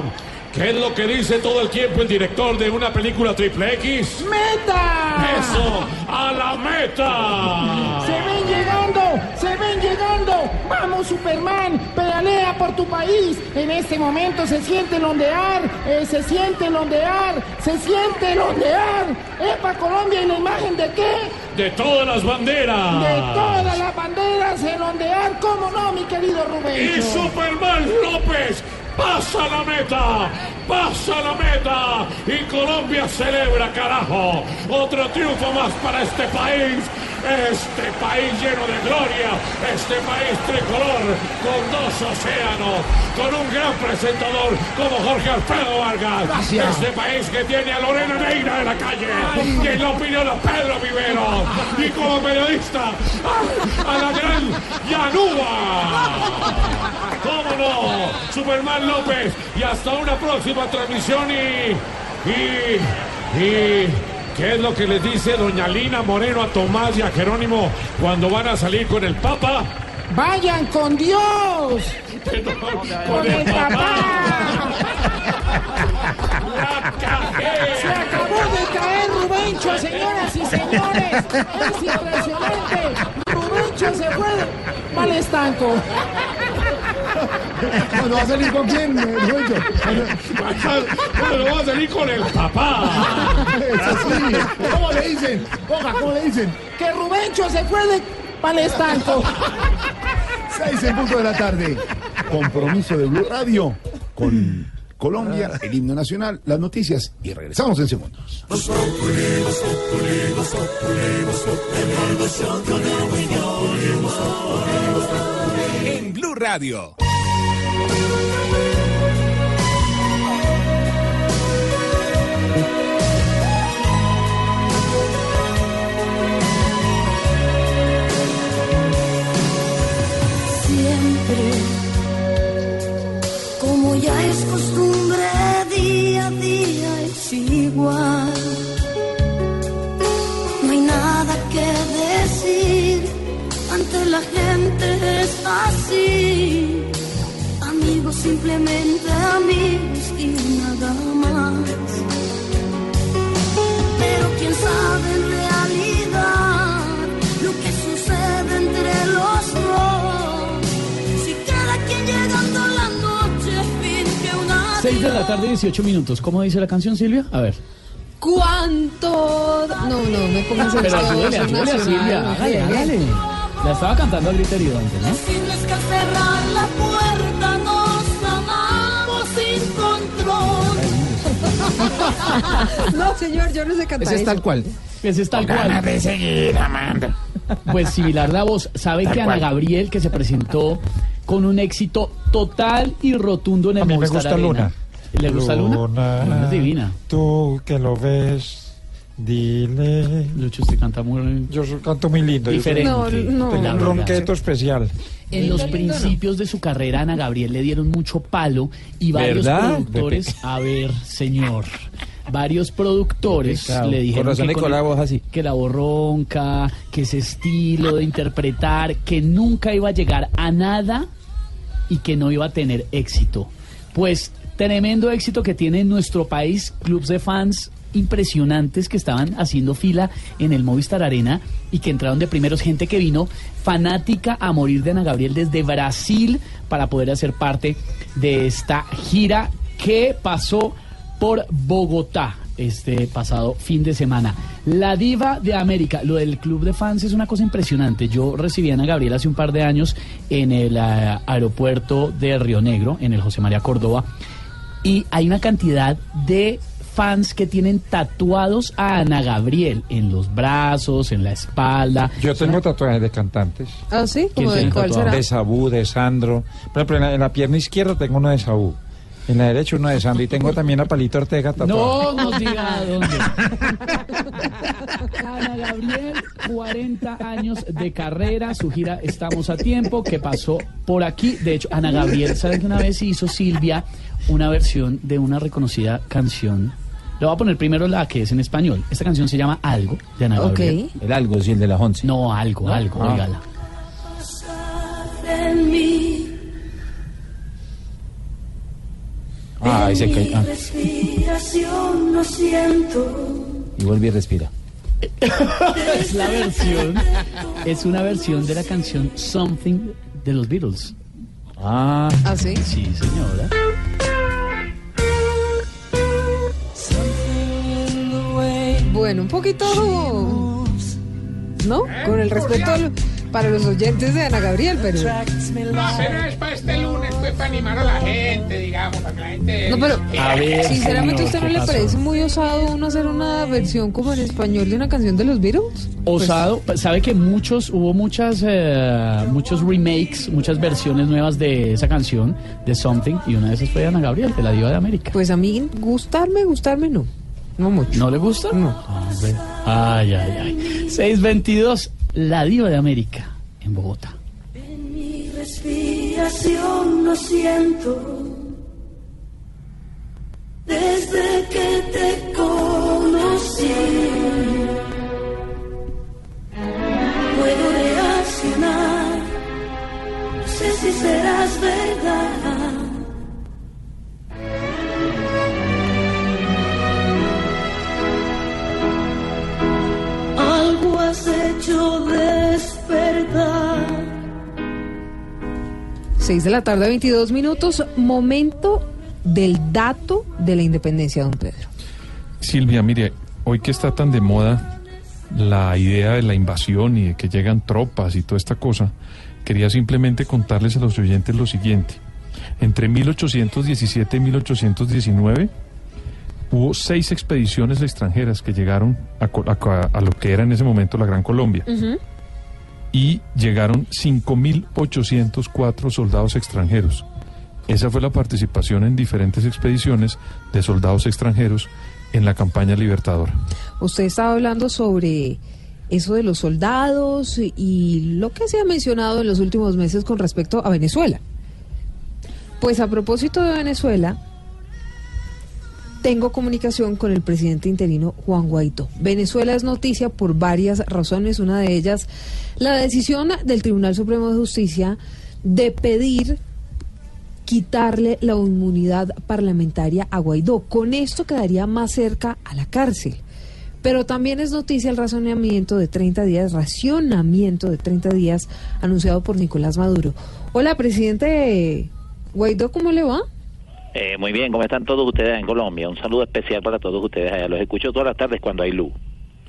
Speaker 53: ¿Qué es lo que dice todo el tiempo el director de una película triple X?
Speaker 54: ¡Meta!
Speaker 53: ¡Eso! ¡A la meta!
Speaker 54: Se ven llegando, se ven llegando. Vamos Superman, pedalea por tu país. En este momento se siente el ondear, eh, se siente el ondear, se siente el ondear. ¡Epa Colombia! ¿Y la imagen de qué?
Speaker 53: ¡De todas las banderas!
Speaker 54: De todas las banderas, el ondear. ¿Cómo no, mi querido Rubén?
Speaker 53: Y Superman López pasa la meta, pasa la meta y Colombia celebra, carajo. Otro triunfo más para este país, este país lleno de gloria, este país tricolor con dos océanos, con un gran presentador como Jorge Alfredo Vargas.
Speaker 54: Gracias.
Speaker 53: Este país que tiene a Lorena Neira de la calle y en la opinión a Pedro Vivero y como periodista a, a la gran Yanúa. ¿Cómo no? Superman López. Y hasta una próxima transmisión y. Y. Y. ¿Qué es lo que les dice doña Lina Moreno a Tomás y a Jerónimo cuando van a salir con el Papa?
Speaker 54: Vayan con Dios. Con el papá. Se acabó de caer Rubencho, señoras y señores. Es impresionante. Rubencho se fue mal estanco.
Speaker 3: Bueno, ¿va a salir con quién, Rubencho?
Speaker 53: Bueno, va a salir con el papá.
Speaker 3: Eso sí. ¿Cómo le dicen? Oja, ¿cómo le dicen?
Speaker 54: Que Rubencho se fue de mal estanco.
Speaker 3: Seis en punto de la tarde. Compromiso de Blue Radio con Colombia, el himno nacional, las noticias y regresamos en segundos.
Speaker 55: Radio.
Speaker 56: siempre. Como ya es costumbre, día a día es igual. No hay nada que decir, ante la gente así. Amigos, simplemente amigos y nada más. Pero quién sabe en realidad lo que sucede entre los dos. Si cada quien llegando la noche finge una
Speaker 4: 6 de la tarde, 18 minutos. ¿Cómo dice la canción, Silvia? A ver.
Speaker 8: ¿Cuánto? No, no, me pongas en
Speaker 4: Pero
Speaker 8: esta
Speaker 4: ayúdele,
Speaker 8: canción
Speaker 4: ayúdele a
Speaker 8: nacional,
Speaker 4: Silvia. Hágale, hágale. La estaba cantando a grito herido antes, ¿no?
Speaker 56: Decirles que al cerrar la puerta nos amamos sin control.
Speaker 8: No, señor, yo no sé cantar eso.
Speaker 4: cual. Ese es tal cual.
Speaker 54: de seguir amando.
Speaker 4: Pues similar la voz. ¿Sabe
Speaker 54: Tal
Speaker 4: que Ana. Gabriel, que se presentó con un éxito total y rotundo en el
Speaker 12: A mí me gusta
Speaker 4: Arena?
Speaker 12: Luna.
Speaker 4: ¿Le gusta Luna?
Speaker 12: Luna.
Speaker 4: Luna es divina.
Speaker 12: Tú que lo ves, dile.
Speaker 4: Lucho, usted canta muy...
Speaker 12: Yo canto muy lindo.
Speaker 4: Diferente. No, no.
Speaker 12: Tengo un ronqueto especial.
Speaker 4: En los principios de su carrera, Ana Gabriel le dieron mucho palo y varios
Speaker 12: ¿Verdad?
Speaker 4: productores, a ver, señor, varios productores le dijeron
Speaker 12: voz así.
Speaker 4: que la voz ronca, que ese estilo de interpretar, que nunca iba a llegar a nada y que no iba a tener éxito. Pues tremendo éxito que tiene en nuestro país, clubs de fans impresionantes que estaban haciendo fila en el Movistar Arena y que entraron de primeros, gente que vino fanática a morir de Ana Gabriel desde Brasil para poder hacer parte de esta gira que pasó por Bogotá este pasado fin de semana. La diva de América, lo del club de fans es una cosa impresionante. Yo recibí a Ana Gabriel hace un par de años en el eh, aeropuerto de Río Negro, en el José María Córdoba, y hay una cantidad de fans que tienen tatuados a Ana Gabriel en los brazos, en la espalda.
Speaker 12: Yo tengo tatuajes de cantantes.
Speaker 8: ¿Ah, sí?
Speaker 4: ¿Quién
Speaker 8: ¿Cómo de cuál será?
Speaker 12: De Sabú, de Sandro. Por ejemplo, en la, en la pierna izquierda tengo uno de Sabú. En la derecha uno de Sandro. Y tengo también a Palito Ortega tatuado.
Speaker 4: No nos diga a dónde. Ana Gabriel, 40 años de carrera, su gira Estamos a Tiempo, que pasó por aquí. De hecho, Ana Gabriel, ¿saben que una vez hizo Silvia una versión de una reconocida canción? Le voy a poner primero la que es en español. Esta canción se llama Algo, de Ana
Speaker 8: Ok.
Speaker 4: Gabriel.
Speaker 12: El algo, sí, el de las once.
Speaker 4: No, algo, algo,
Speaker 12: Ah.
Speaker 4: oígala.
Speaker 56: En mí,
Speaker 12: Ah, ese
Speaker 56: en
Speaker 12: que.
Speaker 56: mi
Speaker 12: Ah,
Speaker 56: respiración lo siento.
Speaker 12: y vuelve y respira.
Speaker 4: es la versión, es una versión de la canción Something de los Beatles.
Speaker 12: Ah.
Speaker 8: ¿Ah, sí?
Speaker 4: Sí, señora.
Speaker 8: Bueno, un poquito... ¿No? Con el respeto al, para los oyentes de Ana Gabriel, pero...
Speaker 9: Pero es para este lunes, pues para animar a la gente, digamos, para que la gente...
Speaker 8: No, pero
Speaker 57: A ver,
Speaker 8: sinceramente, ¿a
Speaker 57: señor,
Speaker 8: usted no
Speaker 57: ¿qué
Speaker 8: le
Speaker 57: pasó?
Speaker 8: parece muy osado uno hacer una versión como en español de una canción de los Beatles?
Speaker 57: Osado, sabe que muchos, hubo muchas, eh, muchos remakes, muchas versiones nuevas de esa canción, de Something, y una de esas fue Ana Gabriel, de la Diva de América.
Speaker 8: Pues a mí, gustarme, gustarme no. No mucho.
Speaker 57: ¿No le gusta?
Speaker 8: No.
Speaker 57: Hombre. Ay, ay, ay. 622, la Diva de América, en Bogotá.
Speaker 56: Mi respiración lo siento. Desde que te conocí, puedo reaccionar. No sé si serás verdad. Has hecho despertar.
Speaker 8: 6 de la tarde, 22 minutos. Momento del dato de la independencia, don Pedro.
Speaker 7: Silvia, mire, hoy que está tan de moda la idea de la invasión y de que llegan tropas y toda esta cosa, quería simplemente contarles a los oyentes lo siguiente. Entre 1817 y 1819 hubo seis expediciones extranjeras que llegaron a, a a lo que era en ese momento la Gran Colombia y llegaron 5.804 soldados extranjeros. Esa fue la participación en diferentes expediciones de soldados extranjeros en la campaña libertadora.
Speaker 8: Usted estaba hablando sobre eso de los soldados y lo que se ha mencionado en los últimos meses con respecto a Venezuela. Pues a propósito de Venezuela, tengo comunicación con el presidente interino Juan Guaidó. Venezuela es noticia por varias razones, una de ellas la decisión del Tribunal Supremo de Justicia de pedir quitarle la inmunidad parlamentaria a Guaidó. Con esto quedaría más cerca a la cárcel. Pero también es noticia el razonamiento de 30 días, racionamiento de 30 días anunciado por Nicolás Maduro. Hola, presidente Guaidó, ¿cómo le va?
Speaker 58: Eh, muy bien, ¿cómo están todos ustedes en Colombia? Un saludo especial para todos ustedes allá. Los escucho todas las tardes cuando hay luz.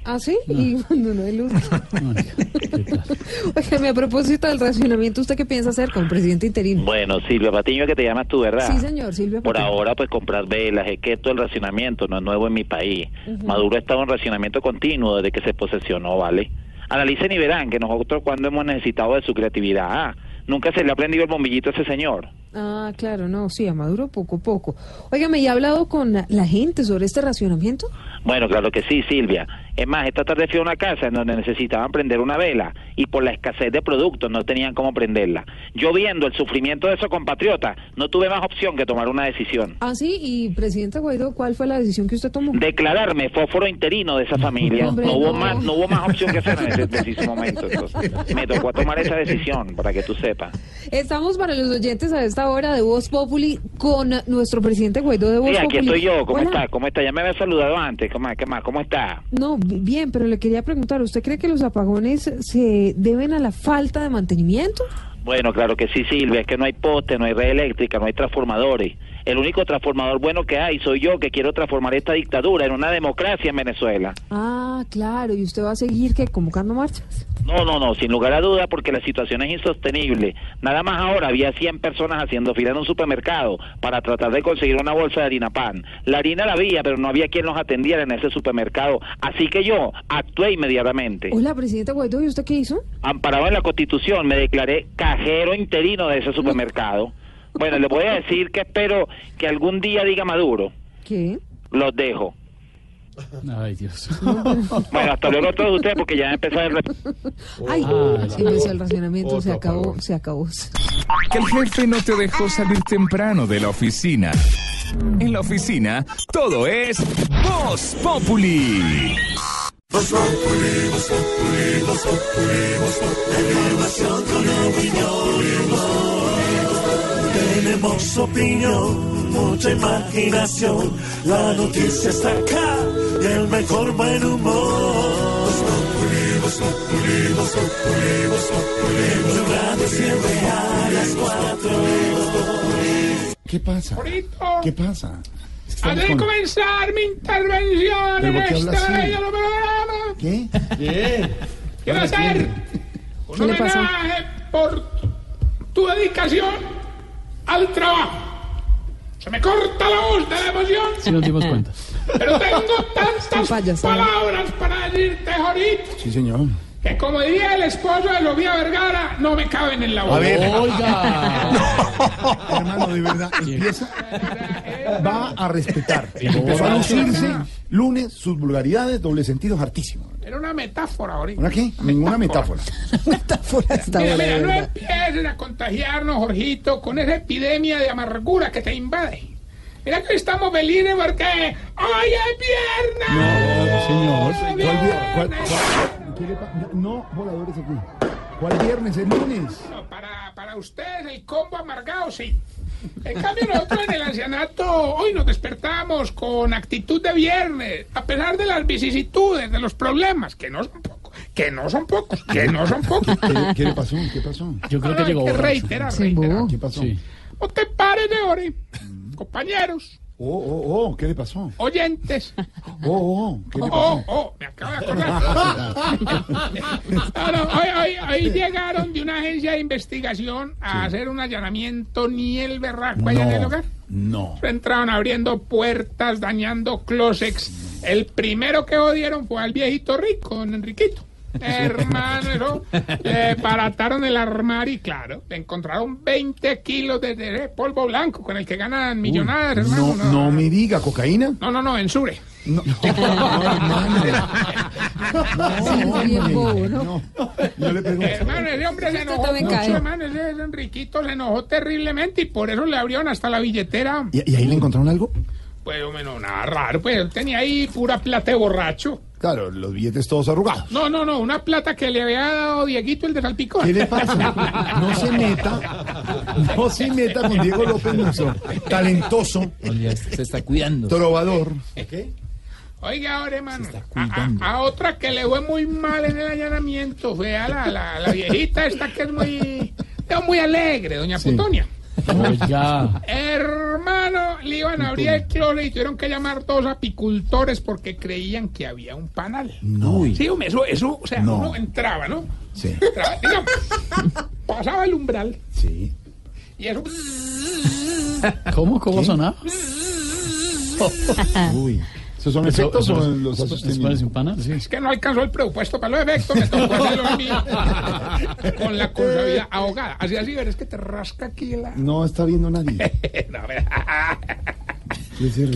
Speaker 8: ¿Ah, sí? Y cuando no hay luz. Óigame, a propósito del racionamiento, ¿usted qué piensa hacer con el presidente interino?
Speaker 58: Bueno, Silvia Patiño, que te llamas tú, ¿verdad?
Speaker 8: Sí, señor, Silvia.
Speaker 58: Por
Speaker 8: Patiño.
Speaker 58: ahora, pues comprar velas, es que esto el racionamiento no es nuevo en mi país. Maduro ha estado en racionamiento continuo desde que se posesionó, ¿vale? Analicen y verán que nosotros cuando hemos necesitado de su creatividad, ah, nunca se le ha prendido el bombillito a ese señor.
Speaker 8: Ah, claro, no, sí, a Maduro poco a poco. Óigame, ¿y ha hablado con la- la gente sobre este racionamiento?
Speaker 58: Bueno, claro que sí, Silvia. Es más, esta tarde fui a una casa en donde necesitaban prender una vela y por la escasez de productos no tenían cómo prenderla. Yo viendo el sufrimiento de esos compatriotas, no tuve más opción que tomar una decisión.
Speaker 8: Ah, sí, y presidente Guaidó, ¿cuál fue la decisión que usted tomó?
Speaker 58: Declararme fósforo interino de esa familia.
Speaker 8: Hombre,
Speaker 58: no hubo
Speaker 8: no.
Speaker 58: más, no hubo más opción que hacer en ese preciso momento. Entonces, me tocó tomar esa decisión para que tú sepas.
Speaker 8: Estamos para los oyentes a esta hora de Voz Populi con nuestro presidente Guaidó de Voz
Speaker 58: Sí, aquí
Speaker 8: Populi.
Speaker 58: estoy yo. ¿Cómo
Speaker 8: Hola.
Speaker 58: está? ¿Cómo está? Ya me había saludado antes. ¿Cómo, qué más? ¿Cómo está?
Speaker 8: No, bien, pero le quería preguntar, ¿usted cree que los apagones se deben a la falta de mantenimiento?
Speaker 58: Bueno, claro que sí, Silvia. Es que no hay poste, no hay red eléctrica, no hay transformadores. El único transformador bueno que hay soy yo que quiero transformar esta dictadura en una democracia en Venezuela.
Speaker 8: Ah, claro, ¿y usted va a seguir que convocando marchas?
Speaker 58: No, no, no, sin lugar a duda, porque la situación es insostenible. Nada más ahora había 100 personas haciendo fila en un supermercado para tratar de conseguir una bolsa de harina pan. La harina la había, pero no había quien los atendiera en ese supermercado. Así que yo actué inmediatamente.
Speaker 8: Hola, presidente Guaidó, ¿y usted qué hizo?
Speaker 58: Amparado en la Constitución, me declaré cajero interino de ese supermercado. Bueno, le voy a decir que espero que algún día diga Maduro.
Speaker 8: ¿Qué?
Speaker 58: Los dejo.
Speaker 57: Ay, Dios.
Speaker 58: Bueno, hasta luego a todos ustedes porque ya empezó el...
Speaker 8: Ay,
Speaker 57: Ah,
Speaker 8: sí, el racionamiento, se acabó, se acabó.
Speaker 51: Que el jefe no te dejó salir temprano de la oficina. En la oficina, todo es Voz Populi.
Speaker 56: Tenemos opinión, mucha imaginación. La noticia está acá y el mejor buen humor. Radio siempre a las cuatro.
Speaker 3: ¿Qué pasa? ¿Qué pasa?
Speaker 9: Antes de
Speaker 3: con-
Speaker 9: comenzar mi intervención
Speaker 3: ¿Pero
Speaker 9: en este bello programa,
Speaker 3: ¿Qué? ¿Qué?
Speaker 9: quiero hacer Un homenaje por tu dedicación al trabajo. Se me corta la voz de la emoción,
Speaker 4: Si nos dimos cuenta.
Speaker 9: pero tengo tantas
Speaker 8: payasada.
Speaker 9: palabras para decirte, Jorito,
Speaker 3: Sí, señor.
Speaker 9: Que como diría el esposo de Sofía Vergara, no me caben en la boca.
Speaker 3: A ver.
Speaker 4: Oiga.
Speaker 3: Hermano, de verdad, empieza. Va a respetar. Empezó a lucirse lunes sus vulgaridades, doble sentido, hartísimo.
Speaker 9: Era una metáfora ahorita.
Speaker 3: ¿Una qué? Ninguna metáfora.
Speaker 8: Está
Speaker 9: Mira, mira, no empiecen a contagiarnos, Jorgito, con esa epidemia de amargura que te invade. Mira que hoy estamos felices porque hoy es viernes.
Speaker 3: No, señor. ¿Cuál qué no, voladores aquí. ¿Cuál viernes? El lunes.
Speaker 9: No, para, para ustedes el combo amargado, sí. En cambio nosotros en el ancianato hoy nos despertamos con actitud de viernes, a pesar de las vicisitudes, de los problemas, que no son pocos, que no son pocos, que no son pocos.
Speaker 3: ¿Qué, le- qué le pasó? ¿Qué pasó?
Speaker 4: Yo creo que llegó
Speaker 9: que reiterar.
Speaker 8: embobó.
Speaker 3: ¿Qué pasó?
Speaker 4: Sí.
Speaker 9: No te pares de ore, compañeros,
Speaker 3: Oh, oh, oh, ¿qué le pasó?
Speaker 9: oyentes.
Speaker 3: Oh, oh, ¿qué le
Speaker 9: Oh,
Speaker 3: pasó?
Speaker 9: oh, me acabo de acordar. No, no, hoy, hoy- hoy llegaron de una agencia de investigación a hacer un allanamiento ni el berraco allá en el hogar.
Speaker 3: No.
Speaker 9: Entraron abriendo puertas, dañando closets. El primero que odiaron fue al viejito rico, don Enriquito. Hermano, eso, le barataron el armario y claro, le encontraron 20 kilos de, de polvo blanco con el que ganan millonadas, hermano.
Speaker 3: No, no me diga, ¿cocaína?
Speaker 9: no, no, no, en Sure.
Speaker 3: No, no, hermano. No, le pregunto.
Speaker 9: Hermano, ese hombre se enojó mucho,
Speaker 8: cae.
Speaker 9: hermano, ese ese Enriquito se enojó terriblemente y por eso le abrieron hasta la billetera.
Speaker 3: ¿Y, y ahí le encontraron algo?
Speaker 9: Pues, hombre, no, nada raro, pues él tenía ahí pura plata de borracho.
Speaker 3: Claro, los billetes todos arrugados.
Speaker 9: No, no, no, una plata que le había dado Dieguito el de Salpicón.
Speaker 3: ¿Qué le pasa? No se meta, no se meta con Diego López Musso, talentoso,
Speaker 59: Se está cuidando.
Speaker 3: trovador.
Speaker 9: Oiga, ahora, hermano, a, a- a otra que le fue muy mal en el allanamiento fue a la, la, la viejita esta que es muy, es muy alegre, doña Putonia.
Speaker 4: Oiga.
Speaker 9: Hermano, le iban a abrir el y tuvieron que llamar dos apicultores porque creían que había un panal.
Speaker 3: No.
Speaker 9: Sí, hombre, eso, eso, o sea,
Speaker 3: No.
Speaker 9: uno entraba, ¿no?
Speaker 3: Sí.
Speaker 9: Entraba, digamos, pasaba el umbral
Speaker 3: Sí.
Speaker 9: y eso...
Speaker 4: ¿Cómo? ¿Cómo sonaba?
Speaker 3: Uy. ¿Esos son
Speaker 4: Eso-
Speaker 3: efectos
Speaker 4: eso-
Speaker 3: o los
Speaker 4: un panal, sí.
Speaker 9: Es que no alcanzó el presupuesto para los efectos, me tocó hacerlo a mí con la contabilidad ahogada. Así, así, verás que te rasca aquí la...
Speaker 3: No está viendo nadie.
Speaker 9: No,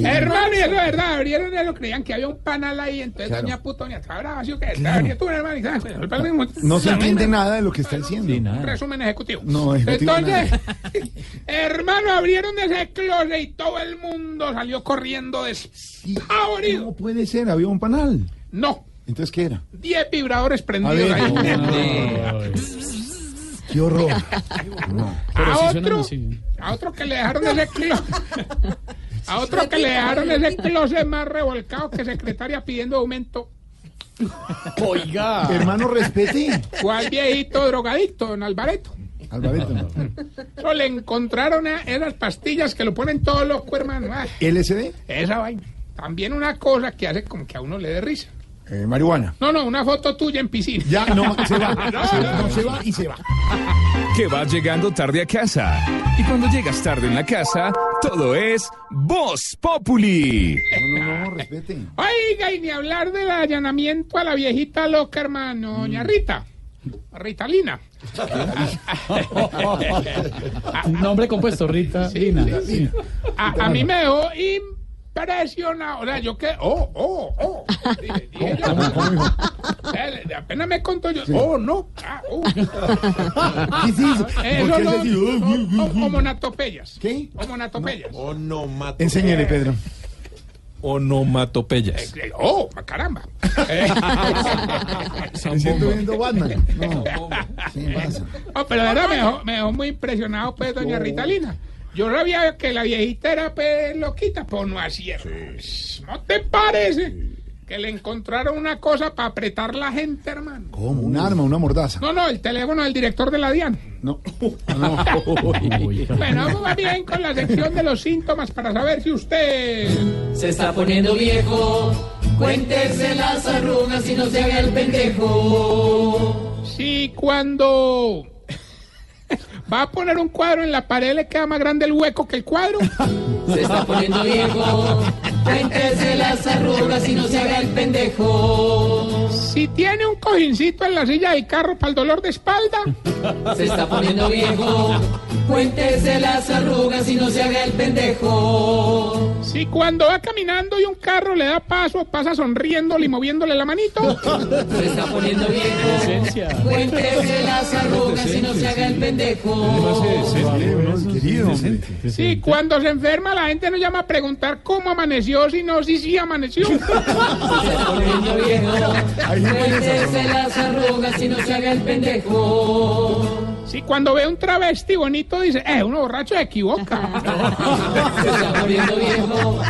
Speaker 9: Hermano, y eso es verdad, abrieron eso, creían que había un panal ahí, entonces
Speaker 3: Claro.
Speaker 9: doña Putonia, ¿está brava, sí o qué? ¿Está brava tú, hermano? Y, ¿sabes? El panal-
Speaker 3: No se entiende nada de lo que está diciendo.
Speaker 9: Resumen ejecutivo.
Speaker 3: No, ejecutivo
Speaker 9: Entonces, hermano, abrieron ese closet y todo el mundo salió corriendo despavorido.
Speaker 3: ¿Cómo puede ser? Había un panal.
Speaker 9: No,
Speaker 3: Entonces, ¿qué era?
Speaker 9: 10 vibradores prendidos
Speaker 3: ver,
Speaker 9: ahí.
Speaker 3: qué horror. No.
Speaker 4: Pero
Speaker 9: a
Speaker 4: sí
Speaker 9: otro,
Speaker 4: así.
Speaker 9: a otro que le dejaron ese closet. A otro que le dejaron ese closet más revolcado que secretaria pidiendo aumento.
Speaker 4: Oiga.
Speaker 3: Hermano, respete.
Speaker 9: Al viejito drogadicto, don Alvareto.
Speaker 3: Alvareto.
Speaker 9: Eso le encontraron a- esas pastillas que lo ponen todos los hermano. Ay,
Speaker 3: LSD,
Speaker 9: esa vaina. También una cosa que hace como que a uno le dé risa.
Speaker 3: eh, marihuana.
Speaker 9: No, no, una foto tuya en piscina.
Speaker 3: Ya, no, se va.
Speaker 9: No,
Speaker 3: Se
Speaker 9: no,
Speaker 3: va, no, se va y se va.
Speaker 60: Que vas llegando tarde a casa. Y cuando llegas tarde en la casa, todo es Voz Populi.
Speaker 3: No, no, no, respete.
Speaker 9: Oiga, y ni hablar del allanamiento a la viejita loca, hermano, doña Rita. Ritalina.
Speaker 4: Nombre compuesto, Rita. Lina. Sí.
Speaker 9: A, a mí me dejó impresionado. O sea, yo que. Oh, oh, oh. Dije, dije yo. Eh, Apenas me contó yo. Oh, no. Ah, oh.
Speaker 3: ¿Qué es eso? ¿Por
Speaker 9: Eso
Speaker 3: qué
Speaker 9: no,
Speaker 3: así?
Speaker 9: son hom- homonatopeyas.
Speaker 3: ¿Qué?
Speaker 9: Homonatopeyas.
Speaker 3: Enséñele, Pedro.
Speaker 7: Onomatopeyas.
Speaker 9: Eh, Oh, caramba. Eh,
Speaker 3: Me siento viendo Batman. No, sí, pasa.
Speaker 9: oh, pero de verdad me dejó, me dejó muy impresionado, pues, doña Ritalina. Yo sabía que la viejita era pues, loquita, pero no así. ¿No te parece que le encontraron una cosa para apretar la gente, hermano?
Speaker 3: ¿Cómo? Un arma, una mordaza.
Speaker 9: No, no, el teléfono del director de la DIAN.
Speaker 3: No. No.
Speaker 9: Bueno, vamos más bien con la sección de los síntomas para saber si usted...
Speaker 12: Se está poniendo viejo, cuéntese las arrugas y no se haga el pendejo.
Speaker 9: Si cuando va a poner un cuadro en la pared le queda más grande el hueco que el cuadro.
Speaker 56: Se está poniendo viejo. Cuéntese las arrugas y no se haga el pendejo.
Speaker 9: Si tiene un cojincito en la silla del carro para el dolor de espalda.
Speaker 56: Se está poniendo viejo. Cuéntese las arrugas y no se haga el pendejo.
Speaker 9: Si cuando va caminando y un carro le da paso, pasa sonriéndole y moviéndole la manito.
Speaker 56: Se está poniendo viejo. Cuéntese las arrugas y no se haga el pendejo.
Speaker 9: Sí, cuando se enferma la gente no llama a preguntar cómo amaneció, sino si sí amaneció.
Speaker 56: Se está poniendo viejo. Cuéntese las arrugas y no se haga el pendejo.
Speaker 9: Sí, cuando ve un travesti bonito dice, eh, uno borracho se equivoca.
Speaker 56: Se está poniendo viejo.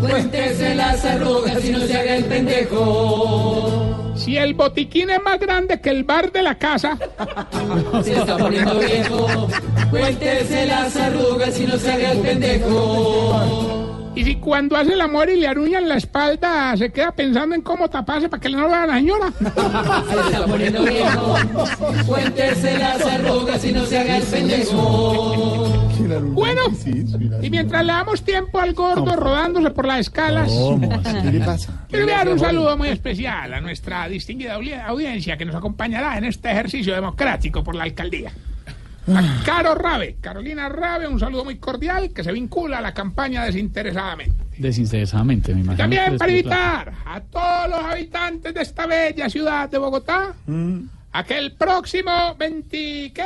Speaker 56: Cuéntese las arrugas y no se haga el pendejo.
Speaker 9: Si el botiquín es más grande que el bar de la casa.
Speaker 56: Se está poniendo viejo. Cuéntese las arrugas y no se haga el pendejo.
Speaker 9: Y si cuando hace el amor y le aruñan la espalda, se queda pensando en cómo taparse para que no lo vea la señora.
Speaker 56: Se está poniendo viejo. Cuéntese las arrugas y no se haga el pendejo.
Speaker 9: Bueno, y mientras le damos tiempo al gordo rodándose por las escalas, quiero enviar un saludo muy especial a nuestra distinguida audi- audiencia que nos acompañará en este ejercicio democrático por la alcaldía. A Caro Rabe, Carolina Rabe, un saludo muy cordial que se vincula a la campaña desinteresadamente.
Speaker 57: Desinteresadamente, me imagino.
Speaker 9: También
Speaker 57: que
Speaker 9: para invitar a todos los habitantes de esta bella ciudad de Bogotá a que el próximo 20, ¿qué?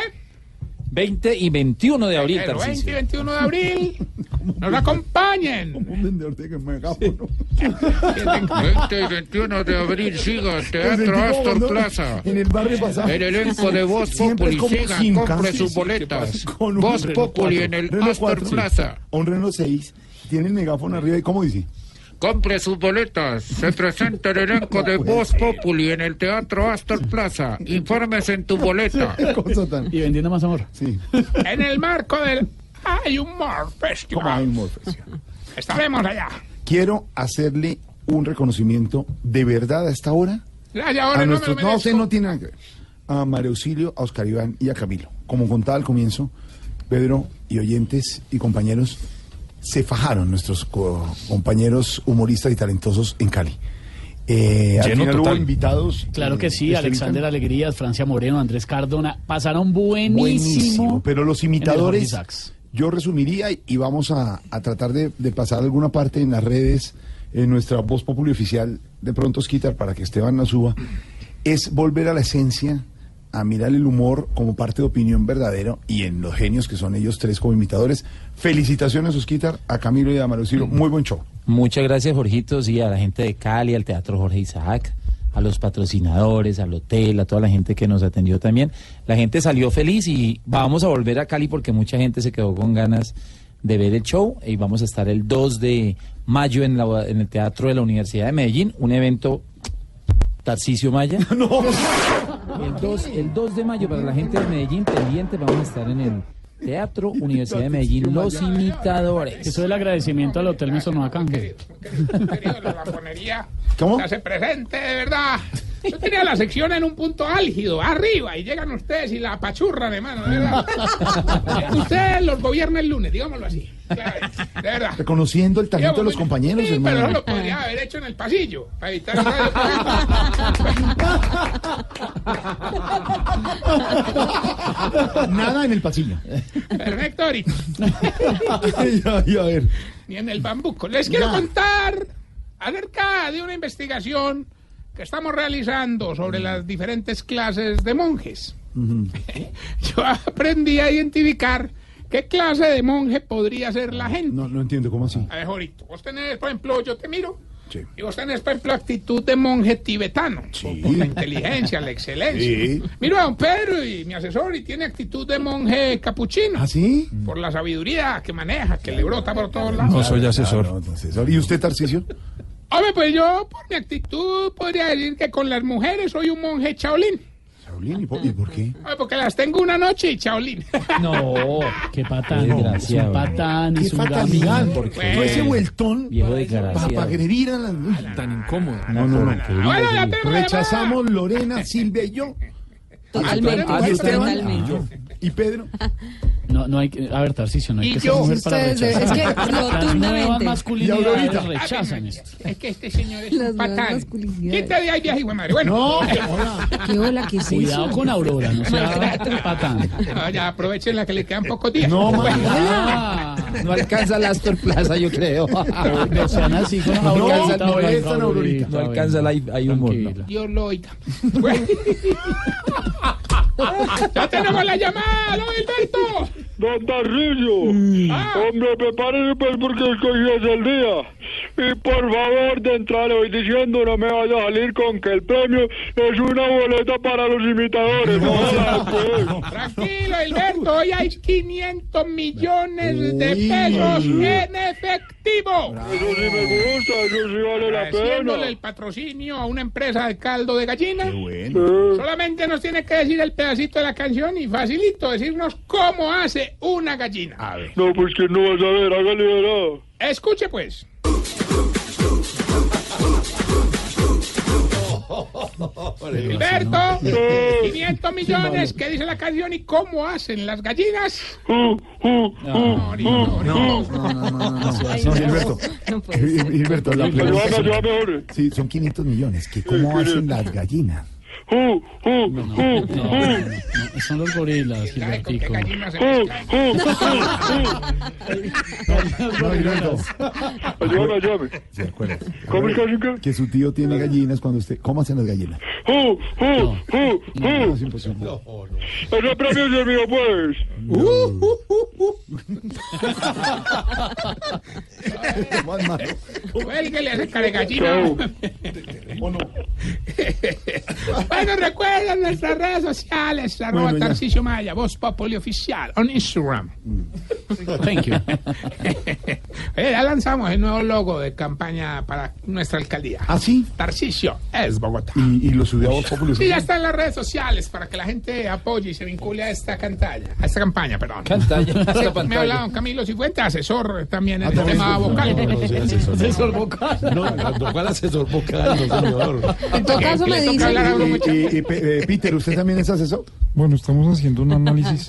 Speaker 12: 20 y 21 de abril,
Speaker 9: El 20 y
Speaker 12: Tarcisio.
Speaker 9: 21 de abril nos acompañen.
Speaker 3: Un vendedor de megáfono.
Speaker 61: 20 y 21 de abril, siga Teatro Astor Plaza.
Speaker 3: En el barrio pasado.
Speaker 61: El elenco de Voz Populi, siga, compre sus boletas. Voz Populi
Speaker 3: 4,
Speaker 61: en el Astor
Speaker 3: 4,
Speaker 61: Plaza.
Speaker 3: Un Renault 6. Tiene el megáfono arriba. ¿Y cómo dice?
Speaker 61: Compre sus boletas. Se presenta el elenco de Voz Populi en el Teatro Astor Plaza. Infórmese en tu boleta.
Speaker 57: Y vendiendo más amor.
Speaker 3: Sí.
Speaker 9: En el marco del Hay Humor Festival.
Speaker 3: Hay Humor Festival.
Speaker 9: Estaremos allá.
Speaker 3: Quiero hacerle un reconocimiento de verdad a esta hora.
Speaker 9: Ya, ya, ahora
Speaker 3: a
Speaker 9: no me
Speaker 3: nuestros,
Speaker 9: lo
Speaker 3: no, usted no tiene nada que ver. A María Auxilio, a Oscar Iván y a Camilo. Como contaba al comienzo, Pedro y oyentes y compañeros se fajaron nuestros co- compañeros humoristas y talentosos en Cali. Eh, al
Speaker 57: Lleno
Speaker 3: final hubo
Speaker 57: total.
Speaker 3: invitados.
Speaker 57: Claro que sí, Alexander Alegrías, Francia Moreno, Andrés Cardona, pasaron buenísimo.
Speaker 3: Buenísimo, pero los
Speaker 57: en el
Speaker 3: imitadores. Yo resumiría y- y vamos a, a tratar de, de pasar alguna parte en las redes, en nuestra voz popular oficial de Pronto Quitar para que Esteban la suba, es volver a la esencia, a mirar el humor como parte de opinión verdadero y en los genios que son ellos tres como imitadores. Felicitaciones, Osquitar, a Camilo y a Mario Muy buen show.
Speaker 12: Muchas gracias, Jorgito, sí, a la gente de Cali, al Teatro Jorge Isaac, a los patrocinadores, al hotel, a toda la gente que nos atendió también. La gente salió feliz y vamos a volver a Cali porque mucha gente se quedó con ganas de ver el show y vamos a estar el 2 de mayo en, la- en el Teatro de la Universidad de Medellín, un evento Tarcisio Maya. El 2, el 2 de mayo para la gente de Medellín pendiente vamos a estar en el Teatro Universidad de Medellín, Los Imitadores.
Speaker 57: Eso es el agradecimiento al Hotel
Speaker 9: lamponería
Speaker 3: ¿Cómo?
Speaker 9: se hace presente, de verdad. Yo tenía la sección en un punto álgido, arriba, y llegan ustedes y la apachurran, hermano, de verdad. ustedes los gobierna el lunes, digámoslo así. Claro.
Speaker 3: Reconociendo el talento de los compañeros,
Speaker 9: Sí, pero eso
Speaker 3: hermano.
Speaker 9: lo podría haber hecho en el pasillo, para evitar
Speaker 3: Nada en el pasillo.
Speaker 9: Perfecto, ahorita.
Speaker 3: A ver.
Speaker 9: Ni en el bambuco. Les quiero contar acerca de una investigación que estamos realizando sobre las diferentes clases de monjes. Yo aprendí a identificar qué clase de monje podría ser la gente.
Speaker 3: No, no entiendo cómo así.
Speaker 9: A ver, Jorito, vos tenés, por ejemplo, yo te miro.
Speaker 3: Sí.
Speaker 9: Y vos tenés, por ejemplo, actitud de monje tibetano. Por la inteligencia, la excelencia.
Speaker 3: Sí.
Speaker 9: Miro a don Pedro y mi asesor y tiene actitud de monje capuchino.
Speaker 3: ¿Ah, sí?
Speaker 9: Por la sabiduría que maneja, que le brota por todos lados.
Speaker 7: No soy asesor.
Speaker 3: Claro, no, asesor. ¿Y usted, Tarcisio?
Speaker 9: Hombre, pues yo, por mi actitud, podría decir que con las mujeres soy un monje chaolín.
Speaker 3: Shaolin, ¿y por, y por qué?
Speaker 9: Ay, porque las tengo una noche y chaolín.
Speaker 57: No, qué patán.
Speaker 12: Desgraciado.
Speaker 57: Es un patán,
Speaker 3: Qué
Speaker 57: es un
Speaker 3: fatalidad.
Speaker 57: gamín.
Speaker 3: porque
Speaker 9: Bueno.
Speaker 3: fue ese vueltón
Speaker 12: Viejo
Speaker 3: para
Speaker 12: desgraciado.
Speaker 3: agredir a las... Uy,
Speaker 7: Tan incómodo.
Speaker 3: No, no, no.
Speaker 9: Bueno, ya tenemos
Speaker 3: Rechazamos Lorena, Silvia y yo.
Speaker 8: Totalmente,
Speaker 57: Ah, ¿y Esteban?
Speaker 8: totalmente.
Speaker 3: ¿Y Pedro?
Speaker 57: No, no hay que. A ver, Tarcicio, no hay que ser mujer para rechazar.
Speaker 8: es que
Speaker 57: Las nuevas
Speaker 8: rotundamente.
Speaker 57: masculinidades rechazan esto.
Speaker 9: Es que este señor es
Speaker 8: Las
Speaker 9: un patán. Quita de ahí, vieja y madre. Bueno.
Speaker 3: No, hola.
Speaker 8: ¿Qué hola, qué es
Speaker 57: Cuidado
Speaker 8: eso?
Speaker 57: con Aurora, no sea patán.
Speaker 9: No, ya aprovechen la que le quedan pocos días.
Speaker 3: No,
Speaker 9: Bueno,
Speaker 57: Ah,
Speaker 12: No alcanza la Astor Plaza, yo creo.
Speaker 57: no, no sean así con
Speaker 12: No
Speaker 57: Aurora.
Speaker 12: alcanza, no,
Speaker 3: a Aurorita.
Speaker 12: No alcanza la hay humor. no.
Speaker 9: Dios lo oiga. Ya tenemos la llamada, ¿no, Gilberto?
Speaker 62: Don Tarrillo,
Speaker 9: Ah.
Speaker 62: hombre, prepárese pues porque hoy es el día. Y por favor, de entrada le voy diciendo, no me vaya a salir con que el premio es una boleta para los imitadores. No, jodas, pues.
Speaker 9: Tranquilo, Gilberto. Hoy hay 500 millones de
Speaker 3: Uy.
Speaker 9: pesos en efectivo.
Speaker 62: Eso sí me gusta, eso sí vale la
Speaker 9: Haciéndole
Speaker 62: pena.
Speaker 9: el patrocinio a una empresa de caldo de gallina.
Speaker 3: Bueno.
Speaker 9: Solamente nos tiene que decir el pedacito de la canción y facilito decirnos cómo hace una gallina. A ver.
Speaker 62: No, pues que no vas a ver, hágale verá.
Speaker 9: Escuche pues. Gilberto, 500 millones, ¿qué dice la canción y cómo hacen las gallinas? No, no, no, no.
Speaker 3: No, Gilberto. Gil- Gilberto, la pregunta. Sí, son 500 millones. ¿Qué, ¿Cómo hacen las gallinas?
Speaker 62: Uh, uh, uh,
Speaker 57: No, no,
Speaker 62: uh,
Speaker 57: no, son los gorilas,
Speaker 9: ¿Sabe con qué
Speaker 57: Gilbertico.
Speaker 62: uh, uh, uh.
Speaker 3: No.
Speaker 62: ¿Cómo es que?
Speaker 3: Que su tío tiene gallinas cuando usted... ¿Cómo hacen las gallinas?
Speaker 62: Uh, uh, uh,
Speaker 3: No,
Speaker 62: uh.
Speaker 3: es imposible.
Speaker 62: Premio es el mío, pues.
Speaker 3: Malo.
Speaker 9: Cuélguele a ese cara de gallina.
Speaker 62: Chao.
Speaker 9: Bueno, recuerden nuestras redes sociales, arroba
Speaker 3: Bueno, ya.
Speaker 9: Tarcisio Maya, Voz Populi Oficial, on Instagram.
Speaker 57: Thank you.
Speaker 9: Eh, ya lanzamos el nuevo logo de campaña para nuestra alcaldía.
Speaker 3: ¿Ah, sí?
Speaker 9: Tarcisio es Bogotá.
Speaker 3: Y, y lo subió a Voz Populi.
Speaker 9: Sí, ya está en las redes sociales para que la gente apoye y se vincule a esta campaña, a esta campaña, perdón.
Speaker 12: Cantalla, esta
Speaker 9: Sí, me ha hablado Camilo Cifuentes, asesor también en
Speaker 3: Ah,
Speaker 9: el tema vocal.
Speaker 3: no, no, sí, asesor.
Speaker 57: Asesor vocal.
Speaker 10: No, ¿cuál asesor vocal, no, señor?
Speaker 8: En todo caso me
Speaker 9: Le
Speaker 3: Y, y- eh, Peter, ¿usted también es asesor?
Speaker 7: Bueno, estamos haciendo un análisis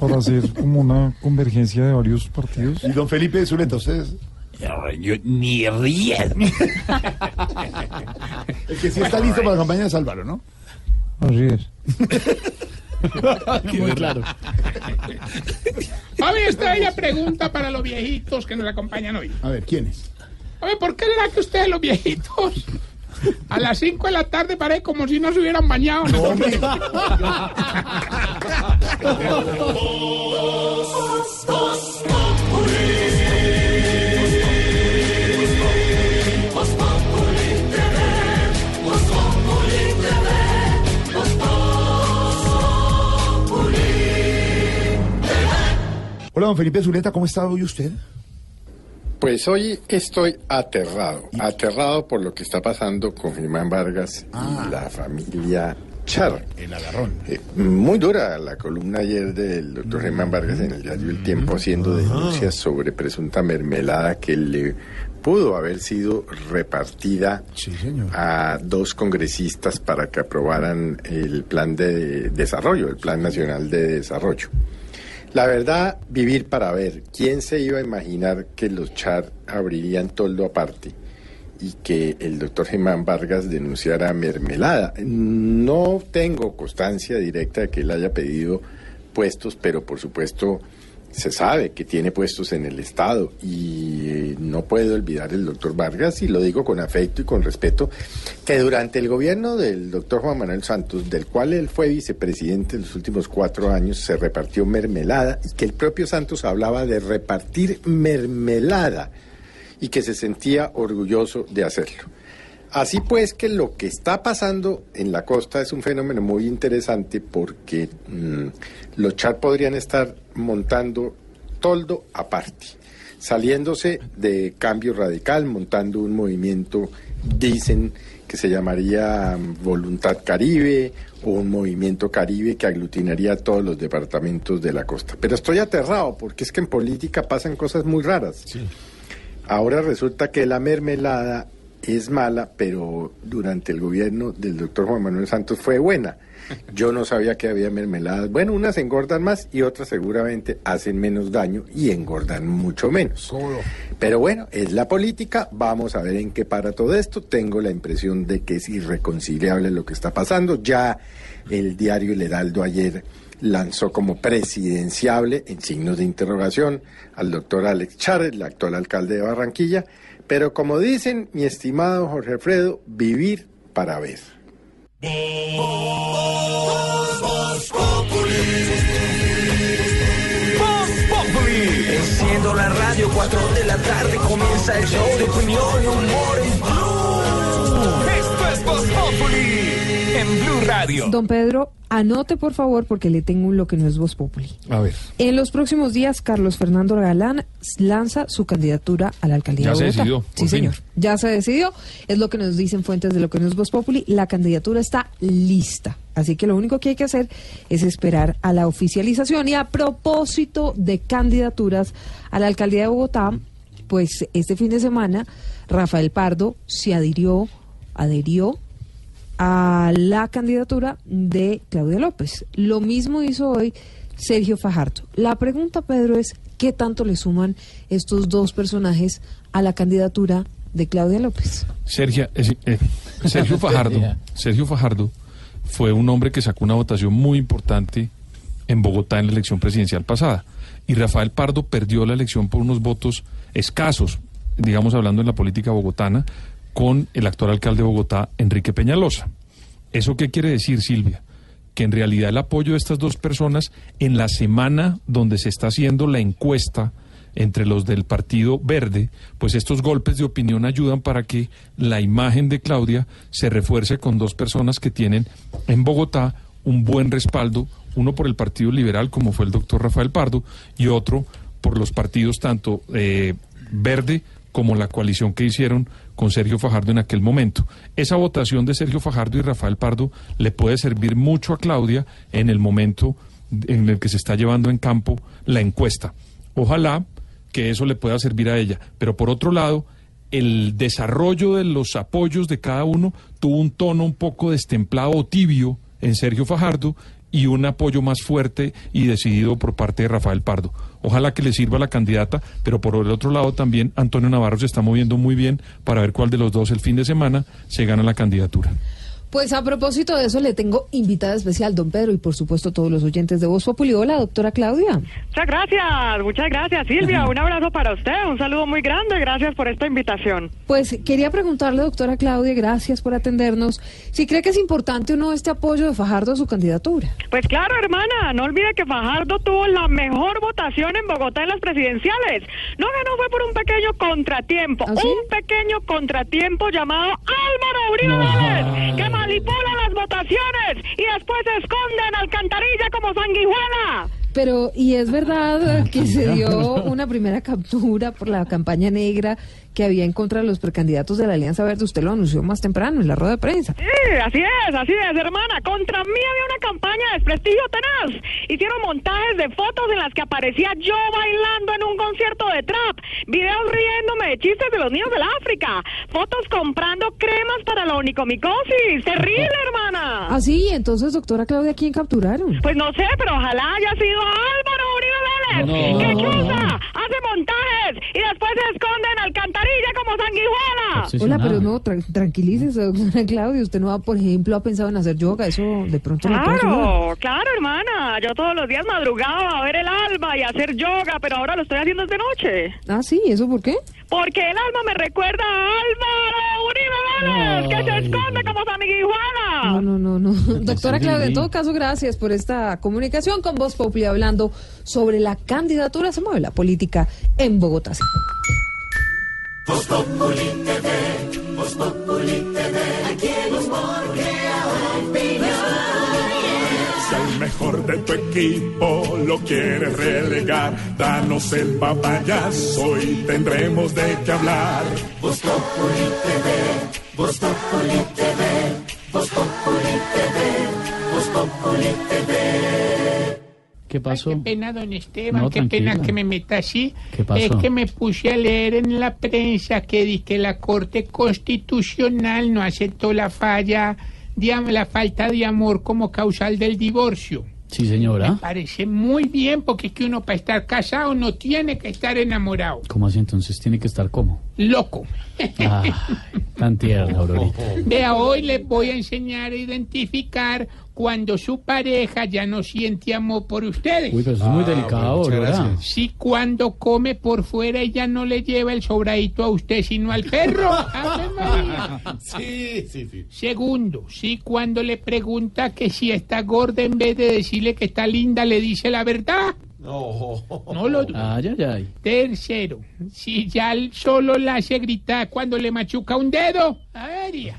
Speaker 7: para hacer como una convergencia de varios partidos.
Speaker 3: Y don Felipe Zuleta, ¿ustedes?
Speaker 12: Yo ni ríes.
Speaker 3: El que sí está listo para la campaña de Álvaro, ¿no?
Speaker 7: Así es.
Speaker 57: Muy claro.
Speaker 9: A ver, esta bella pregunta para los viejitos que nos acompañan hoy.
Speaker 3: A ver, ¿quién es?
Speaker 9: A ver, ¿por qué será que ustedes los viejitos a las 5 de la tarde parece como si no se hubieran bañado?
Speaker 3: Hola, don Felipe Zuleta, ¿cómo está hoy usted?
Speaker 63: Pues hoy estoy aterrado, aterrado por lo que está pasando con Germán Vargas y la familia Char.
Speaker 3: El agarrón.
Speaker 63: Eh, muy dura la columna ayer del doctor Germán Vargas en el diario El Tiempo haciendo denuncias sobre presunta mermelada que le pudo haber sido repartida a dos congresistas para que aprobaran el plan de desarrollo, el Plan Nacional de Desarrollo. La verdad, vivir para ver. ¿Quién se iba a imaginar que los Char abrirían toldo aparte y que el doctor Germán Vargas denunciara mermelada? No tengo constancia directa de que él haya pedido puestos, pero por supuesto se sabe que tiene puestos en el Estado y eh, no puedo olvidar el doctor Vargas, y lo digo con afecto y con respeto, que durante el gobierno del doctor Juan Manuel Santos, del cual él fue vicepresidente en los últimos cuatro años, se repartió mermelada y que el propio Santos hablaba de repartir mermelada y que se sentía orgulloso de hacerlo. Así pues que lo que está pasando en la costa es un fenómeno muy interesante porque mm, los Char podrían estar montando toldo aparte, saliéndose de cambio radical, montando un movimiento, dicen que se llamaría mm, Voluntad Caribe o un movimiento caribe que aglutinaría a todos los departamentos de la costa. Pero estoy aterrado porque es que en política pasan cosas muy raras. Ahora resulta que la mermelada es mala, pero durante el gobierno del doctor Juan Manuel Santos fue buena. Yo no sabía que había mermeladas. Bueno, unas engordan más y otras seguramente hacen menos daño y engordan mucho menos. Pero bueno, es la política. Vamos a ver en qué para todo esto. Tengo la impresión de que es irreconciliable lo que está pasando. Ya el diario El Heraldo ayer lanzó como presidenciable, en signos de interrogación, al doctor Alex Chávez, el actual alcalde de Barranquilla. Pero como dicen, mi estimado Jorge Alfredo, vivir para ver.
Speaker 64: Enciendo la radio, 4 de la tarde comienza el show de opinión y humor en Blue.
Speaker 51: Esto es Voz Populi en Blue Radio.
Speaker 8: Don Pedro, anote por favor porque le tengo lo que no es Voz Populi.
Speaker 7: A ver.
Speaker 8: En los próximos días, Carlos Fernando Galán lanza su candidatura a la alcaldía
Speaker 7: Ya
Speaker 8: de
Speaker 7: se
Speaker 8: Bogotá.
Speaker 7: decidió,
Speaker 8: Sí,
Speaker 7: fin.
Speaker 8: señor. Ya se decidió. Es lo que nos dicen fuentes de lo que no es Voz Populi. La candidatura está lista. Así que lo único que hay que hacer es esperar a la oficialización. Y a propósito de candidaturas a la alcaldía de Bogotá, pues este fin de semana Rafael Pardo se adhirió, adherió a la candidatura de Claudia López. Lo mismo hizo hoy Sergio Fajardo. La pregunta, Pedro, es ¿qué tanto le suman estos dos personajes a la candidatura de Claudia López?
Speaker 7: Sergio, eh, eh, Sergio Fajardo, Sergio Fajardo fue un hombre que sacó una votación muy importante en Bogotá en la elección presidencial pasada. Y Rafael Pardo perdió la elección por unos votos escasos, digamos hablando en la política bogotana, con el actual alcalde de Bogotá, Enrique Peñalosa. ¿Eso qué quiere decir, Silvia? Que en realidad el apoyo de estas dos personas en la semana donde se está haciendo la encuesta entre los del Partido Verde, pues estos golpes de opinión ayudan para que la imagen de Claudia se refuerce con dos personas que tienen en Bogotá un buen respaldo, uno por el Partido Liberal, como fue el doctor Rafael Pardo, y otro por los partidos tanto eh, Verde como la coalición que hicieron con Sergio Fajardo en aquel momento. Esa votación de Sergio Fajardo y Rafael Pardo le puede servir mucho a Claudia en el momento en el que se está llevando en campo la encuesta. Ojalá que eso le pueda servir a ella. Pero por otro lado, el desarrollo de los apoyos de cada uno tuvo un tono un poco destemplado o tibio en Sergio Fajardo y un apoyo más fuerte y decidido por parte de Rafael Pardo. Ojalá que le sirva a la candidata, pero por el otro lado también Antonio Navarro se está moviendo muy bien para ver cuál de los dos el fin de semana se gana la candidatura.
Speaker 8: Pues a propósito de eso, le tengo invitada especial, don Pedro, y por supuesto todos los oyentes de Voz Populi. Hola, doctora Claudia.
Speaker 65: Muchas gracias, muchas gracias Silvia, un abrazo para usted, un saludo muy grande, gracias por esta invitación.
Speaker 8: Pues quería preguntarle, doctora Claudia, gracias por atendernos, si cree que es importante o no este apoyo de Fajardo a su candidatura.
Speaker 65: Pues claro, hermana, no olvide que Fajardo tuvo la mejor votación en Bogotá en las presidenciales. No ganó fue por un pequeño contratiempo, un pequeño contratiempo llamado Álvaro Uribe Vélez, que manipula las votaciones y después se esconde en alcantarilla como sanguijuela.
Speaker 8: Pero, ¿y es verdad que se dio una primera captura por la campaña negra que había en contra de los precandidatos de la Alianza Verde? Usted lo anunció más temprano en la rueda de prensa.
Speaker 65: Sí, así es, así es, hermana. Contra mí había una campaña de desprestigio tenaz. Hicieron montajes de fotos en las que aparecía yo bailando en un concierto de trap, videos riéndome de chistes de los niños del África, fotos comprando cremas para la onicomicosis. Terrible, hermana.
Speaker 8: Ah, sí, entonces, doctora Claudia, ¿a quién capturaron?
Speaker 65: Pues no sé, pero ojalá haya sido Álvaro Uribe Vélez,
Speaker 8: No,
Speaker 65: que
Speaker 8: no,
Speaker 65: chuza, hace montajes y después se esconde en como sanguijuela.
Speaker 8: Hola, pero no, tra- tranquilícese, doctora Claudia. Usted no, ha, por ejemplo, ha pensado en hacer yoga. Eso de pronto.
Speaker 65: Claro, claro, hermana. Yo todos los días madrugaba a ver el alba y a hacer yoga, pero ahora lo estoy haciendo de noche.
Speaker 8: Ah, sí, ¿eso por qué?
Speaker 65: Porque el alma me recuerda a Álvaro Uribe Vélez, que se esconde como sanguijuela.
Speaker 8: No, no, no, no. Doctora. Claudia, en todo caso, gracias por esta comunicación con Voz Populi hablando sobre la candidatura, se mueve la política en Bogotá.
Speaker 64: Voz Populi TV, Voz Populi TV, aquí el humor crea.
Speaker 66: Si al mejor de tu equipo lo quieres relegar, danos el papayazo y tendremos de qué hablar.
Speaker 64: Voz Populi TV, Voz Populi TV, Voz Populi TV, Voz Populi TV.
Speaker 4: ¿Qué pasó?
Speaker 9: Qué pena, don Esteban,
Speaker 4: No,
Speaker 9: qué pena que me meta así.
Speaker 4: ¿Qué pasó?
Speaker 9: Es que me puse a leer en la prensa que di que la Corte Constitucional no aceptó la falla, la falta de amor como causal del divorcio.
Speaker 4: Sí, señora.
Speaker 9: Parece muy bien porque es que uno para estar casado no tiene que estar enamorado.
Speaker 4: ¿Cómo así entonces tiene que estar como?
Speaker 9: Loco.
Speaker 4: Ay, tan tierna, Aurorita.
Speaker 9: Vea, hoy les voy a enseñar a identificar cuando su pareja ya no siente amor por ustedes.
Speaker 4: Uy, pero eso es muy delicado,
Speaker 10: muchas
Speaker 4: Aurora.
Speaker 10: gracias.
Speaker 9: Si cuando come por fuera ella no le lleva el sobradito a usted, sino al perro. Ave María.
Speaker 10: Sí, sí, sí.
Speaker 9: Segundo, si cuando le pregunta que si está gorda, en vez de decirle que está linda, le dice la verdad.
Speaker 10: No.
Speaker 9: No lo dudo.
Speaker 4: Ay, ay, ay.
Speaker 9: Tercero, si ya solo la hace gritar cuando le machuca un dedo.
Speaker 4: Ay,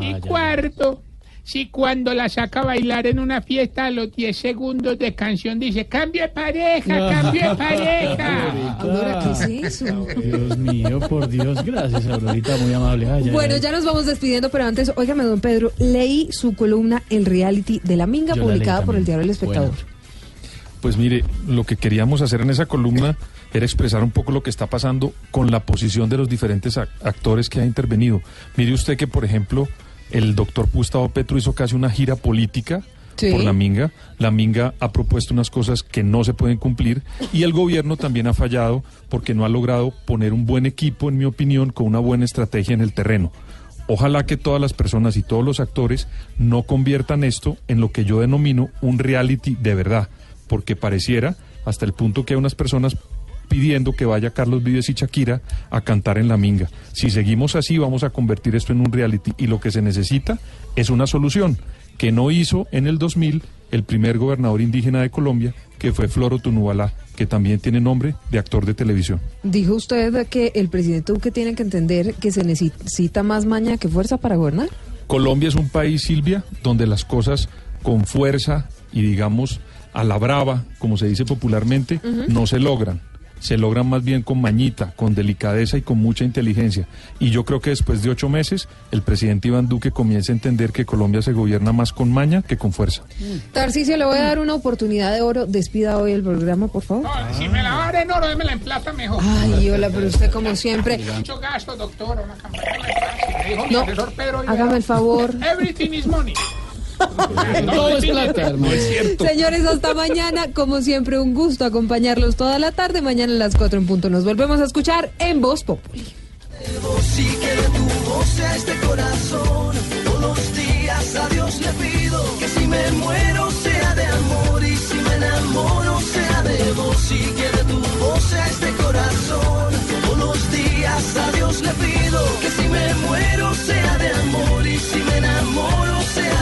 Speaker 9: Y
Speaker 4: ay,
Speaker 9: cuarto, si cuando la saca a bailar en una fiesta a los 10 segundos de canción dice, cambio de pareja, cambio de pareja.
Speaker 8: Aurora, ¿qué es eso?
Speaker 4: Dios mío, por Dios, gracias, Aurorita, muy amable. Ay,
Speaker 8: Bueno,
Speaker 4: ay.
Speaker 8: ya nos vamos despidiendo, pero antes, óigame, don Pedro, leí su columna El Reality de la Minga,
Speaker 7: Yo la leí
Speaker 8: publicada por el diario El Espectador.
Speaker 7: Pues mire, lo que queríamos hacer en esa columna era expresar un poco lo que está pasando con la posición de los diferentes ac- actores que ha intervenido. Mire usted que, por ejemplo, el doctor Gustavo Petro hizo casi una gira política
Speaker 8: Sí.
Speaker 7: por la Minga. La Minga ha propuesto unas cosas que no se pueden cumplir y el gobierno también ha fallado porque no ha logrado poner un buen equipo, en mi opinión, con una buena estrategia en el terreno. Ojalá que todas las personas y todos los actores no conviertan esto en lo que yo denomino un reality de verdad, porque pareciera hasta el punto que hay unas personas pidiendo que vaya Carlos Vives y Shakira a cantar en la minga. Si seguimos así vamos a convertir esto en un reality y lo que se necesita es una solución que no hizo en el 2000 el primer gobernador indígena de Colombia, que fue Floro Tunubalá, que también tiene nombre de actor de televisión.
Speaker 8: Dijo usted que el presidente Duque tiene que entender que se necesita más maña que fuerza para gobernar.
Speaker 7: Colombia es un país, Silvia, donde las cosas con fuerza y digamos a la brava, como se dice popularmente, no se logran. Se logran más bien con mañita, con delicadeza y con mucha inteligencia. Y yo creo que después de ocho meses, el presidente Iván Duque comienza a entender que Colombia se gobierna más con maña que con fuerza.
Speaker 8: Tarcisio, le voy a dar una oportunidad de oro. Despida hoy el programa, por favor.
Speaker 9: Si me la dar en oro, démela en plata mejor.
Speaker 8: Ay, hola, pero usted como siempre.
Speaker 9: Mucho gasto, doctor, una campaña. Me dijo mi
Speaker 8: No,
Speaker 9: Pedro
Speaker 8: hágame el favor.
Speaker 9: Everything is money.
Speaker 4: Todo es plata, hermano.
Speaker 8: Señores, hasta mañana. Como siempre, un gusto acompañarlos toda la tarde. Mañana a las 4 en punto nos volvemos a escuchar en Voz Populi.
Speaker 2: Si quiere tu voz este corazón, todos los días a Dios le pido que si me muero sea de amor y si me enamoro sea de vos. Si quiere tu voz a este corazón, todos los días a Dios le pido que si me muero sea de amor y si me enamoro